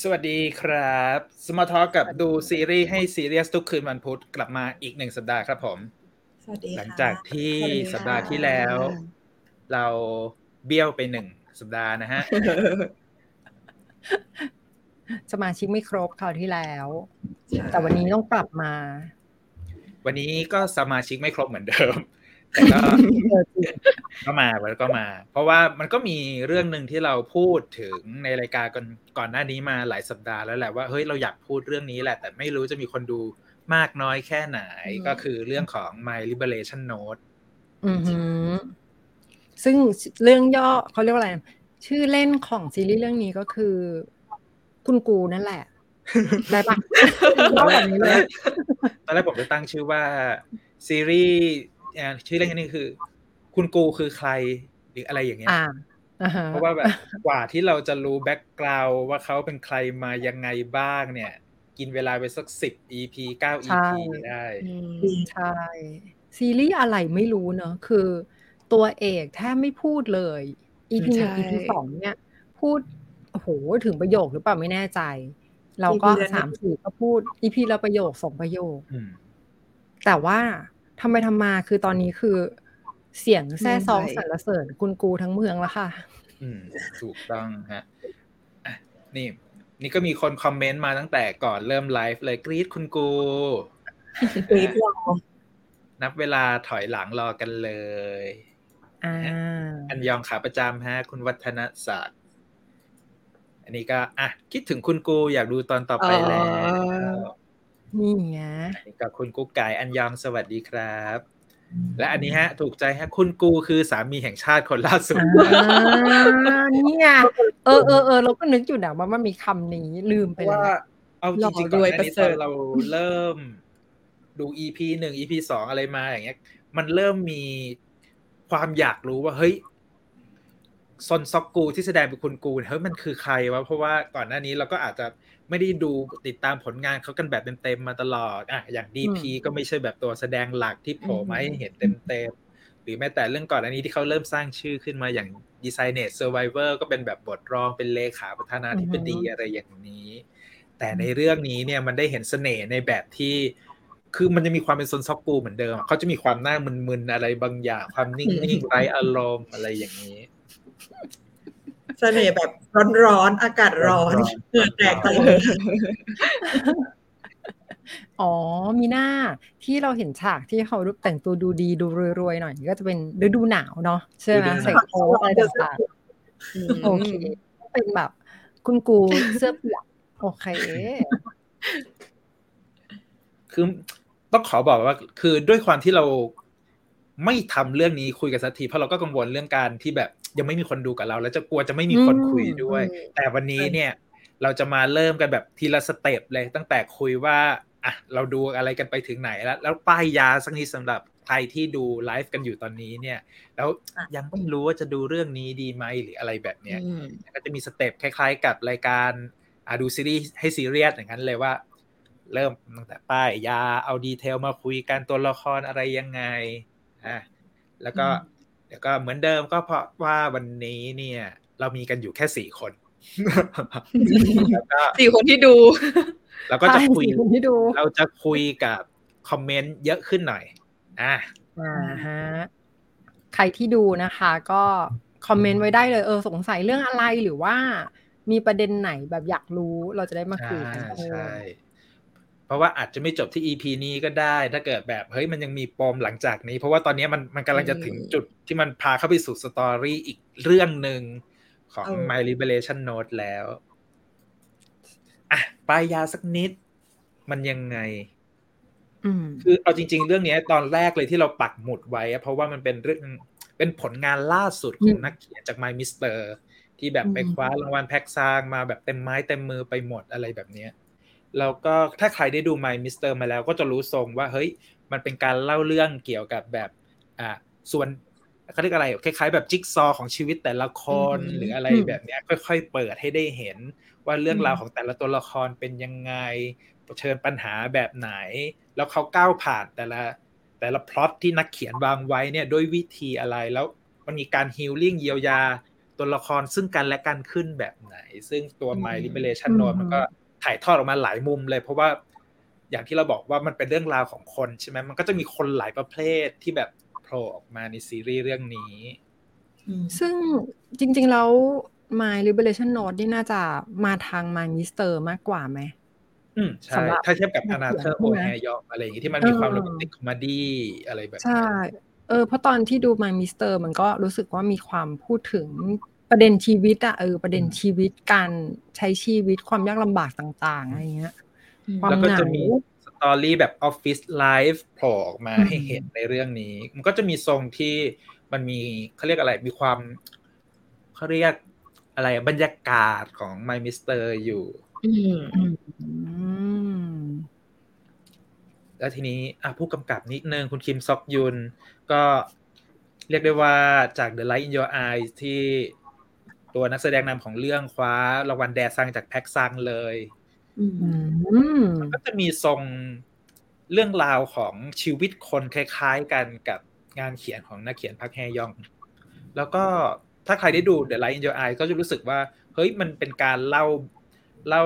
สวัสดีครับสมาทอกับดูซีรีส์ให้ซีเรียสทุกคืนวันพุธกลับมาอีกหนึ่งสัปดาห์ครับผม สวัสดีหลังจากที่สัปดาห์ที่แล้ว เราเบี้ยวไปหนึ่งสัปดาห์นะฮะ สมาชิกไม่ครบคราวที่แล้ว แต่วันนี้ต้องกลับมา วันนี้ก็สมาชิกไม่ครบเหมือนเดิม แต่ก็ก็มาแล้วก็มา เพราะว่ามันก็มีเรื่องหนึ่งที่เราพูดถึงในรายการก่อนก่อนหน้านี้มาหลายสัปดาห์แล้วแหละว่าเฮ้ยเราอยากพูดเรื่องนี้แหละ แต่ไม่รู้จะมีคนดูมากน้อยแค่ไหนก็คือเรื่องของ My Liberation Note อือหือซึ่งเรื่องย่อเขาเรียกว่าอะไร ชื่อเล่นของซีรีส์เรื่องนี้ก็คือ คุณกูนั่นแหละได้ปะตอนแรกแบบนี้เลยตอนแรกผมจะตั้งชื่อว่าซีรีส์อ่า ชื่อเรื่องนี้คือ คุณกูคือใครหรืออะไรอย่างเงี้ยอ่าอ่าฮะเพราะว่าแบบกว่าที่เราจะรู้แบ็กกราวว่าเขาเป็นใครมายังไงบ้างเนี่ย กินเวลาไปสักสิบ EP เก้า EP ได้ใช่ซีรีส์อะไรไม่รู้เนอะคือ ตัวเอกแทบไม่พูดเลย EP หนึ่งใช่ EP สองเนี่ย พูดโอ้โหถึงประโยคหรือเปล่าไม่แน่ใจ เราก็ EP ละสามสี่ก็พูด EP ละประโยคสองประโยคอืมแต่ว่า ทำไมทำมาคือตอนนี้คือเสียงแซ่ซองเมืองไทยสรรเสริญกุนกูทั้งเมืองแล้วค่ะ อืม ถูกต้องฮะอะนี่ นี่ก็มีคนคอมเมนต์มาตั้งแต่ก่อนเริ่มไลฟ์เลยกรี๊ดคุณกูกรีดรอนับเวลาถอยหลังรอกันเลยอ่าอันยองขาประจำฮะ คุณวัฒนศักดิ์อันนี้ก็ อะ คิดถึงคุณกูอยากดูตอนต่อไปแล้ว นี่ไงอันนี้ก็คุณกุ๊กไก่อันยองสวัสดีครับ และอันนี้ฮะ ถูกใจฮะ คุณกูคือสามีแห่งชาติคนล่าสุดอ่านี่ไงเออเออเออเราก็นึกอยู่นะว่ามันมีคำนี้ลืมเพไปราะแล้ว่าวเอาจริงๆหล่อรวยก่อนหน้านี้ประเสริตอฐนเราเริ่ม ดู EP หนึ่ง EP สองอะไรมาอย่างเงี้ย มันเริ่มมีความอยากรู้ว่าเฮ้ยซอนซอกกูที่แสดงเป็นคุณกูเนี่ยเฮ้ยมันคือใครวะเพราะว่าก่อนหน้านี้เราก็อาจจะ ไม่ได้ดูติดตามผลงานเขากันแบบเต็มๆมาตลอดอะอย่าง DP ก็ไม่ใช่แบบตัวแสดงหลักที่โผล่มาให้เห็นเต็มๆหรือแม้แต่เรื่องก่อนอันนี้ที่เขาเริ่มสร้างชื่อขึ้นมาอย่าง Designet Survivor ก็เป็นแบบบทรองเป็นเลขาประธานาธิบดีอะไรอย่างนี้ แต่ในเรื่องนี้เนี่ยมันได้เห็นเสน่ห์ในแบบที่คือมันจะมีความเป็นซนซอกกูเหมือนเดิมอะเขาจะมีความหน้ามึนๆอะไรบางอย่าง ความนิ่งๆไร้อารมณ์อะไรอย่างนี้ เสน่ห์แบบร้อนๆอากาศร้อนร้อนๆเหงื่อแตกตลอดอ๋อ มีหน้าที่เราเห็นฉากที่เขาแต่งตัวดูดีดูรวยๆหน่อย ก็จะเป็นฤดูหนาวเนาะใช่ไหมฤดูหนาวใส่โค้ทอะไรต่างๆโอเคเป็นแบบ คุณกูเสื้อเปียกโอเค คือต้องขอบอกว่า คือด้วยความที่เราไม่ทำเรื่องนี้คุยกันสักทีเพราะเราก็กังวลเรื่องการที่แบบ ยังไม่มีคนดูกับเรา แล้วจะกลัวจะไม่มีคนคุยด้วย แต่วันนี้เนี่ย เราจะมาเริ่มกันแบบทีละ step เลย ตั้งแต่คุยว่าอะเราดูอะไรกันไปถึงไหนแล้ว แล้วป้ายยาสักนิดสำหรับใครที่ดูไลฟ์กันอยู่ตอนนี้เนี่ย แล้วยังไม่รู้ว่าจะดูเรื่องนี้ดีไหมหรืออะไรแบบเนี้ยก็จะมี step คล้าย ๆ กับรายการอ่าดูซีรีส์ให้ซีเรียสอย่างนั้นเลยว่า เริ่มตั้งแต่ป้ายยาเอาดีเทลมาคุยกันตัวละครอะไรยังไงอะแล้วก็ เดี๋ยวก็เหมือนเดิมก็เพราะว่าวันนี้เนี่ย เรามีกันอยู่แค่สี่คนแล้วก็สี่คนที่ดูเราก็จะคุยใช่คนที่ดูเราจะคุยกับคอมเมนต์เยอะขึ้นหน่อยอะอ่าฮะใครที่ดูนะคะ ก็คอมเมนต์ไว้ได้เลยเออสงสัยเรื่องอะไรหรือว่ามีประเด็นไหนแบบอยากรู้เราจะได้มาคุยกันใช่เพ ราะว่าอาจจะไม่จบที่ EP นี้ก็ได้ ถ้าเกิดแบบเฮ้ยมันยังมีปมหลังจากนี้ เพราะว่าตอนนี้มันมันกำลังจะถึงจุดที่มันพาเข้าไปสู่สตอรี่อีกเรื่องหนึ่งของเออ My Liberation Note แล้วอะปลายยาสักนิด มันยังไงอืมคือเอาจริง ๆ เรื่องเนี้ยตอนแรกเลยที่เราปักหมุดไว้อะเพราะว่ามันเป็นเรื่องเป็นผลงานล่าสุดของอืมนักเขียนจาก My Mister ที่แบบไปอืมคว้ารางวัลแพ็กซางมาแบบเต็มไม้เต็มมือไปหมดอะไรแบบเนี้ย แล้วก็ถ้าใครได้ดู My Mister มาแล้วก็จะรู้ทรงว่าเฮ้ยมันเป็นการเล่าเรื่องเกี่ยวกับแบบอ่าส่วนเขาเรียกอะไรคล้ายๆแบบจิ๊กซอว์ของชีวิตแต่ละคนหรืออะไรแบบนี้ค่อยๆเปิดให้ได้เห็นว่าเรื่องราวของแต่ละตัวละครเป็นยังไงเผชิญปัญหาแบบไหน แล้วเขาก้าวผ่านแต่ละแต่ละพล็อตที่นักเขียนวางไว้เนี่ยด้วยวิธีอะไรแล้วมันมีการฮีลลิ่งเยียวยาตัวละครซึ่งกันและกันขึ้นแบบไหน ซึ่งตัว My Liberation อืม Note มันก็ ถ่ายทอดออกมาหลายมุมเลย เพราะว่าอย่างที่เราบอกว่ามันเป็นเรื่องราวของคนใช่ไหมมันก็จะมีคนหลายประเภทที่แบบโผล่ออกมาในซีรีส์เรื่องนี้อืมซึ่งจริง ๆ แล้ว My Liberation Note นี่น่าจะมาทาง My Mister มากกว่าไหมอืมใช่สำหรับถ้าเทียบกับนักเขีเธยนใช่โอไหม Another โอแฮยองอะไรอย่างงี้ที่มันมีความเออโรแมนติกคอมดี้อะไรแบบนี้ใช่ เออเพราะตอนที่ดู My Mister มันก็รู้สึกว่ามีความพูดถึง ประเด็นชีวิตอะเออประเด็นชีวิตการใช้ชีวิตความยากลำบากต่างๆอะไรเงี้ยความแล้วก็เหงาจะมี story แบบ office life โผล่ออกมาอืมให้เห็นในเรื่องนี้ มันก็จะมีทรงที่มันมีเขาเรียกอะไรมีความเขาเรียกอะไรบรรยากาศของ My Mister อยู่อืมอืมแล้วทีนี้อะผู้กำกับนิดนึงคุณคิมซอกยุน ก็เรียกได้ว่าจาก The Light in Your Eyes ที่ ตัวนักแสดงนำของเรื่องคว้ารางวัลแดซังจากแพ็กซังเลยอืมอืมก็จะมีทรงเรื่องราวของชีวิตคนคล้าย ๆ กันกับงานเขียนของนักเขียนพักแฮยอง แล้วก็ถ้าใครได้ดู The Light in Your Eye ก็จะรู้สึกว่า เฮ้ยมันเป็นการเล่าเล่า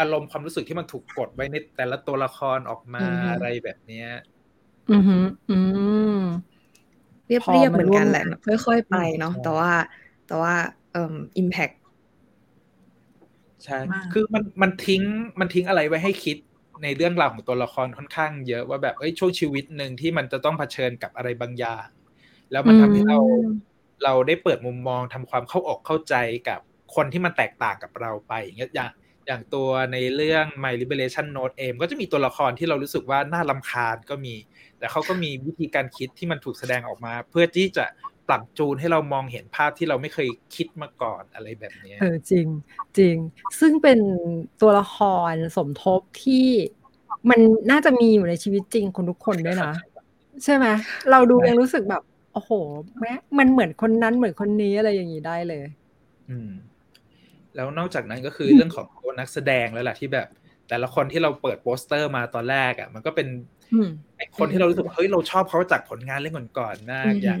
อารมณ์ความรู้สึกที่มันถูกกดไว้ในแต่ละตัวละครออกมาอือฮึอะไรแบบเนี้ย อืมฮึอืมเรียบพอเรียบมาเหมือนกันร่วมแหละงานค่อยๆไปเนาะใช่แต่ว่า แต่ว่าเอ่ออิมแพคใช่มากคือมันมันทิ้งมันทิ้งอะไรไว้ให้คิดในเรื่องราวของตัวละครค่อนข้างเยอะว่าแบบเอ้ยช่วงชีวิตหนึ่งที่มันจะต้องเผชิญกับอะไรบางอย่าง แล้วมันทำให้เราอืมเราได้เปิดมุมมองทำความเข้าอกเข้าใจกับคนที่มันแตกต่างกับเราไป อย่างเงี้ยอย่างอย่างตัวในเรื่อง My Liberation Note เองก็จะมีตัวละครที่เรารู้สึกว่าน่าลำคาญก็มี แต่เขาก็มีวิธีการคิดที่มันถูกแสดงออกมา เพื่อที่จะ ปรับจูนให้เรามองเห็นภาพที่เราไม่เคยคิดมาก่อนอะไรแบบเนี้ยเออจริงจริง ซึ่งเป็นตัวละครสมทบที่มันน่าจะมีอยู่ในชีวิตจริงคนทุกคนด้วยนะ ใช่ไหมเราดูใช่ยังรู้สึกแบบ โอ้โห แม้มันเหมือนคนนั้นเหมือนคนนี้อะไรอย่างนี้ได้เลย อืม แล้วนอกจากนั้นก็คือเรื่องของตัวนักแสดงแล้วแหละที่แบบ แต่ละคนที่เราเปิดโปสเตอร์มาตอนแรกอะ มันก็เป็นอืมไอ้คนที่เรารู้สึกว่าเฮ้ยเราชอบเขาจากผลงานเรื่องก่อนๆมากอย่าง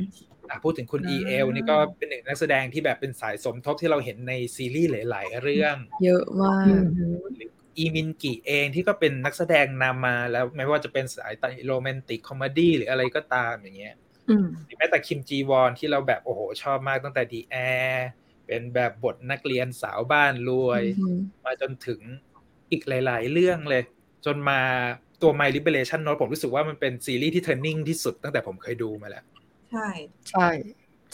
อะ พูดถึงคุณอ่า EL นี่ก็เป็นหนึ่งนักแสดงที่แบบเป็นสายสมทบที่เราเห็นในซีรีส์หลาย ๆ เรื่อง เยอะมากอืมหรืออีมินกิเองที่ก็เป็นนักแสดงนำมาแล้วไม่ว่าจะเป็นสาย romantic comedy หรืออะไรก็ตามอย่างเงี้ยอืมหรือแม้แต่คิมจีวอนที่เราแบบโอ้โหชอบมากตั้งแต่ The Heirs เป็นแบบบทนักเรียนสาวบ้านรวยอืมมาจนถึงอีกหลาย ๆ เรื่องเลย จนมาตัว My Liberation Notes ผมรู้สึกว่ามันเป็นซีรีส์ที่ turning ที่สุดตั้งแต่ผมเคยดูมาแล้ว ใช่ ใช่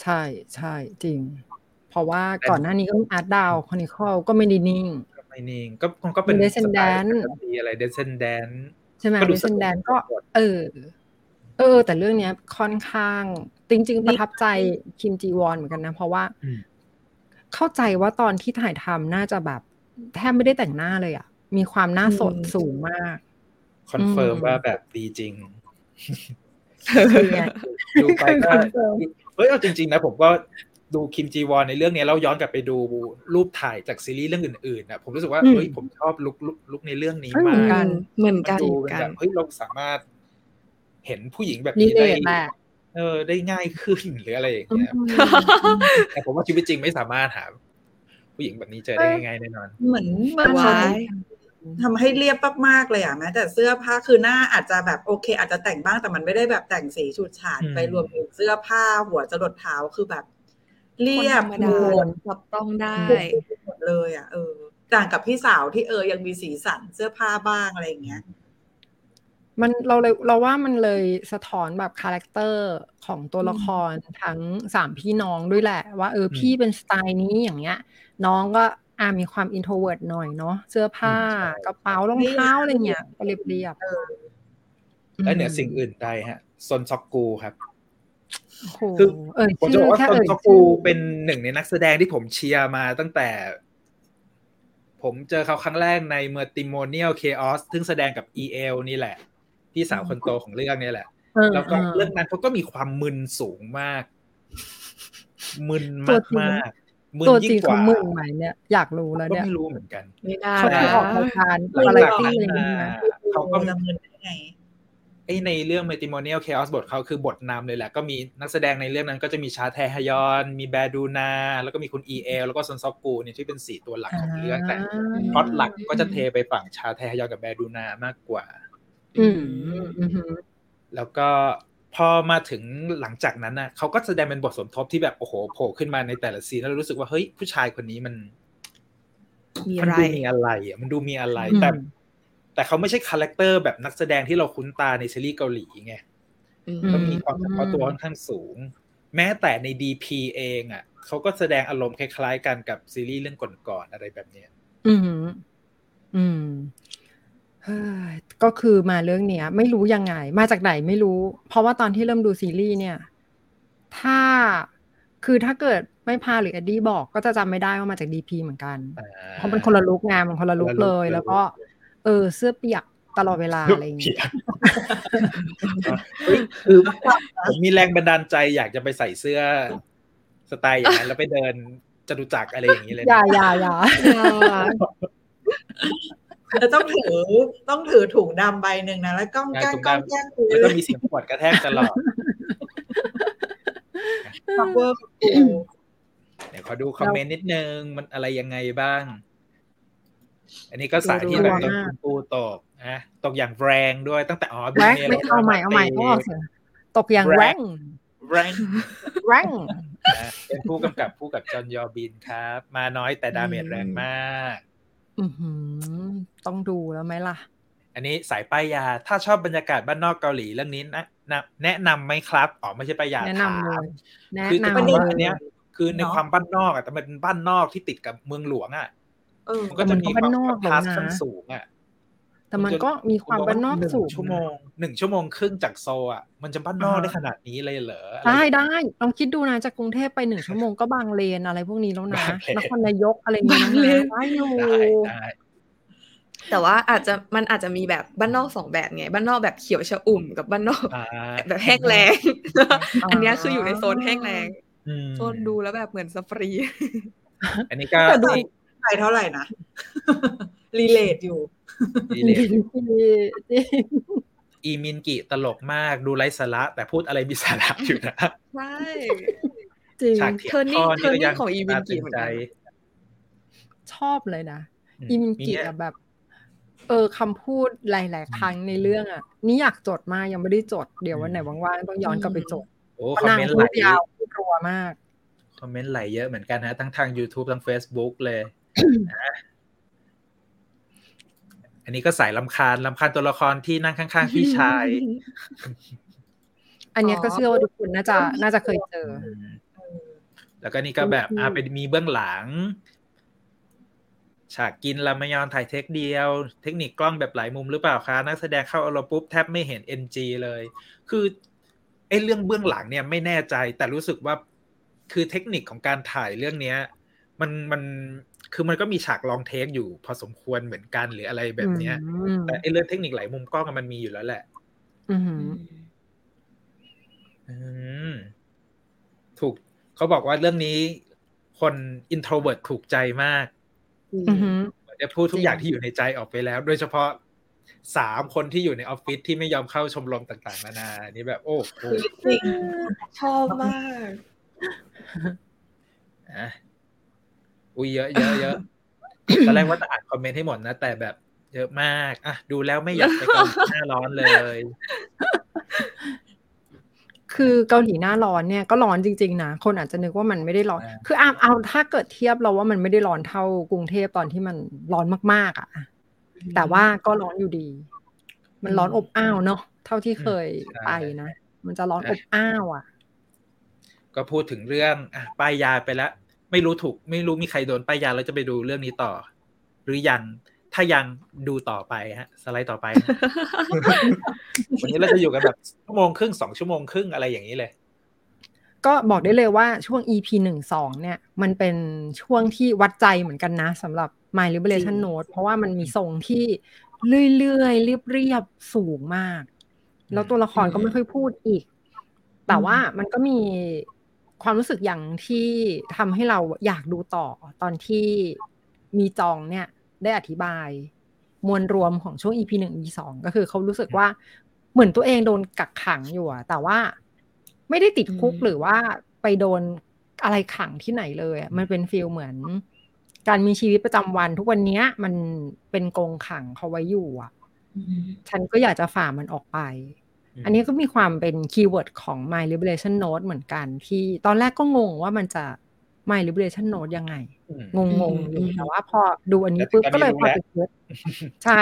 ใช่ ใช่จริง เพราะว่าก่อนหน้านี้ก็มีอาร์ตดาวคอนิคอลก็ไม่ได้นิ่งก็ไม่นิ่งก็ก็เป็นมี Descendant สไตล์ปกติอะไรเดซเซนแดนใช่ไหมก็ดูเดซสนุกแดนก็ เออ เออ แต่เรื่องเนี้ยค่อนข้าง จริง ๆ ประทับใจคิมจีวอนเหมือนกันนะ เพราะว่าอืมเข้าใจว่าตอนที่ถ่ายทำน่าจะแบบแทบไม่ได้แต่งหน้าเลยอะ มีความหน้าสดอืมสูงมาก confirm อืมว่าแบบดีจริงคือไง ดูไปก็ confirm เฮ้ยเอาจริง ๆ นะผมก็ดูคิมจีวอนในเรื่องนี้แล้วย้อนกลับไปดูรูปถ่ายจากซีรีส์เรื่องอื่นๆนะผมรู้สึกว่าอืมเฮ้ยผมชอบ look look look ในเรื่องนี้เฮ้ยมากเหมือนกันเหมือนกันเหมือนกันดูเป็อนแบบเฮ้ยเราสามารถเห็นผู้หญิงแบบนี้เลได้แหละ relate เออได้ง่ายขึ้นหรืออะไรอย่างเงี้ยอืมแต่ผมว่าชีวิตจริงไม่สามารถหาผู้หญิงแบบนี้เจอได้ง่ายๆแน่นอน เหมือนเหมือน เขาว้ายทำให้เรียบมากๆเลยอะแม้แต่เสื้อผ้าคือหน้าอาจจะแบบโอเค อาจจะแต่งบ้างแต่มันไม่ได้แบบแต่งสีฉูดฉาดอืมไปรวมถึงเสื้อผ้าหัวจรดเท้าคือแบบ เรีคนยธบรรมดาโหดจับต้องได้หมดเลย อะเออต่างกับพี่สาวที่เออยังมีสีสันเสื้อผ้าบ้างอะไรอย่างเงี้ยมันเราเลยเราว่ามันเลยสะท้อนแบบ character ของตัวละครทั้งสามพี่น้องด้วยแหละ ว่าเอออมพี่เป็นสไตล์นี้อย่างเงี้ย น้องก็ อ่ามีความ introvert หน่อยเนาะเสื้อผ้าอืมใช่กระเป๋ารองเท้าอะไรเงี้ยก็เรียบเรียบเออๆและเหนือสิ่งอื่นใดฮะซนซอกกูครับโอ้โหคือเอ่ยผมจะชื่บอกอว่าแค่ซอนเอ่ยซอกชื่กูอเป็นหนึ่งในนักแสดงที่ผมเชียร์มาตั้งแต่ ผมเจอเขาครั้งแรกใน Matrimonial Chaos ซึ่งแสดงกับ EL นี่แหละ พี่สาวคนโตของเรื่องนี่แหละเออแล้วก็เออเรื่องนั้นเขาก็มีความมึนสูงมาก มึนตัวมากจริงมาก มึนตัวยิ่จริงงกเขาว่ามึนไหมเนี่ยอยากรู้แล้วก็เนี่ยไม่รู้เหมือนกันไม่ได้เขาเคยออกรายการหลังอะไรจากที่นั้นอะไรอย่างมาเงี้ยเขาก็จะมึนได้ไงไอในเรื่อง Matrimonial Chaos บทเขาคือบทนำเลยแหละ ก็มีนักแสดงในเรื่องนั้นก็จะมีชาแทฮยอน มีแบดูนา แล้วก็มีคุณอีเอลแล้วก็ซอนซอกกูเนี่ยที่เป็นสี่ตัวหลักของเรื่องแต่พล็อตหลักก็จะเทไปฝั่งชาแทฮยอนกับแบดูนามากกว่า อืมอืมแล้วก็ พอมาถึงหลังจากนั้นน่ะเขาก็แสดงเป็นบทสมทบที่แบบโอ้โหโผล่ขึ้นมาในแต่ละ scene แล้วเรารู้สึกว่าเฮ้ยผู้ชายคนนี้มันมีมันอะไรดูมีอะไรอะมันดูมีอะไร แต่ แต่เขาไม่ใช่ character แบบนักแสดงที่เราคุ้นตาในซีรีส์เกาหลีไงอืมก็มีความเฉพาะตัวค่อนข้างสูง แม้แต่ใน DP เองอะเขาก็แสดงอารมณ์คล้ายๆกันกับซีรีส์เรื่องก่อนๆอะไรแบบเนี้ย อืม อืมเฮ้ย ก็คือมาเรื่องเนี้ย ไม่รู้ยังไง มาจากไหนไม่รู้ เพราะว่าตอนที่เริ่มดูซีรีส์เนี่ย ถ้าคือถ้าเกิดไม่พาหรือเอ็ดดี้บอกก็จะจำไม่ได้ว่ามาจากดีพีเหมือนกันอ่าเพราะมันคนละลุกงานมันคนละลุกคนละลุคเลยเลย แล้วก็ เออ เสื้อเปียกตลอดเวลาอะไรอย่างเงี้ยเฮ้ยคือผมมีแรงบันดาลใจอยากจะไปใส่เสื้อสไตล์อย่างนั้นแล้วไปเดินจตุจักรอะไรอย่างนี้เลยอย่านะอย่าอย่า แล้วต้องถือต้องถือถุงดำใบหนึ่งนะแล้วก้องแก้งก้องแก้งคุยแล้วก็มีเสียงขวดกระแทกตลอด cover กูเดี๋ยวขอดูคอมเมนต์นิดนึงมันอะไรยังไงบ้าง อันนี้ก็สายที่แบบโดนคุณกูตกนะตกอย่างแรงด้วยตั้งแต่อ๋อแรงไม่เอาใหม่เอาใหม่ต้องออกเสียงตกอย่างแรงแรงแรงนะเป็นผู้กำกับผู้กับจอห์นยอร์บินครับ มาน้อยแต่ดาเมจแรงมาก อือหือ ต้องดูแล้วไหมล่ะ อันนี้สายป้ายยา ถ้าชอบบรรยากาศบ้านนอกเกาหลีเรื่องนี้นะนะแนะนำไหมครับอ๋อไม่ใช่ป้ายยาแนะนำเลถามยแนะคือแต่นำประเด็นอันเลเนี้ยยคือในความบ้านนอกอะแต่มันเป็นบ้านนอกที่ติดกับเมืองหลวงอะเออมันก็จะมีความมันก็บ้านนอกคอนทราสต์หรอกนะขั้นสูงอะ แต่มันก็มีความบ้านนอกหนึ่งสูงชั่วโมงหนึ่งชั่วโมงครึ่งจากโซลอะ มันจะบ้านนอกได้ขนาดนี้เลยเหรออะรได้ได้ลองคิดดูนะจากกรุงเทพไปหนึ่งชั่วโมงก็บางเลนอะไรพวกนี้แล้วนะบางเลนนครนายกอะไรอย่างเงี้ยบางเลนนะได้อยู่ได้ได้แต่ว่าอาจจะมันอาจจะมีแบบบ้านนอกสองแบบไงบ้านนอกแบบเขียวชะอุ่มกับบ้านนอกอ่าแบบแห้งแล้งอันเนี้ยคืออยู่ในโซนแห้งแล้งอืมโซนดูแล้วแบบเหมือนสฟรีอันนี้ก็แต่ดูไปเท่าไหร่นะrelate อยู่ ดีเลยจริงอีมินกิตลกมากดูไร้สาระ แต่พูดอะไรมีสาระอยู่นะ ใช่จริงฉากเถียง Turning พ่อนี่ก็ยัง Turning ของอีมินกิเหมือนกันชอบเลยนะอืมอีมินกิเนี่ยอะแบบ เออคำพูดหลาย ๆ ครั้งในเรื่องอะ นี่อยากจดมากยังไม่ได้จด เดี๋ยววันไหนว่าง ๆ ต้องย้อนกลับไปจดโอ้คอมเมนต์พูไหลเพราะนางพูดยาวพูดรัวมาก คอมเมนต์ไหลเยอะเหมือนกันนะ ทั้งทาง YouTube ทั้ง Facebook เลยนะ อันนี้ก็สายลำคาญลำคาญตัวละครที่นั่งข้างๆพี่ชาย อันเนี้ยก็เชื่อว่าทุกคนน่าจะน่าจะเคยเจอ แล้วก็นี่ก็แบบอืมอ่าเป็นมีเบื้องหลัง ฉากกินรามยอนถ่ายเทคเดียว เทคนิคกล้องแบบหลายมุมหรือเปล่าคะนักแสดงเข้าอารมณ์ปุ๊บแทบไม่เห็น NG เลย คือไอ้เรื่องเบื้องหลังเนี่ยไม่แน่ใจ แต่รู้สึกว่าคือเทคนิคของการถ่ายเรื่องเนี้ย มันมัน คือมันก็มีฉากลองเทคอยู่พอสมควรเหมือนกันหรืออะไรแบบเนี้ยอืมแต่ไอ้เรื่องเทคนิคหลายมุมกล้องอะมันมีอยู่แล้วแหละอืมอืมถูกเขาบอกว่าเรื่องนี้ คน introvert ถูกใจมากอืมเหมือนจะพูดทุกอย่างที่อยู่ในใจออกไปแล้ว โดยเฉพาะสามคนที่อยู่ในออฟฟิศที่ไม่ยอมเข้าชมรมต่าง ๆ นานาอันนี่แบบ โอ้โหจริงชอบมาก อะอุ้ยเยอะเยอะเยอะตอนแรกว่าจะอ่านคอมเมนต์ให้หมดนะ แต่แบบเยอะมากอะดูแล้วไม่อยากไปเกาหลีหน้าร้อนเลย คือเกาหลีหน้าร้อนเนี่ยก็ร้อนจริงๆนะคนอาจจะนึกว่ามันไม่ได้ร้อนอ่าคือเอาเอาถ้าเกิดเทียบเราว่ามันไม่ได้ร้อนเท่ากรุงเทพตอนที่มันร้อนมากๆอะ แต่ว่าก็ร้อนอยู่ดี มันร้อนอบอ้าวเนาะเท่าที่เคยไปนะมันจะร้อนอบอ้าวอะ ก็พูดถึงเรื่องอะป้ายยาไปแล้ว ไม่รู้ถูก ไม่รู้มีใครโดนป้ายยาแล้วจะไปดูเรื่องนี้ต่อ หรือยังถ้ายังดูต่อไปฮะ สไลด์ต่อไป วันนี้เราจะอยู่กันแบบชั่วโมงครึ่งสองชั่วโมงครึ่งอะไรอย่างนี้เลย ก็บอกได้เลยว่าช่วง EP หนึ่งสองเนี่ย มันเป็นช่วงที่วัดใจเหมือนกันนะสำหรับ My Liberation Note เพราะว่ามันมีทรงที่เรื่อยๆ เรียบๆ สูงมาก แล้วตัวละครก็ไม่ค่อยพูดอีก แต่ว่ามันก็มี ความรู้สึกอย่างที่ทำให้เราอยากดูต่อตอนที่มีจองเนี่ย ได้อธิบาย มวลรวมของช่วง EP หนึ่ง EP สองก็คือเขารู้สึกว่าเหมือนตัวเองโดนกักขังอยู่อะแต่ว่าไม่ได้ติดคุกอืมหรือว่าไปโดนอะไรขังที่ไหนเลยอะมันเป็น feel เหมือน การมีชีวิตประจำวัน ทุกวันเนี้ย มันเป็นกรงขังเขาไว้อยู่อะอืมฉันก็อยากจะฝ่ามันออกไป อันนี้ก็มีความเป็น keyword ของ My Liberation Notes เหมือนกัน ที่ตอนแรกก็งงว่ามันจะ My Liberation Note ยังไงอืมงงงๆอยู่อืมแต่ว่าพอดูอันนี้แต่ปุ๊บตอนนี้ก็เลยรู้พอแล้วไปเคิร์ใช่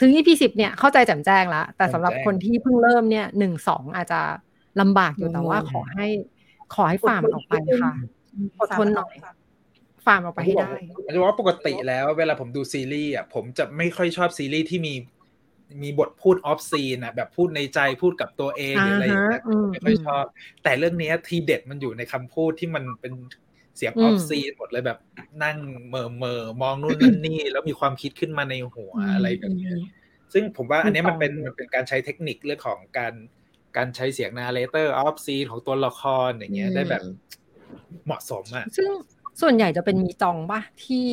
ถึง EP สิบเนี่ยเข้าใจแจ่มแจ้งแล้ว แต่สำหรับแจ่มแจ้งคนที่เพิ่งเริ่มเนี่ยหนึ่งสองอาจจะลำบากอยู่แต่ว่าอืมขอให้ ขอให้ฝ่ามันออกไปค่ะอดทนหน่อยฝ่ามันออกไปให้ได้ผมจะบอกว่าปกติแล้วเวลาผมดูซีรีส์อะผมจะไม่ค่อยชอบซีรีส์ที่มี มีบทพูด off scene อะแบบพูดในใจพูดกับตัวเองหรืออะไรอย่างเงี้ยอ่าฮะอืมไม่ค่อยชอบ แต่เรื่องเนี้ยทีเด็ดมันอยู่ในคำพูดที่มันเป็นเสียง off scene หมดเลยอืมแบบนั่งเหม่อเหม่อมองนู่นนั่นนี่ แล้วมีความคิดขึ้นมาในหัวอะไรแบบเนี้ยซึ่งผมว่าอันเนี้ยมันเป็นมันเป็นการใช้เทคนิคเรื่องของการการใช้เสียง narrator off scene ของตัวละครอย่างเงี้ยได้แบบเหมาะสมอะซึ่ง ส่วนใหญ่จะเป็นมีจองป่ะที่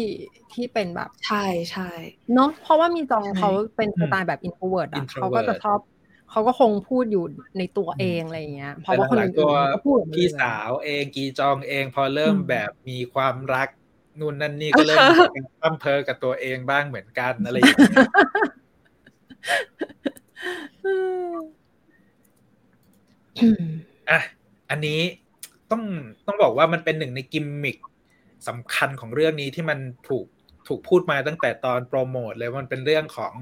ที่เป็นแบบใช่ใช่เนาะเพราะว่ามีจองใช่เขาเป็นสไตล์แบบ introvert อะ introvert เขาก็จะชอบเขาก็คงพูดอยู่ในตัวเองอะไรอย่างเงี้ยเพราะว่าแต่หลังๆตัวคนอื่นๆก็พูดออกมาเลยพี่สาวเองกีจองเองพอเริ่มอืมแบบมีความรักนู่นนั่นนี่ก็เริ่มมีความเพอกับตัวเองบ้างเหมือนกันอะไรอย่างเงี้ยอะอันนี้ต้องต้องบอกว่ามันเป็นหนึ่งในกิมมิค สำคัญของเรื่องนี้ที่มันถูกถูกพูดมาตั้งแต่ตอนโปรโมทเลยมันเป็นเรื่องของ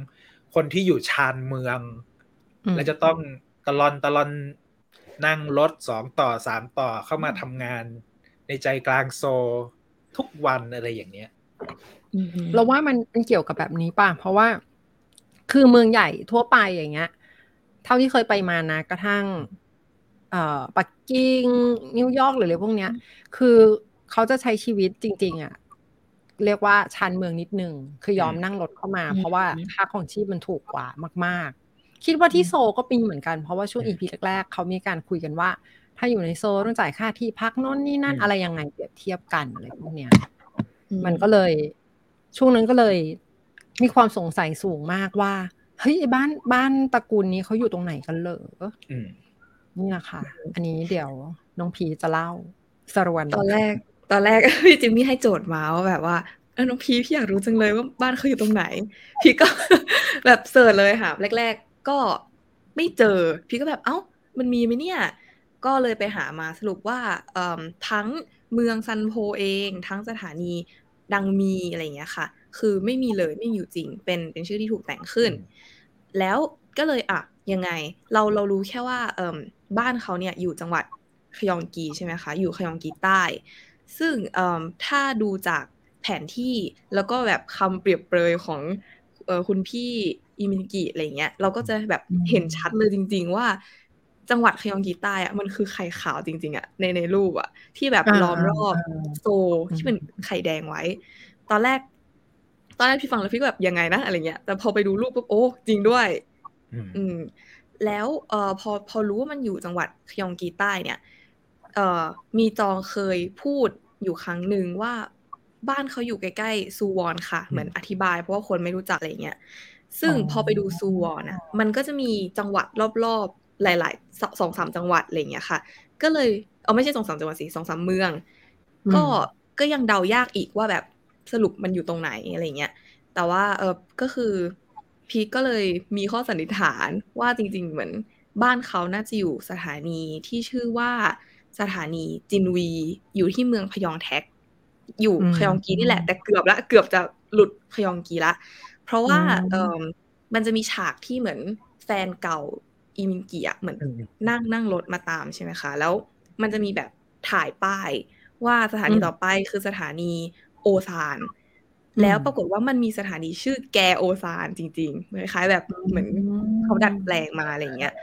คนที่อยู่ชานเมืองอืมแล้วจะต้องตะลอนตะลอนนั่งรถสองต่อสามต่อเข้ามาทำงานในใจกลางโซลทุกวันอะไรอย่างเนี้ยอืมเราว่ามันมันเกี่ยวกับแบบนี้ป่ะ เพราะว่า คือเมืองใหญ่ทั่วไปอย่างเงี้ย เท่าที่เคยไปมานะ กระทั่ง เอ่อปักกิ่งนิวยอร์กหรืออะไรพวกเนี้ย คือ เขาจะใช้ชีวิตจริง ๆ อะ เรียกว่าชานเมืองนิดนึง คือยอมอืมนั่งรถเข้ามาอืมเพราะว่าค่าของชีพมันถูกกว่ามาก ๆ คิดว่าที่โซลก็เป็นเหมือนกัน เพราะว่าช่วงอีพีแรก ๆ เขามีการคุยกันว่า ถ้าอยู่ในโซลต้องจ่ายค่าที่พักโน่นนี่นั่นอืมอะไรยังไงเปรียบเทียบกันอะไรพวกเนี้ยอืมันก็เลย ช่วงนั้นก็เลย มีความสงสัยสูงมากว่า เฮ้ยไอ้บ้านบ้านตระกูลนี้เขาอยู่ตรงไหนกันเหรออืมนี่แหละค่ะ อันนี้เดี๋ยวน้องพีจะเล่าสรวนตอนแรก ตอนแรกพี่จิมมี่ให้โจทย์มาว่าแบบว่าเออน้องพีพี่อยากรู้จังเลยว่าบ้านเขาอยู่ตรงไหน พี่ก็แบบเสิร์ชเลยค่ะ แรก ๆ ก็ไม่เจอ พี่ก็แบบเอ้า มันมีไหมเนี่ย ก็เลยไปหามาสรุปว่าทั้งเมืองซันโพเอง ทั้งสถานีดังมีอะไรอย่างเงี้ยค่ะ คือไม่มีเลยไม่อยู่จริง เป็นเป็นชื่อที่ถูกแต่งขึ้น แล้วก็เลยอะยังไง เราเรารู้แค่ว่าบ้านเขาเนี่ยอยู่จังหวัดขยองกีใช่ไหมคะ อยู่ขยองกีใต้ ซึ่งเอ่มถ้าดูจากแผนที่แล้วก็แบบคำเปรียบเปรยของเออคุณพี่อิมินกิอะไรเงี้ย เราก็จะแบบเห็นชัดเลยจริง ๆ ว่า จังหวัดขยองกีใต้อะมันคือไข่ขาวจริง ๆอะในในรูปอะที่แบบล้อมรอบโซที่เป็นไข่แดงไว้ ตอนแรก ตอนแรกพี่ฟังแล้วพี่ก็แบบยังไงนะอะไรเงี้ยแต่พอไปดูรูปปุ๊บโอ้จริงด้วย อืมอืมแล้วเอ่อพอพอรู้ว่ามันอยู่จังหวัดขยองกีใต้เนี่ย เอ่อมีจองเคยพูดอยู่ครั้งหนึ่งว่าบ้านเขาอยู่ใกล้ๆซูวอนค่ะ เหมือนอธิบาย เพราะว่าคนไม่รู้จักอะไรเงี้ยซึ่งอ๋อพอไปดูซูวอนอะมันก็จะมีจังหวัดรอบๆ หลายๆสสองสามจังหวัดอะไรเงี้ยค่ะ ก็เลยเอาไม่ใช่สองสามจังหวัดสิสองสามเมืองอืมก็ก็ยังเดายากอีกว่าแบบสรุปมันอยู่ตรงไหนอะไรเงี้ยแต่ว่าเออก็คือพีคก็เลยมีข้อสันนิษฐานว่าจริง ๆ เหมือนบ้านเขาน่าจะอยู่สถานีที่ชื่อว่า สถานีจินวีอยู่ที่เมืองพยองแท็ก อยู่อืมขยองกีนี่แหละ แต่เกือบละเกือบจะหลุดขยองกีละ เพราะว่าอืมเออมันจะมีฉากที่เหมือนแฟนเก่าอีมิงกีอะเหมือนอืมนั่งนั่งรถมาตามใช่ไหมคะ แล้วมันจะมีแบบถ่ายป้าย ว่าสถานีอืมต่อไปคือสถานีโอซานแล้วปรากฏว่ามันมีสถานีชื่อแกโอซานจริงๆเหมือนคล้ายๆแบบเหมือนเขาดัดแปลงมาอะไรอย่างเงี้ย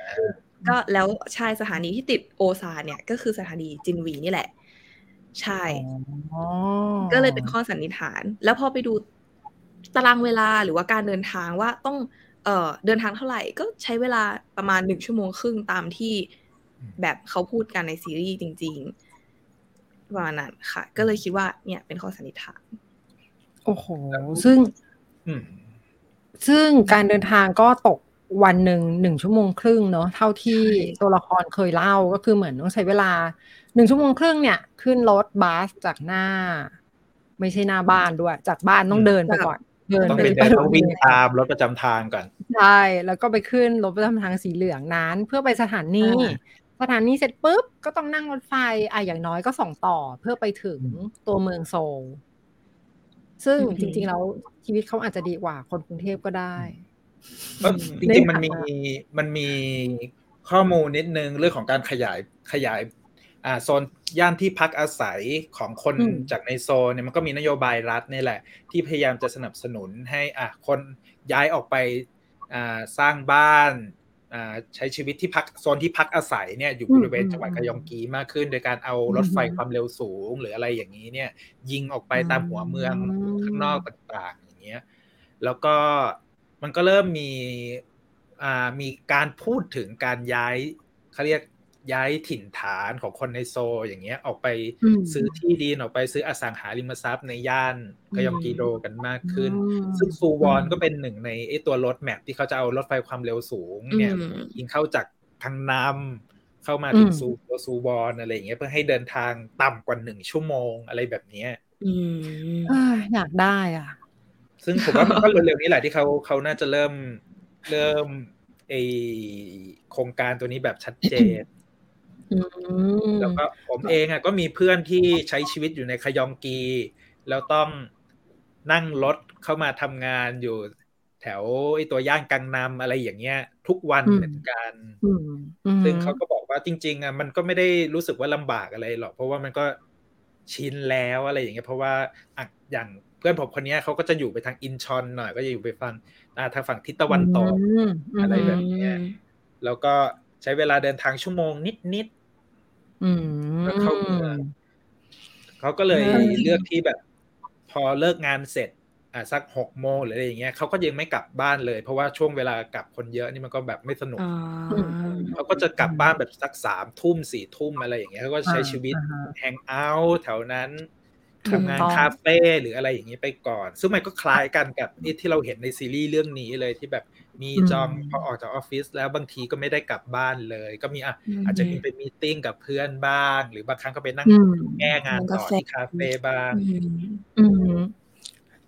ก็แล้วใช่สถานีที่ติดโอซานเนี่ย ก็คือสถานีจินวีนี่แหละ ใช่อ๋อก็เลยเป็นข้อสันนิษฐาน แล้วพอไปดูตารางเวลาหรือว่าการเดินทางว่าต้องเอ่อเดินทางเท่าไหร่ก็ใช้เวลาประมาณหนึ่งชั่วโมงครึ่งตามที่แบบเขาพูดกันในซีรีส์จริงๆประมาณนั้นค่ะ ก็เลยคิดว่าเนี่ยเป็นข้อสันนิษฐาน โอ้โห ซึ่งอืมซึ่งการเดินทางก็ตก วันหนึ่งหนึ่งชั่วโมงครึ่งเนาะเท่าที่ใช่ตัวละครเคยเล่าก็คือเหมือนต้องใช้เวลาหนึ่งชั่วโมงครึ่งเนี่ย ขึ้นรถบัสจากหน้า ไม่ใช่หน้าบ้านด้วย จากบ้านต้องเดินไปก่อน เดินต้องไปไปเดินต้องวิ่งไปตามรถประจำทางก่อนใช่แล้วก็ไปขึ้นรถประจำทางสีเหลืองนั้น เพื่อไปสถานีอ่าสถานีเสร็จปุ๊บก็ต้องนั่งรถไฟอะอย่างน้อยก็สองต่อเพื่อไปถึงตัวเมืองโซลซึ่งอือหือจริงๆแล้วชีวิตเขาอาจจะดีกว่าคนกรุงเทพก็ได้ก็อืม จริงๆมันมีมันมีข้อมูลนิดนึงเรื่องของการขยายขยายอ่าโซนย่านที่พักอาศัยของคนอืมจากในโซนเนี่ยมันก็มีนโยบายรัฐนี่แหละ ที่พยายามจะสนับสนุนให้อะคนย้ายออกไปอ่าสร้างบ้านอ่าใช้ชีวิตที่พักโซนที่พักอาศัยเนี่ยอยู่บริเวณจังหวัดกระยองกีมากขึ้น โดยการเอารถไฟความเร็วสูง หรืออะไรอย่างนี้เนี่ย ยิงออกไปตามหัวเมืองข้างนอกต่างๆอย่างเงี้ยแล้วก็ มันก็เริ่มมีอ่ามีการพูดถึงการย้ายเขาเรียกย้ายถิ่นฐานของคนในโซลอย่างเงี้ย ออกไปอืมซื้อที่ดินออกไปซื้ออสังหาริมทรัพย์ในย่านกยองกีโดกันมากขึ้นอืมซึ่งซูวอนก็เป็นหนึ่งในไอ้ตัวรถแมพที่เขาจะเอารถไฟความเร็วสูงเนี่ยอืมยิงเข้าจากทางนำเข้ามาถึงอืมซูตัวซูวอนอะไรอย่างเงี้ยเพื่อให้เดินทางต่ำกว่าหนึ่งชั่วโมงอะไรแบบเนี้ยอืมเอ้ยอยากได้อะ ซึ่งผมว่ามันก็เร็วๆนี้แหละที่เขาเขาน่าจะเริ่มเริ่มไอโครงการตัวนี้แบบชัดเจนอืมแล้วก็ผมเองอะก็มีเพื่อนที่ใช้ชีวิตอยู่ในขยองกี แล้วต้องนั่งรถเข้ามาทำงานอยู่แถวไอตัวย่านกังนำอะไรอย่างเงี้ย ทุกวันเหมือนกันอืมอืมซึ่งเขาก็บอกว่าจริง ๆอะมันก็ไม่ได้รู้สึกว่าลำบากอะไรหรอก เพราะว่ามันก็ชินแล้วอะไรอย่างเงี้ยเพราะว่าอะอย่างเพื่อนผมคนเนี้ยเขาก็จะอยู่ไปทางอินชอนหน่อย ก็จะอยู่ไปฟังอ่าทางฝั่งทิศตะวันตกอืมมอะไรแบบเนี้ยแล้วก็ใช้เวลาเดินทางชั่วโมงนิดอืมแล้วเข้าเมืองๆเขาก็เลยอืมเลือกที่แบบ พอเลิกงานเสร็จอะสักหกโมงหรืออะไรอย่างเงี้ยเขาก็ยังไม่กลับบ้านเลย เพราะว่าช่วงเวลากลับคนเยอะนี่มันก็แบบไม่สนุกอ่าเขาก็จะกลับบ้านแบบสักสามทุ่มสี่ทุ่มอะไรอย่างเงี้ยเขาก็ใช้ชีวิตอ่าฮะ hangout แถวนั้นถูก ทำงานต้องคาเฟ่หรืออะไรอย่างนี้ไปก่อน ซึ่งมันก็คล้ายกันกับที่ที่เราเห็นในซีรีส์เรื่องนี้เลยที่แบบมีจองพอออกจากออฟฟิศแล้วบางทีก็ไม่ได้กลับบ้านเลย ก็มีอะอืมอาจจะมีไป meeting กับเพื่อนบ้าง หรือบางครั้งก็ไปนั่งอืมแก้งานต่อนั่งกาแฟที่คาเฟ่บ้างอืมอืม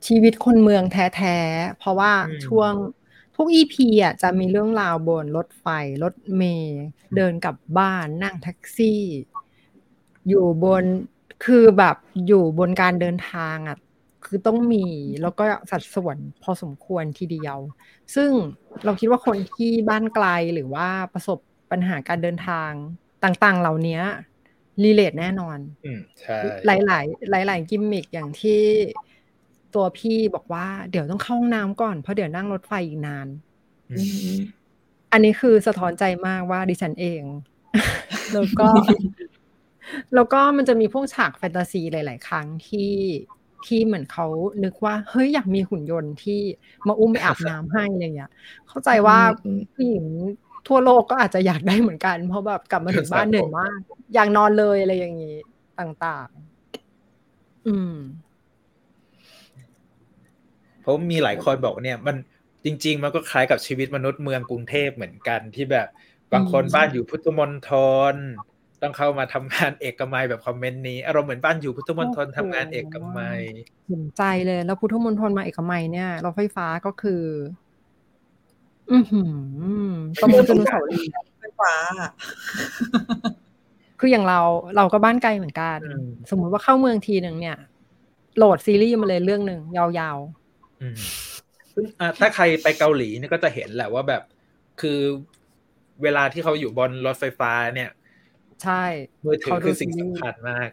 ชีวิตคนเมืองแท้ๆ เพราะว่าอืมช่วงทุกอีพีอะจะมีเรื่องราวบนรถไฟ รถเมล์เดินกลับบ้านนั่งแท็กซี่ อยู่บน คือแบบอยู่บนการเดินทางอะคือต้องมีแล้วก็สัดส่วนพอสมควรทีเดียว ซึ่งเราคิดว่าคนที่บ้านไกลหรือว่าประสบปัญหาการเดินทางต่างๆ เหล่านี้ relate แน่นอนอืมใช่หลายหลายๆหลายๆกิมมิกอย่างที่ตัวพี่บอกว่าเดี๋ยวต้องเข้าห้องน้ำก่อนเพราะเดี๋ยวนั่งรถไฟอีกนานอืออืมอันนี้คือสะท้อนใจมากว่าดิฉันเอง แล้วก็ แล้วก็มันจะมีพวกฉากแฟนตาซีหลาย ๆ ครั้งที่ที่เหมือนเขานึกว่า เฮ้ยอยากมีหุ่นยนต์ที่มาอุ้มไปอาบน้ำให้อะไรเงี้ย เข้าใจว่าอืมผู้หญิงทั่วโลกก็อาจจะอยากได้เหมือนกัน เพราะแบบกลับมาถึงบ้านเหนื่อยมาก อยากนอนเลยอะไรอย่างนี้ ต่างๆ อืมเพราะมีหลายคนบอกว่าเนี่ย มันจริง ๆ มันก็คล้ายกับชีวิตมนุษย์เมืองกรุงเทพเหมือนกันที่แบบบางคนอืมบ้านอยู่พุทธมณฑล ต้องเข้ามาทำงานเอกมัยแบบคอมเมนต์นี้อารมณ์เหมือนบ้านอยู่พุทธมณฑลทำงานเอกมัยเห็นใจเลยแล้วพุทธมณฑลมาเอกมัยเนี่ยรถไฟฟ้าก็คือ อือหือประมูลจนเสาร์ลีย์ไฟฟ้าคืออย่างเราเราก็บ้านไกลเหมือนกันอืมสมมุติว่าเข้าเมืองทีหนึ่งเนี่ย โหลดซีรีส์มาเลยเรื่องหนึ่งยาวอืมซึ่งอะถ้าใครไปเกาหลีเนี่ยก็จะเห็นแหละว่าแบบ คือเวลาที่เขาอยู่บนรถไฟฟ้าเนี่ยๆ ใช่มือถือเขาดูคือสิ่งซีรีส์สำคัญมาก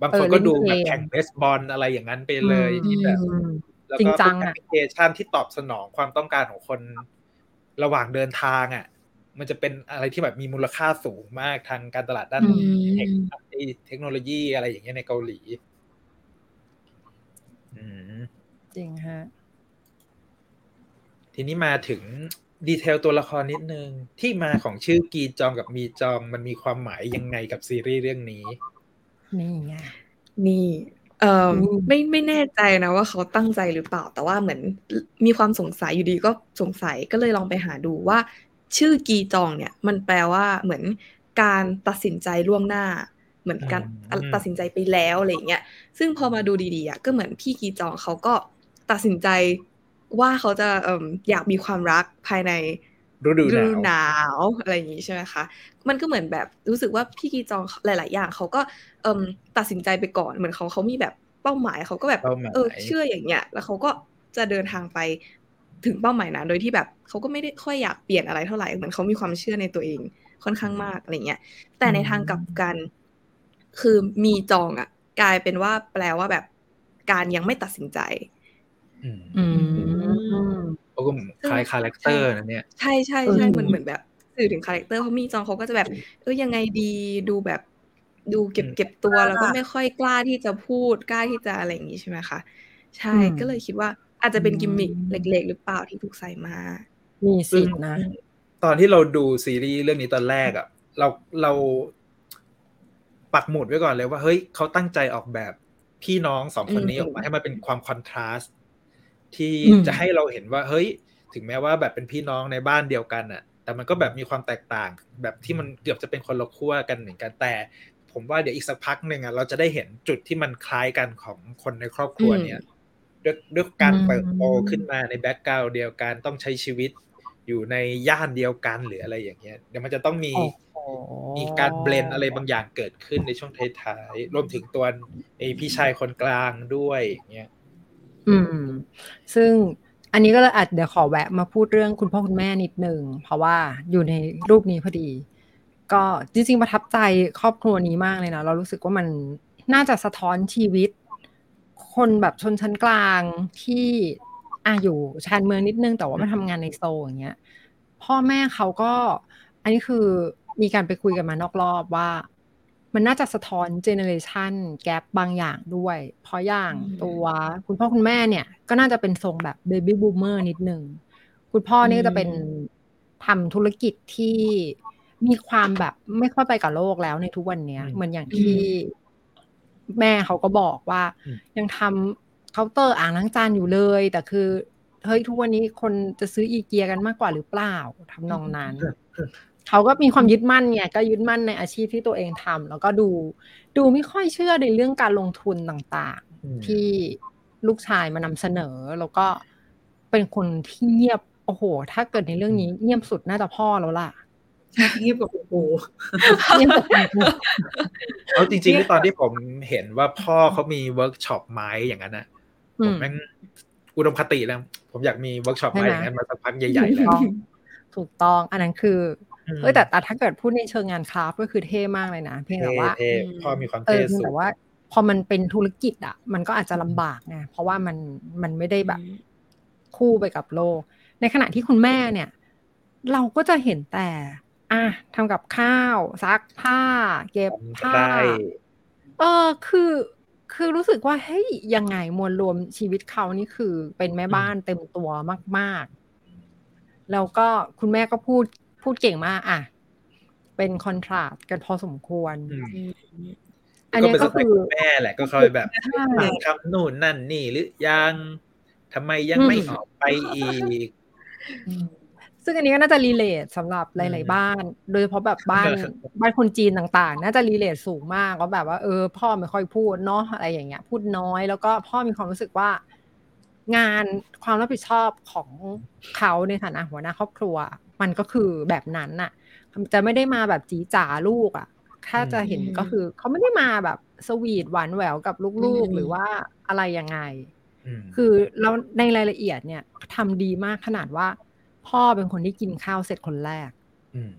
บางเอคอนก็ดูเล่นเกมแบบแข่งเบสบอลอะไรอย่างนั้นไปเลยอืมที่แบบอืมแล้วจริก็งจัทุงกแออะปพลิเคชันที่ตอบสนองความต้องการของคนระหว่างเดินทางอะ มันจะเป็นอะไรที่แบบมีมูลค่าสูงมากทางการตลาดด้านอืมเทคเทคโนโลยีอะไรอย่างเงี้ยในเกาหลีอืมจริงฮะ ทีนี้มาถึง detail ตัวละครนิดนึง ที่มาของชื่อกีจองกับมีจองมันมีความหมายยังไงกับซีรีส์เรื่องนี้ นี่ไงนี่เอออืมไม่ไม่แน่ใจนะว่าเขาตั้งใจหรือเปล่า แต่ว่าเหมือนมีความสงสัยอยู่ดีก็สงสัยก็เลยลองไปหาดูว่า ชื่อกีจองเนี่ย มันแปลว่าเหมือนการตัดสินใจล่วงหน้า เหมือนการอืมตัดสินใจไปแล้วอะไรอย่างเงี้ยซึ่งพอมาดูดีๆอะก็เหมือนพี่กีจองเขาก็ตัดสินใจ ว่าเขาจะเอ่มอยากมีความรักภายในฤดูหฤนาดูวหนาวอะไรอย่างนี้ใช่ไหมคะ มันก็เหมือนแบบรู้สึกว่าพี่กีจองหลาย ๆ อย่างเขาก็เอ่มตัดสินใจไปก่อนเหมือนเขาเขามีแบบเป้าหมายเขาก็แบบเป้าหมายเออเชื่ออย่างเงี้ย แล้วเขาก็จะเดินทางไปถึงเป้าหมายนั้นโดยที่แบบเขาก็ไม่ได้ค่อยอยากเปลี่ยนอะไรเท่าไหร่เหมือนเขามีความเชื่อในตัวเองค่อนข้างมากอะไรเงี้ย แต่ในทางกลับกัน คือมีจองอะ กลายเป็นว่าแปลว่าแบบการยังไม่ตัดสินใจ อืม อืมโอ้ก็คล้าย character นะเนี่ยใช่ใช่เออใช่เหมือนเหมือนแบบสื่อถึง character เพราะมีจองเขาก็จะแบบเออยังไงดีดูแบบดูเก็บอืมเก็บตัวแล้วก็ไม่ค่อยกล้าที่จะพูดกล้าที่จะอะไรอย่างนี้ใช่ไหมคะใช่อืมก็เลยคิดว่าอาจจะเป็นกิมมิคเล็ก ๆ หรือเปล่าที่ถูกใส่มา มีสิทธินะ ตอนที่เราดูซีรีส์เรื่องนี้ตอนแรกอะ เราเราปักหมุดไว้ก่อนเลยว่า เฮ้ยเขาตั้งใจออกแบบพี่น้องสองคนนี้อืมออกมาให้มันเป็นความคอนทราสต์ ที่อืมจะให้เราเห็นว่าเฮ้ย ถึงแม้ว่าแบบเป็นพี่น้องในบ้านเดียวกันอะแต่มันก็แบบมีความแตกต่าง แบบที่มันเกือบจะเป็นคนละขั้วกันเหมือนกันแต่ผมว่าเดี๋ยวอีกสักพักหนึ่งอะเราจะได้เห็นจุดที่มันคล้ายกันของคนในครอบครัวเนี่ยด้วยด้วยการอืมเติบโตขึ้นมาในแบ็กกราวด์เดียวกันต้องใช้ชีวิตอยู่ในย่านเดียวกันหรืออะไรอย่างเงี้ยเดี๋ยวมันจะต้องมีโอ้โหมีการเบลนอะไรบางอย่างเกิดขึ้นในช่วงท้ายๆรวมถึงตัวไอพี่ชายคนกลางด้วยอย่างเงี้ย อืม ซึ่งอันนี้ก็เลยอาจเดี๋ยวขอแวะมาพูดเรื่องคุณพ่อคุณแม่นิดนึงเพราะว่าอยู่ในรูปนี้พอดี ก็จริงๆประทับใจครอบครัวนี้มากเลยนะเรารู้สึกว่ามันน่าจะสะท้อนชีวิต คนแบบชนชั้นกลางที่อะอยู่ชานเมืองนิดนึงแต่ว่ามาทำงานในโซอย่างเงี้ย พ่อแม่เขาก็ อันนี้คือมีการไปคุยกันมานอกรอบว่า มันน่าจะสะท้อนเจเนอเรชันแก p บางอย่างด้วย เพราะอย่างอืมตัวคุณพ่อคุณแม่เนี่ย ก็น่าจะเป็นทรงแบบ baby boomer นิดนึง คุณพ่อนี่ก็จะเป็นทำธุรกิจที่มีความแบบไม่ค่อยไปกับโลกแล้วในทุกวันเนี้ยอืมเหมือนอย่างที่แม่เขาก็บอกว่าอืมยังทำเคาน์เตอร์อ่างล้างจานอยู่เลย แต่คือเฮ้ยทุกวันนี้คนจะซื้ออีเกียกันมากกว่าหรือเปล่าทำนองนั้น เขาก็มีความยึดมั่นไงก็ยึดมั่นในอาชีพที่ตัวเองทำแล้วก็ดูดูไม่ค่อยเชื่อในเรื่องการลงทุนต่างอืมๆที่ลูกชายมานำเสนอ แล้วก็เป็นคนที่เงียบโอ้โห ถ้าเกิดในเรื่องนี้เงียบสุดน่าจะพ่อแล้วล่ะเงียบกว่าคุณครูเงียบกว่าคุณครูเอาจริงๆตอนที่ผมเห็นว่าพ่อเขามีเวิร์กช็อปไม้อย่างนั้นนะอืผมมแม่งอุดมคติแล้ว ผมอยากมีเวิร์กช็อปไม้ใช่ไหมอย่างนั้นมาสักพักใหญ่ๆแล้วถูกต้องถูกต้องอันนั้นคือม เอ้ยแต่แต่ถ้าเกิดพูดในเชิงงาน craft ก็คือเท่มากเลยนะ เพียงแต่ว่าเท่ๆพ่อมีความเอเท่อเพียงสูแต่งว่า พอมันเป็นธุรกิจอะ มันก็อาจจะลำบากไงเพราะว่ามันมันไม่ได้แบบคู่ไปกับโลก ในขณะที่คุณแม่เนี่ย เราก็จะเห็นแต่อะทำกับข้าว ซักผ้า เก็บผ้าได้เออคือคือรู้สึกว่าเฮ้ยยังไงมวลรวมชีวิตเขานี่คือเป็นแม่บ้านเต็มตัวมาก ๆ แล้วก็คุณแม่ก็พูด พูดเก่งมากอะ เป็นคอนทราสต์กันพอสมควรอืมอันก็นี้เป็นสก็ไตคืล์อคุณแม่แหละ ก็คอยแบบใช่ทำนู่นนั่นนี่หรือยังทำไมยังไม่ออกไปอีก ซึ่งอันนี้ก็น่าจะรีเลทสำหรับหอืลายมๆบ้าน โดยเฉพาะแบบบ้านบ้านคนจีนต่าง ๆ น่าจะรีเลทสูงมากว่าแบบว่าเออ พ่อไม่ค่อยพูดเนาะอะไรอย่างเงี้ย พูดน้อย แล้วก็พ่อมีความรู้สึกว่างานความรับผิดชอบของเขาในฐานะหัวหน้าครอบครัว มันก็คือแบบนั้นน่ะ จะไม่ได้มาแบบจีจ๋าลูกอะ ถ้าจะเห็นอืมก็คือ เขาไม่ได้มาแบบสวีทหวานแหววกับลูกอืมๆหรือว่าอะไรยังไงมคือแล้วในรายละเอียดเนี่ยทำดีมากขนาดว่า พ่อเป็นคนที่กินข้าวเสร็จคนแรกม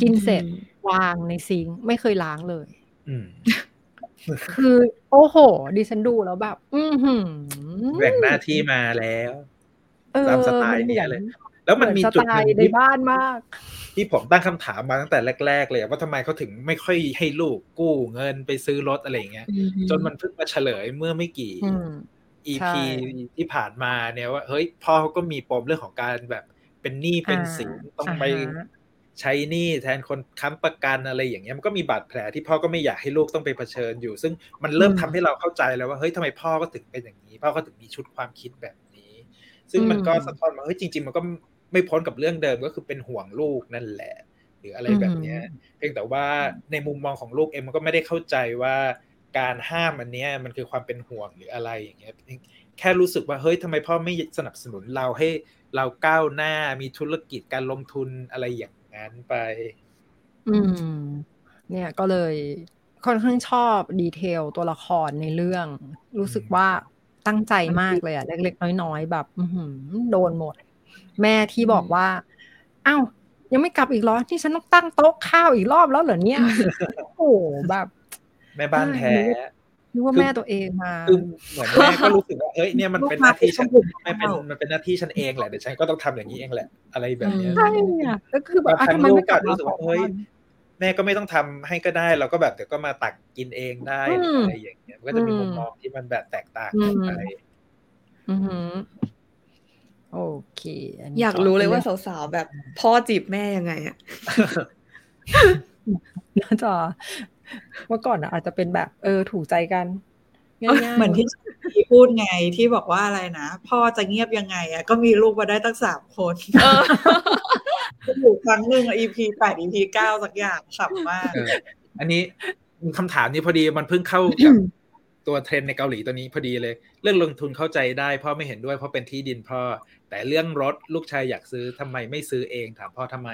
กินเสร็จวางในซิงค์ไม่เคยล้างเลยอืมคือโอ้โห ดิฉันดูแล้วแบบ อือหือแบ่งหน้าที่มาแล้วเออตามสไตล์เนี่ยเลย แล้วมันมีเหอจุดสไตหนึ่งล์ในที่บ้านมาก ที่ผมตั้งคำถามมาตั้งแต่แรก ๆ เลยอะว่าทำไมเขาถึงไม่ค่อยให้ลูกกู้เงินไปซื้อรถอะไรอย่างเงี้ยจนมันเพิ่งมาเฉลยเมื่อไม่กี่อืม EP ใช่ที่ผ่านมาเนี่ยว่า เฮ้ยพ่อเขาก็มีปมเรื่องของการแบบเป็นหนี้เป็นสินต้องไปอ่าฮะใช้หนี้แทนคนค้ำประกันอะไรอย่างเงี้ยมันก็มีบาดแผลที่พ่อก็ไม่อยากให้ลูกต้องไปเผชิญอยู่ ซึ่งมันเริ่มทำให้เราเข้าใจแล้วว่าเฮ้ยทำไมพ่อก็ถึงเป็นอย่างนี้ พ่อก็ถึงมีชุดความคิดแบบนี้ ซึ่งมันก็สะท้อนมาเฮ้ยจริง ๆ มันก็ ไม่พ้นกับเรื่องเดิมก็คือเป็นห่วงลูกนั่นแหละ หรืออะไรแบบเนี้ยเพียงแต่ว่าในมุมมองของลูกเองมันก็ไม่ได้เข้าใจว่าการห้ามอันเนี้ยมันคือความเป็นห่วงหรืออะไรอย่างเงี้ยแค่รู้สึกว่าเฮ้ยทำไมพ่อไม่สนับสนุนเราให้เราก้าวหน้ามีธุรกิจการลงทุนอะไรอย่างนั้นไป อืม เนี่ยก็เลยค่อนข้างชอบดีเทลตัวละครในเรื่อง รู้สึกว่าตั้งใจมากเลยอะเล็กๆน้อยๆแบบอืโดนหมด แม่ที่บอกว่าอ้าวยังไม่กลับอีกเหรอที่ฉันต้องตั้งโต๊ะข้าวอีกรอบแล้วเหรอเนี่ยโอ้แบบ แม่บ้านแท้นึกว่าแม่ตัวเองมาคือเหมือนแม่ก็รู้สึกว่าเอ้ยเนี่ยมันเป็นหน้าที่ฉันไม่เป็นมันเป็นหน้าที่ฉันเองแหละเดี๋ยวฉันก็ต้องทำอย่างนี้เองแหละ อะไรแบบนี้ใช่อะก็คือแบบทำไมไม่กลับรู้สึกว่าเฮ้ยแม่ก็ไม่ต้องทำให้ก็ได้เราก็แบบเดี๋ยวก็มาตักกินเองได้อะไรอย่างเงี้ยก็จะมีมุมมองที่มันแบบแตกต่างกันไป โอเคอยากรู้เลยว่าสาวๆแบบ พ่อจีบแม่ยังไงอะน่าจะเมื่อก่อนอาจจะเป็นแบบ เออถูกใจกันเหมือนที่พี่พูดไงที่บอกว่าอะไรนะ พ่อจะเงียบยังไงอะก็มีลูกมาได้ตั้งสามคนอยู่ครั้งหนึ่ง EP แปด EP เก้าสักอย่างขำมากอันนี้คำถามนี้พอดีมันเพิ่งเข้ากับตัวเทรนในเกาหลีตัวนี้พอดีเลย เรื่องลงทุนเข้าใจได้พ่อไม่เห็นด้วยเพราะเป็นที่ดินพ่อ แต่เรื่องรถลูกชายอยากซื้อทำไมไม่ซื้อเองถามพ่อทำไม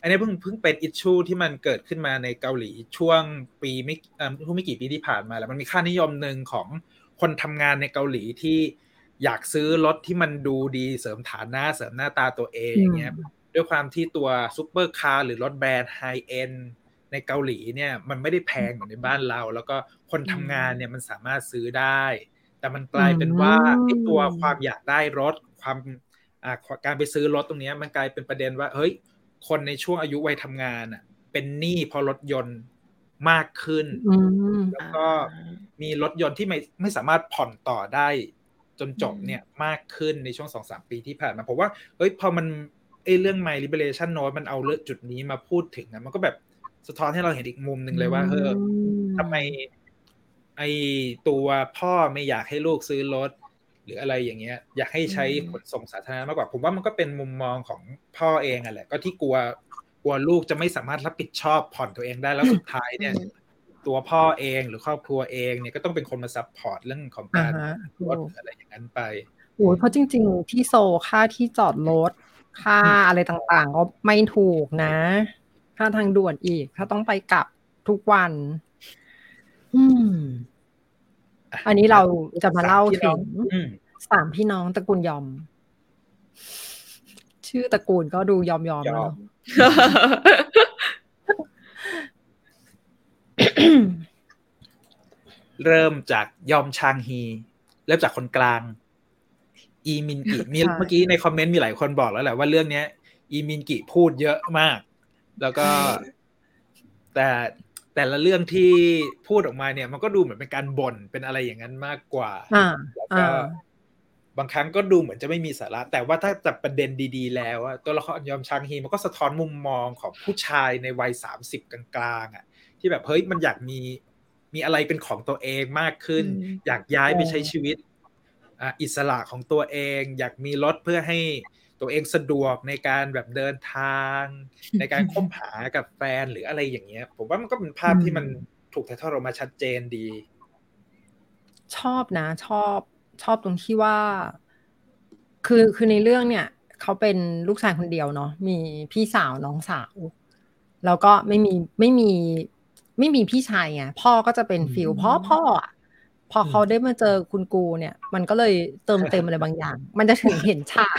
อันนี้เพิ่งเพิ่งเป็น issue ที่มันเกิดขึ้นมาในเกาหลีช่วงปีไม่เอ่อไม่กี่ปีที่ผ่านมาแล้วมันมีค่านิยมหนึ่งของคนทำงานในเกาหลีที่อยากซื้อรถที่มันดูดีเสริมฐานะเสริมหน้าตาตัวเองอย่างเงี้ยด้วยความที่ตัวซูเปอร์คาร์หรือรถแบรนด์ high-end ในเกาหลีเนี่ยมันไม่ได้แพงเหมือนในบ้านเรา แล้วก็คนทำงานเนี่ยมันสามารถซื้อได้ แต่มันกลายเป็นว่าไอ้ตัวความอยากได้รถความ การไปซื้อรถตรงนี้มันกลายเป็นประเด็นว่า เฮ้ย คนในช่วงอายุวัยทำงานอะ เป็นหนี้พอรถยนต์มากขึ้น แล้วก็มีรถยนต์ที่ไม่ไม่สามารถผ่อนต่อได้จนจบเนี่ยมากขึ้นในช่วงสองสามปีที่ผ่านมาผมว่า เฮ้ย พอมันไอเรื่อง My Liberation Note มันเอาเรื่องจุดนี้มาพูดถึงนะมันก็แบบสะท้อนให้เราเห็นอีกมุมหนึ่งเลยว่าเออทำไมไอตัวพ่อไม่อยากให้ลูกซื้อรถ หรืออะไรอย่างเงี้ย อยากให้ใช้ขนส่งสาธารณะมากกว่า ผมว่ามันก็เป็นมุมมองของพ่อเองอะแหละ ก็ที่กลัวกลัวลูกจะไม่สามารถรับผิดชอบผ่อนตัวเองได้แล้วสุดท้ายเนี่ย ตัวพ่อเองหรือครอบครัวเองเนี่ยก็ต้องเป็นคนมา support เรื่องของการรถอะไรอย่างนั้นไปโอ้เพราะจริง ๆ ที่โซลค่าที่จอดรถค่าอะไรต่างๆ ก็ไม่ถูกนะ ค่าทางด่วนอีก ถ้าต้องไปกลับทุกวัน อืม อันนี้เราจะมาเล่าถึงสามพี่น้องตระกูลยอม ชื่อตระกูลก็ดูยอมยอมแล้วเริ่มจากยอมชางฮี เริ่มจากคนกลาง อีมินกิมีเมื่อกี้ในคอมเมนต์มีหลายคนบอกแล้วแหละว่าเรื่องนี้อีมินกิพูดเยอะมาก แล้วก็ แต่ แต่ละเรื่องที่พูดออกมาเนี่ยมันก็ดูเหมือนเป็นการบ่นเป็นอะไรอย่างนั้นมากกว่าแล้วก็บางครั้งก็ดูเหมือนจะไม่มีสาระ แต่ว่าถ้าจับประเด็นดี ๆ แล้วตัวละครยอมชางฮีมันก็สะท้อนมุมมองของผู้ชายในวัยสามสิบกลางๆอะ ที่แบบเฮ้ยมันอยากมีมีอะไรเป็นของตัวเองมากขึ้น อยากย้ายไปใช้ชีวิตอิสระของตัวเอง อยากมีรถเพื่อให้ ตัวเองสะดวกในการแบบเดินทาง ในการคบหากับแฟนหรืออะไรอย่างเงี้ย ผมว่ามันก็เป็นภาพที่มันถูกถ่ายทอดออกมาชัดเจนดี ชอบนะ ชอบชอบตรงที่ว่า คือคือในเรื่องเนี่ยเขาเป็นลูกชายคนเดียวเนาะมีพี่สาวน้องสาว แล้วก็ไม่มีไม่มี ไม่มีพี่ชายไงพ่อก็จะเป็นฟิลพ่อพ่ออะพ อเขาได้มาเจอคุณกูเนี่ย มันก็เลยเติมเต็มอะไรบางอย่าง มันจะถึงเห็นฉาก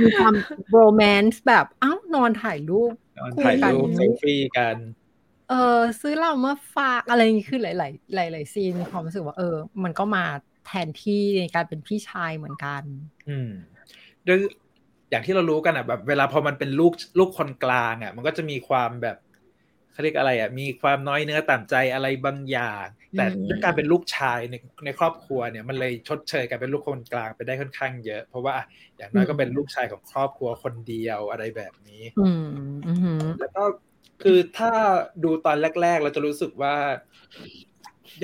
มีความโรแมนต์แบบอ้าวนอนถ่ายรูปนอนถ่ายรูปเซลฟี่กัน เออซื้อเหล้ามาฝากอะไรอย่างนี้คือหลาย ๆ หลาย ๆ ซีนมีความรู้สึกว่า เออ มันก็มาแทนที่ในการเป็นพี่ชายเหมือนกัน อืมด้วยอย่างที่เรารู้กันอะแบบ เวลาพอมันเป็นลูกลูกคนกลางอะ มันก็จะมีความแบบ เขาเรียกอะไรอะมีความน้อยเนื้อต่ำใจอะไรบางอย่าง แต่ด้วยการเป็นลูกชายในในครอบครัวเนี่ยมันเลยชดเชยการเป็นลูกคนกลางไปได้ค่อนข้างเยอะ เพราะว่าอย่างน้อยก็เป็นลูกชายของครอบครัวคนเดียวอะไรแบบนี้อืมแล้วก็คือถ้าดูตอนแรก ๆ เราจะรู้สึกว่า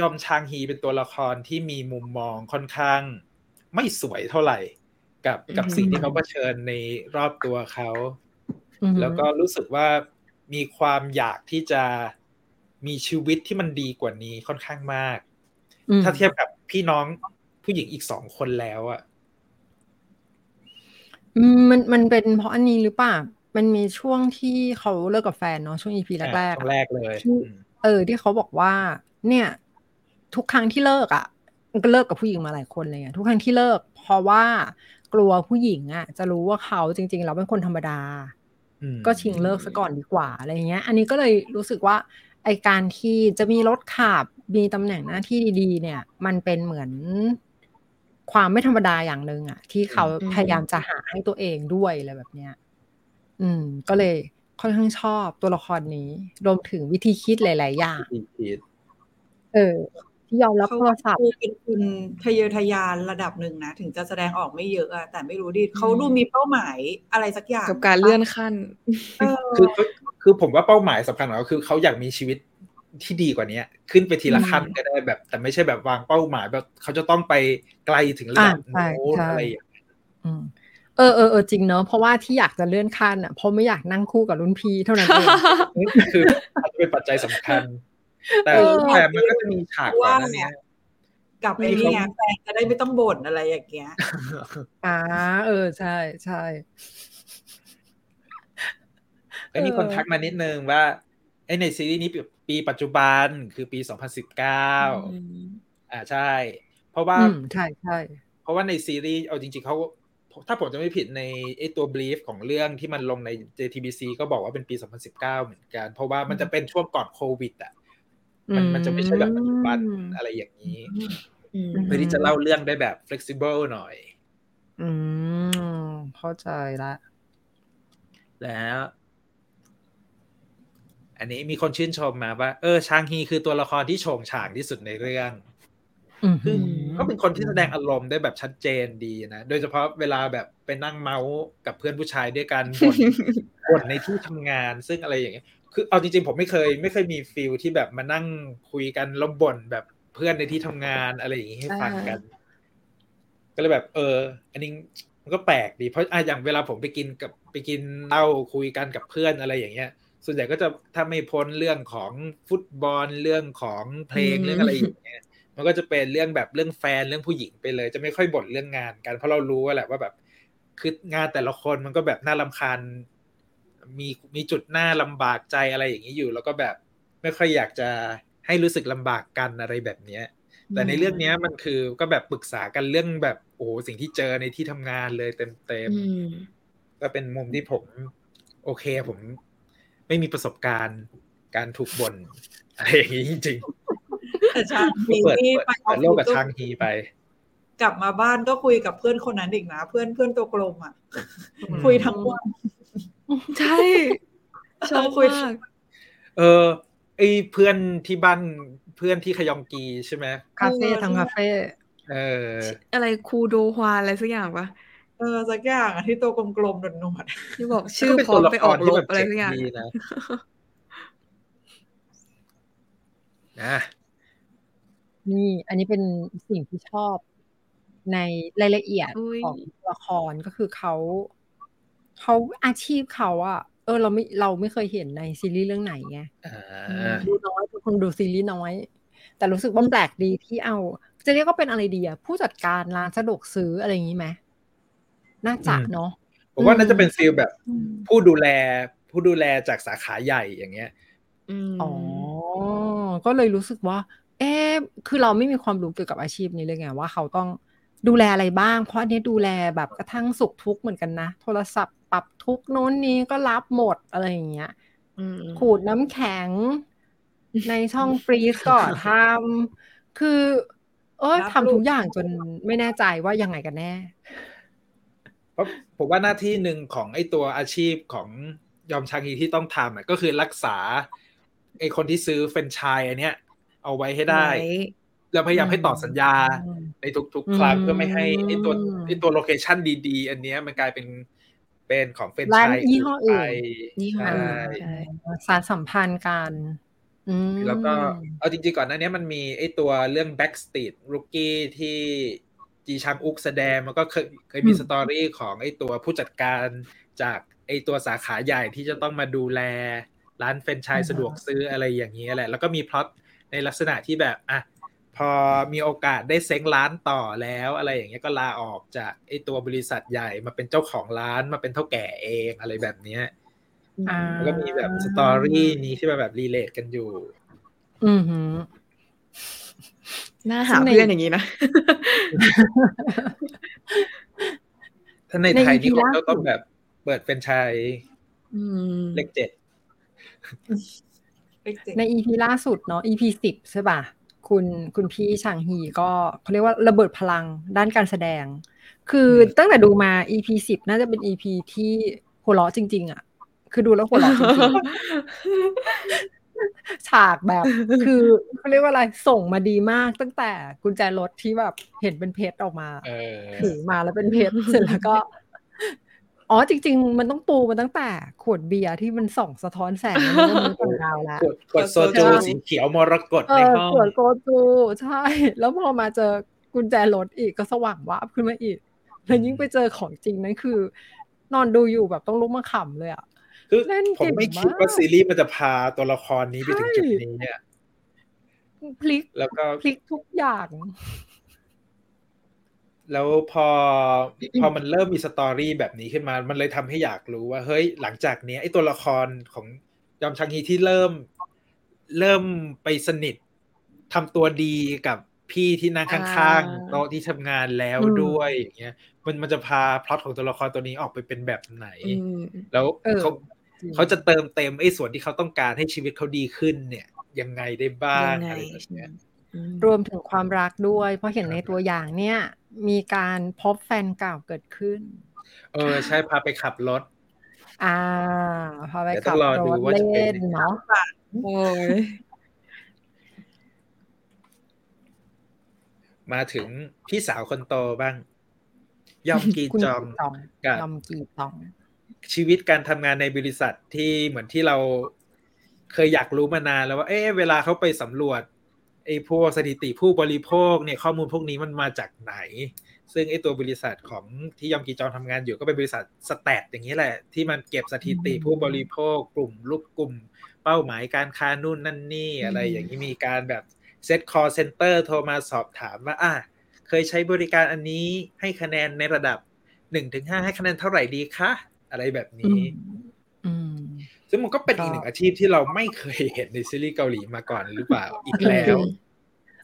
ยอมชางฮีเป็นตัวละครที่มีมุมมองค่อนข้าง ไม่สวยเท่าไหร่ กับกับสิ่งที่เขาเผชิญในรอบตัวเขา แล้วก็รู้สึกว่า มีความอยากที่จะมีชีวิตที่มันดีกว่านี้ค่อนข้างมาก ถ้าเทียบกับพี่น้องผู้หญิงอีกสองคนแล้วอะมันมันเป็นเพราะอันนี้หรือเปล่า มันมีช่วงที่เขาเลิกกับแฟนเนาะช่วงอีพีแรกๆช่วงแรกเลย เออ ที่เขาบอกว่า เนี่ย ทุกครั้งที่เลิกอะ่ะมันก็เลิกกับผู้หญิงมาหลายคนเลยอะทุกครั้งที่เลิก เพราะว่ากลัวผู้หญิงอะ่ะ จะรู้ว่าเขาจริง ๆ เราเป็นคนธรรมดา ก็ชิงเลิกซะก่อนดีกว่าอะไรเงี้ย อันนี้ก็เลยรู้สึกว่าไอการที่จะมีรถขับมีตำแหน่งหน้าที่ดีๆ เนี่ย มันเป็นเหมือนความไม่ธรรมดาอย่างหนึ่งอะที่เขาพยายามจะหาให้ตัวเองด้วยอะไรแบบเนี้ย อืม ก็เลยค่อนข้างชอบตัวละครนี้ รวมถึงวิธีคิดหลาย ๆ อย่างเออ ที่ยอมรับโทรศัพท์เป็นคุณทะเยอทะยานระดับหนึ่งนะ ถึงจะแสดงออกไม่เยอะอะแต่ไม่รู้ดิเขาดูมีเป้าหมายอะไรสักอย่างกับการเลื่อนขั้นคือคือผมว่าเป้าหมายสำคัญของเขาคือเขาอยากมีชีวิตที่ดีกว่านี้ขึ้นไปทีละขั้นก็ได้แบบ แต่ไม่ใช่แบบวางเป้าหมายแบบเขาจะต้องไปไกลถึงระดับโน้นอะไรอย่างเงี้ยเออเออเออจริงเนาะเพราะว่าที่อยากจะเลื่อนขั้นอะเพราะไม่อยากนั่งคู่กับรุ่นพี่เท่านั้นเองคืออาจจะเป็นปัจจัยสำคัญ แต่แต่มันก็จะมีฉากก่อนนั้นเนี่ยกับไอ้นี่แฟนจะได้ไม่ต้องบ่นอะไรอย่างเงี้ยอ่าเออใช่ใช่ก็มีคนทักมานิดนึงว่าไอในซีรีส์นี้ปีปัจจุบันคือปีสองพันสิบเก้าอ่าใช่ เพราะว่าใช่ใช่เพราะว่าในซีรีส์เอาจริง ๆเขาถ้าผมจะไม่ผิดในไอตัวบลีฟของเรื่องที่มันลงใน JTBC ก็บอกว่าเป็นปี 2019 เหมือนกัน เพราะว่ามันจะเป็นช่วงก่อนโควิดอะ มันมันจะไม่ใช่แบบปัจจุบันอะไรอย่างนี้เพื่อที่จะเล่าเรื่องได้แบบ flexible หน่อย อืมเข้าใจละ แล้ว อันนี้มีคนชื่นชมมาว่า เออชางฮีคือตัวละครที่โฉงฉางที่สุดในเรื่องคือก็เป็นคนที่แสดงอารมณ์ได้แบบชัดเจนดีนะ โดยเฉพาะเวลาแบบไปนั่งเมาส์กับเพื่อนผู้ชายด้วยกันบ่นบ่นในที่ทำงาน ซึ่งอะไรอย่างเงี้ย คือเอาจริงๆผมไม่เคย ไม่เคยมีฟิลที่แบบมานั่งคุยกันแล้วบ่นแบบเพื่อนในที่ทำงานอะไรอย่างงี้ให้ฟังกัน ก็เลยแบบ เออ อันนี้มันก็แปลกดีเพราะอะอย่างเวลาผมไปกินกับไปกินเหล้าคุยกันกับเพื่อนอะไรอย่างเงี้ย ส่วนใหญ่ก็จะถ้าไม่พ้นเรื่องของฟุตบอลเรื่องของเพลงเรื่องอะไรอย่างเงี้ยมันก็จะเป็นเรื่องแบบเรื่องแฟนเรื่องผู้หญิงไปเลย จะไม่ค่อยบ่นเรื่องงานกันเพราะเรารู้ว่าแหละว่าแบบคืองานแต่ละคนมันก็แบบน่าลำคาญ มีมีจุดหน้าลำบากใจอะไรอย่างนี้อยู่ แล้วก็แบบไม่ค่อยอยากจะให้รู้สึกลำบากกันอะไรแบบเนี้ย แต่ในเรื่องนี้มันคือก็แบบปรึกษากันเรื่องแบบโอ้สิ่งที่เจอในที่ทำงานเลยเต็มเต็มก็เป็นมุมที่ผม โอเคผมไม่มีประสบการณ์การถูกบ่นอะไรอย่างนี้จริงแต่ชางฮีนี่ไปโลกกับชางฮีไปกลับมาบ้านก็คุยกับเพื่อนคนนั้นอีกนะ เพื่อนเพื่อนตัวกลมอะ คุยทั้งวัน ใช่ชอบคุยเออไอเพื่อนที่บ้านเพื่อนที่ขยองกีใช่ไหมคาเฟ่ทำคาเฟ่เออ อะไรคูโดฮวาอะไรสักอย่างปะเออสักอย่างอะที่ตัวกลมๆหนวดที่บอกชื่อพร้อมไปออกรบอะไรสักอย่างนะนี่อันนี้เป็นสิ่งที่ชอบในรายละเอียดของละครก็คือเขา เขาอาชีพเขาอะเออเราไม่เราไม่เคยเห็นในซีรีส์เรื่องไหนไงดูน้อยทุกคนดูซีรีส์น้อย แต่รู้สึกว่าแปลกดีที่เอา จะเรียกว่าเป็นอะไรดีอะผู้จัดการร้านสะดวกซื้ออะไรอย่างนี้ไหมน่าจะเนาะผมว่าน่าจะเป็นฟีลแบบ ผู้ดูแลผู้ดูแลจากสาขาใหญ่อย่างเงี้ยอ๋อ ก็เลยรู้สึกว่า เอ๊คือเราไม่มีความรู้เกี่ยวกับอาชีพนี้เลยไงว่าเขาต้องดูแลอะไรบ้าง เพราะอันนี้ดูแลแบบกระทั่งสุขทุกข์เหมือนกันนะ โทรศัพท์ ปรับทุกโน้นนี้ก็รับหมดอะไรอย่างเงี้ยขูดน้ำแข็ง ในช่อง freeze ก็ทำคือ เออทำทุกอย่างจนไม่แน่ใจว่ายังไงกันแน่เพราะผมว่าหน้าที่หนึ่งของไอ้ตัวอาชีพของยอมชางฮีที่ต้องทำก็คือรักษาไอคนที่ซื้อแฟรนไชส์อันเนี้ย เอาไว้ให้ได้ไว้แล้วพยายามให้ต่อสัญญาในทุกๆครั้งเพื่อไม่ให้ไอตัวไอตัว location ดีๆ อันเนี้ยมันกลายเป็น เป็นของร้านแฟรนไชส์ยี่ห้ออื่นไปยี่ห้อใช่อื่นใช่สารสัมพันธ์กันอืมแล้วก็เอาจริงๆก่อนหน้านี้มันมีไอตัวเรื่อง Backstreet Rookie ที่จีชังอุกแสดงมันก็เคยเคยมีสตอรี่ของไอตัวผู้จัดการจากไอตัวสาขาใหญ่ที่จะต้องมาดูแล ร้านแฟรนไชส์สะดวกซื้ออะไรอย่างนี้ยแหละ แล้วก็มีพล็อตในลักษณะที่แบบอะ พอมีโอกาสได้เซ้งร้านต่อแล้วอะไรอย่างเงี้ยก็ลาออกจากไอตัวบริษัทใหญ่มาเป็นเจ้าของร้านมาเป็นเท่าแก่เองอะไรแบบเนี้ยอ่าแล้วก็มีแบบสตอรี่นี้ที่มาแบบรีเลทกันอยู่ อือหือน่าหาซึ่งในเพื่อนอย่างนี้นะ ถ้าในในไทย EP นี่คงล่าสุจะดต้องแบบเปิดเป็นไชายอืมเลขเจ็ดในอีพีล่าสุดเนาะอีพีสิบใช่ป่ะ คุณคุณพี่ชางฮีก็เขาเรียกว่าระเบิดพลังด้านการแสดง คือตั้งแต่ดูมา EP สิบน่าจะเป็น EP ที่หัวเราะจริง ๆ อะ คือดูแล้วหัวเราะจริงๆฉากแบบคือเขาเรียกว่าอะไรส่งมาดีมากตั้งแต่กุญแจรถที่แบบเห็นเป็นเพชรออกมาเออถือมาแล้วเป็นเพชรเสร็จแล้วก็ อ๋อจริง ๆ มันต้องปูมาตั้งแต่ขวดเบียร์ที่มันส่องสะท้อนแสงในโลกนี้ของเราแล้วกดกดโซจูสีเขียวมรกตเอในอห้องขวดโกจูใช่ แล้วพอมาเจอกุญแจรถอีกก็สว่างวาบขึ้นมาอีกแล้วยิ่งไปเจอของจริงนั่นคือ นอนดูอยู่แบบต้องลุกมาขำเลยอะคือเล่นผมเก่งไม่คิดมากว่าซีรีส์มันจะพาตัวละครนี้ไปถึงจุดนี้เนี่ยพลิกแล้วก็พลิกทุกอย่าง แล้วพอพอมันเริ่มมีสตอรี่แบบนี้ขึ้นมา มันเลยทำให้อยากรู้ว่า เฮ้ย หลังจากเนี้ยไอ้ตัวละครของยอมชังฮีที่เริ่ม เริ่มไปสนิททำตัวดีกับพี่ที่นั่งข้างอ่าๆโต๊ะที่ทำงานแล้วอืมด้วยอย่างเงี้ย มันมันจะพาพล็อตของตัวละครตัวนี้ออกไปเป็นแบบไหนอืมแล้วเออเขาจริงเขาจะเติมเต็มไอ้ส่วนที่เขาต้องการให้ชีวิตเขาดีขึ้นเนี่ย ยังไงได้บ้างยังไงอะไรแบบเนี้ยอืม รวมถึงความรักด้วย เพราะเห็นในตัวอย่างเนี่ย มีการพบแฟนเก่าเกิดขึ้น เออ ใช่พาไปขับรถ อ่าพอไปเดี๋ยวต้ขัอบงรอรดูถว่าจะเป็นเล่นยังไงเนาะโอ้ยมาถึงพี่สาวคนโตบ้าง ยอมกีคุณจองจองกับยอมกีจอง ชีวิตการทำงานในบริษัทที่เหมือนที่เราเคยอยากรู้มานานแล้วว่า เอ๊ะเวลาเขาไปสำรวจ ไอ้พวกสถิติผู้บริโภคเนี่ยข้อมูลพวกนี้มันมาจากไหน ซึ่งไอ้ตัวบริษัทของที่ยอมกีจองทำงานอยู่ก็เป็นบริษัท stat อย่างนี้แหละ ที่มันเก็บสถิติผู้บริโภค กลุ่มลูกกลุ่ม เป้าหมายการค้านู่นนั่นนี่อะไรอย่างนี้มีการแบบเซตคอ l เซ็นเตอร์โทรมาสอบถามว่าอะเคยใช้บริการอันนี้ให้คะแนนในระดับหนึ่งถึงห้าให้คะแนนเท่าไหร่ดีคะอะไรแบบนี้อืม ซึ่งมันก็เป็นอีกหนึ่งอาชีพที่เราไม่เคยเห็นในซีรีส์เกาหลีมาก่อนหรือเปล่าอีกแล้ว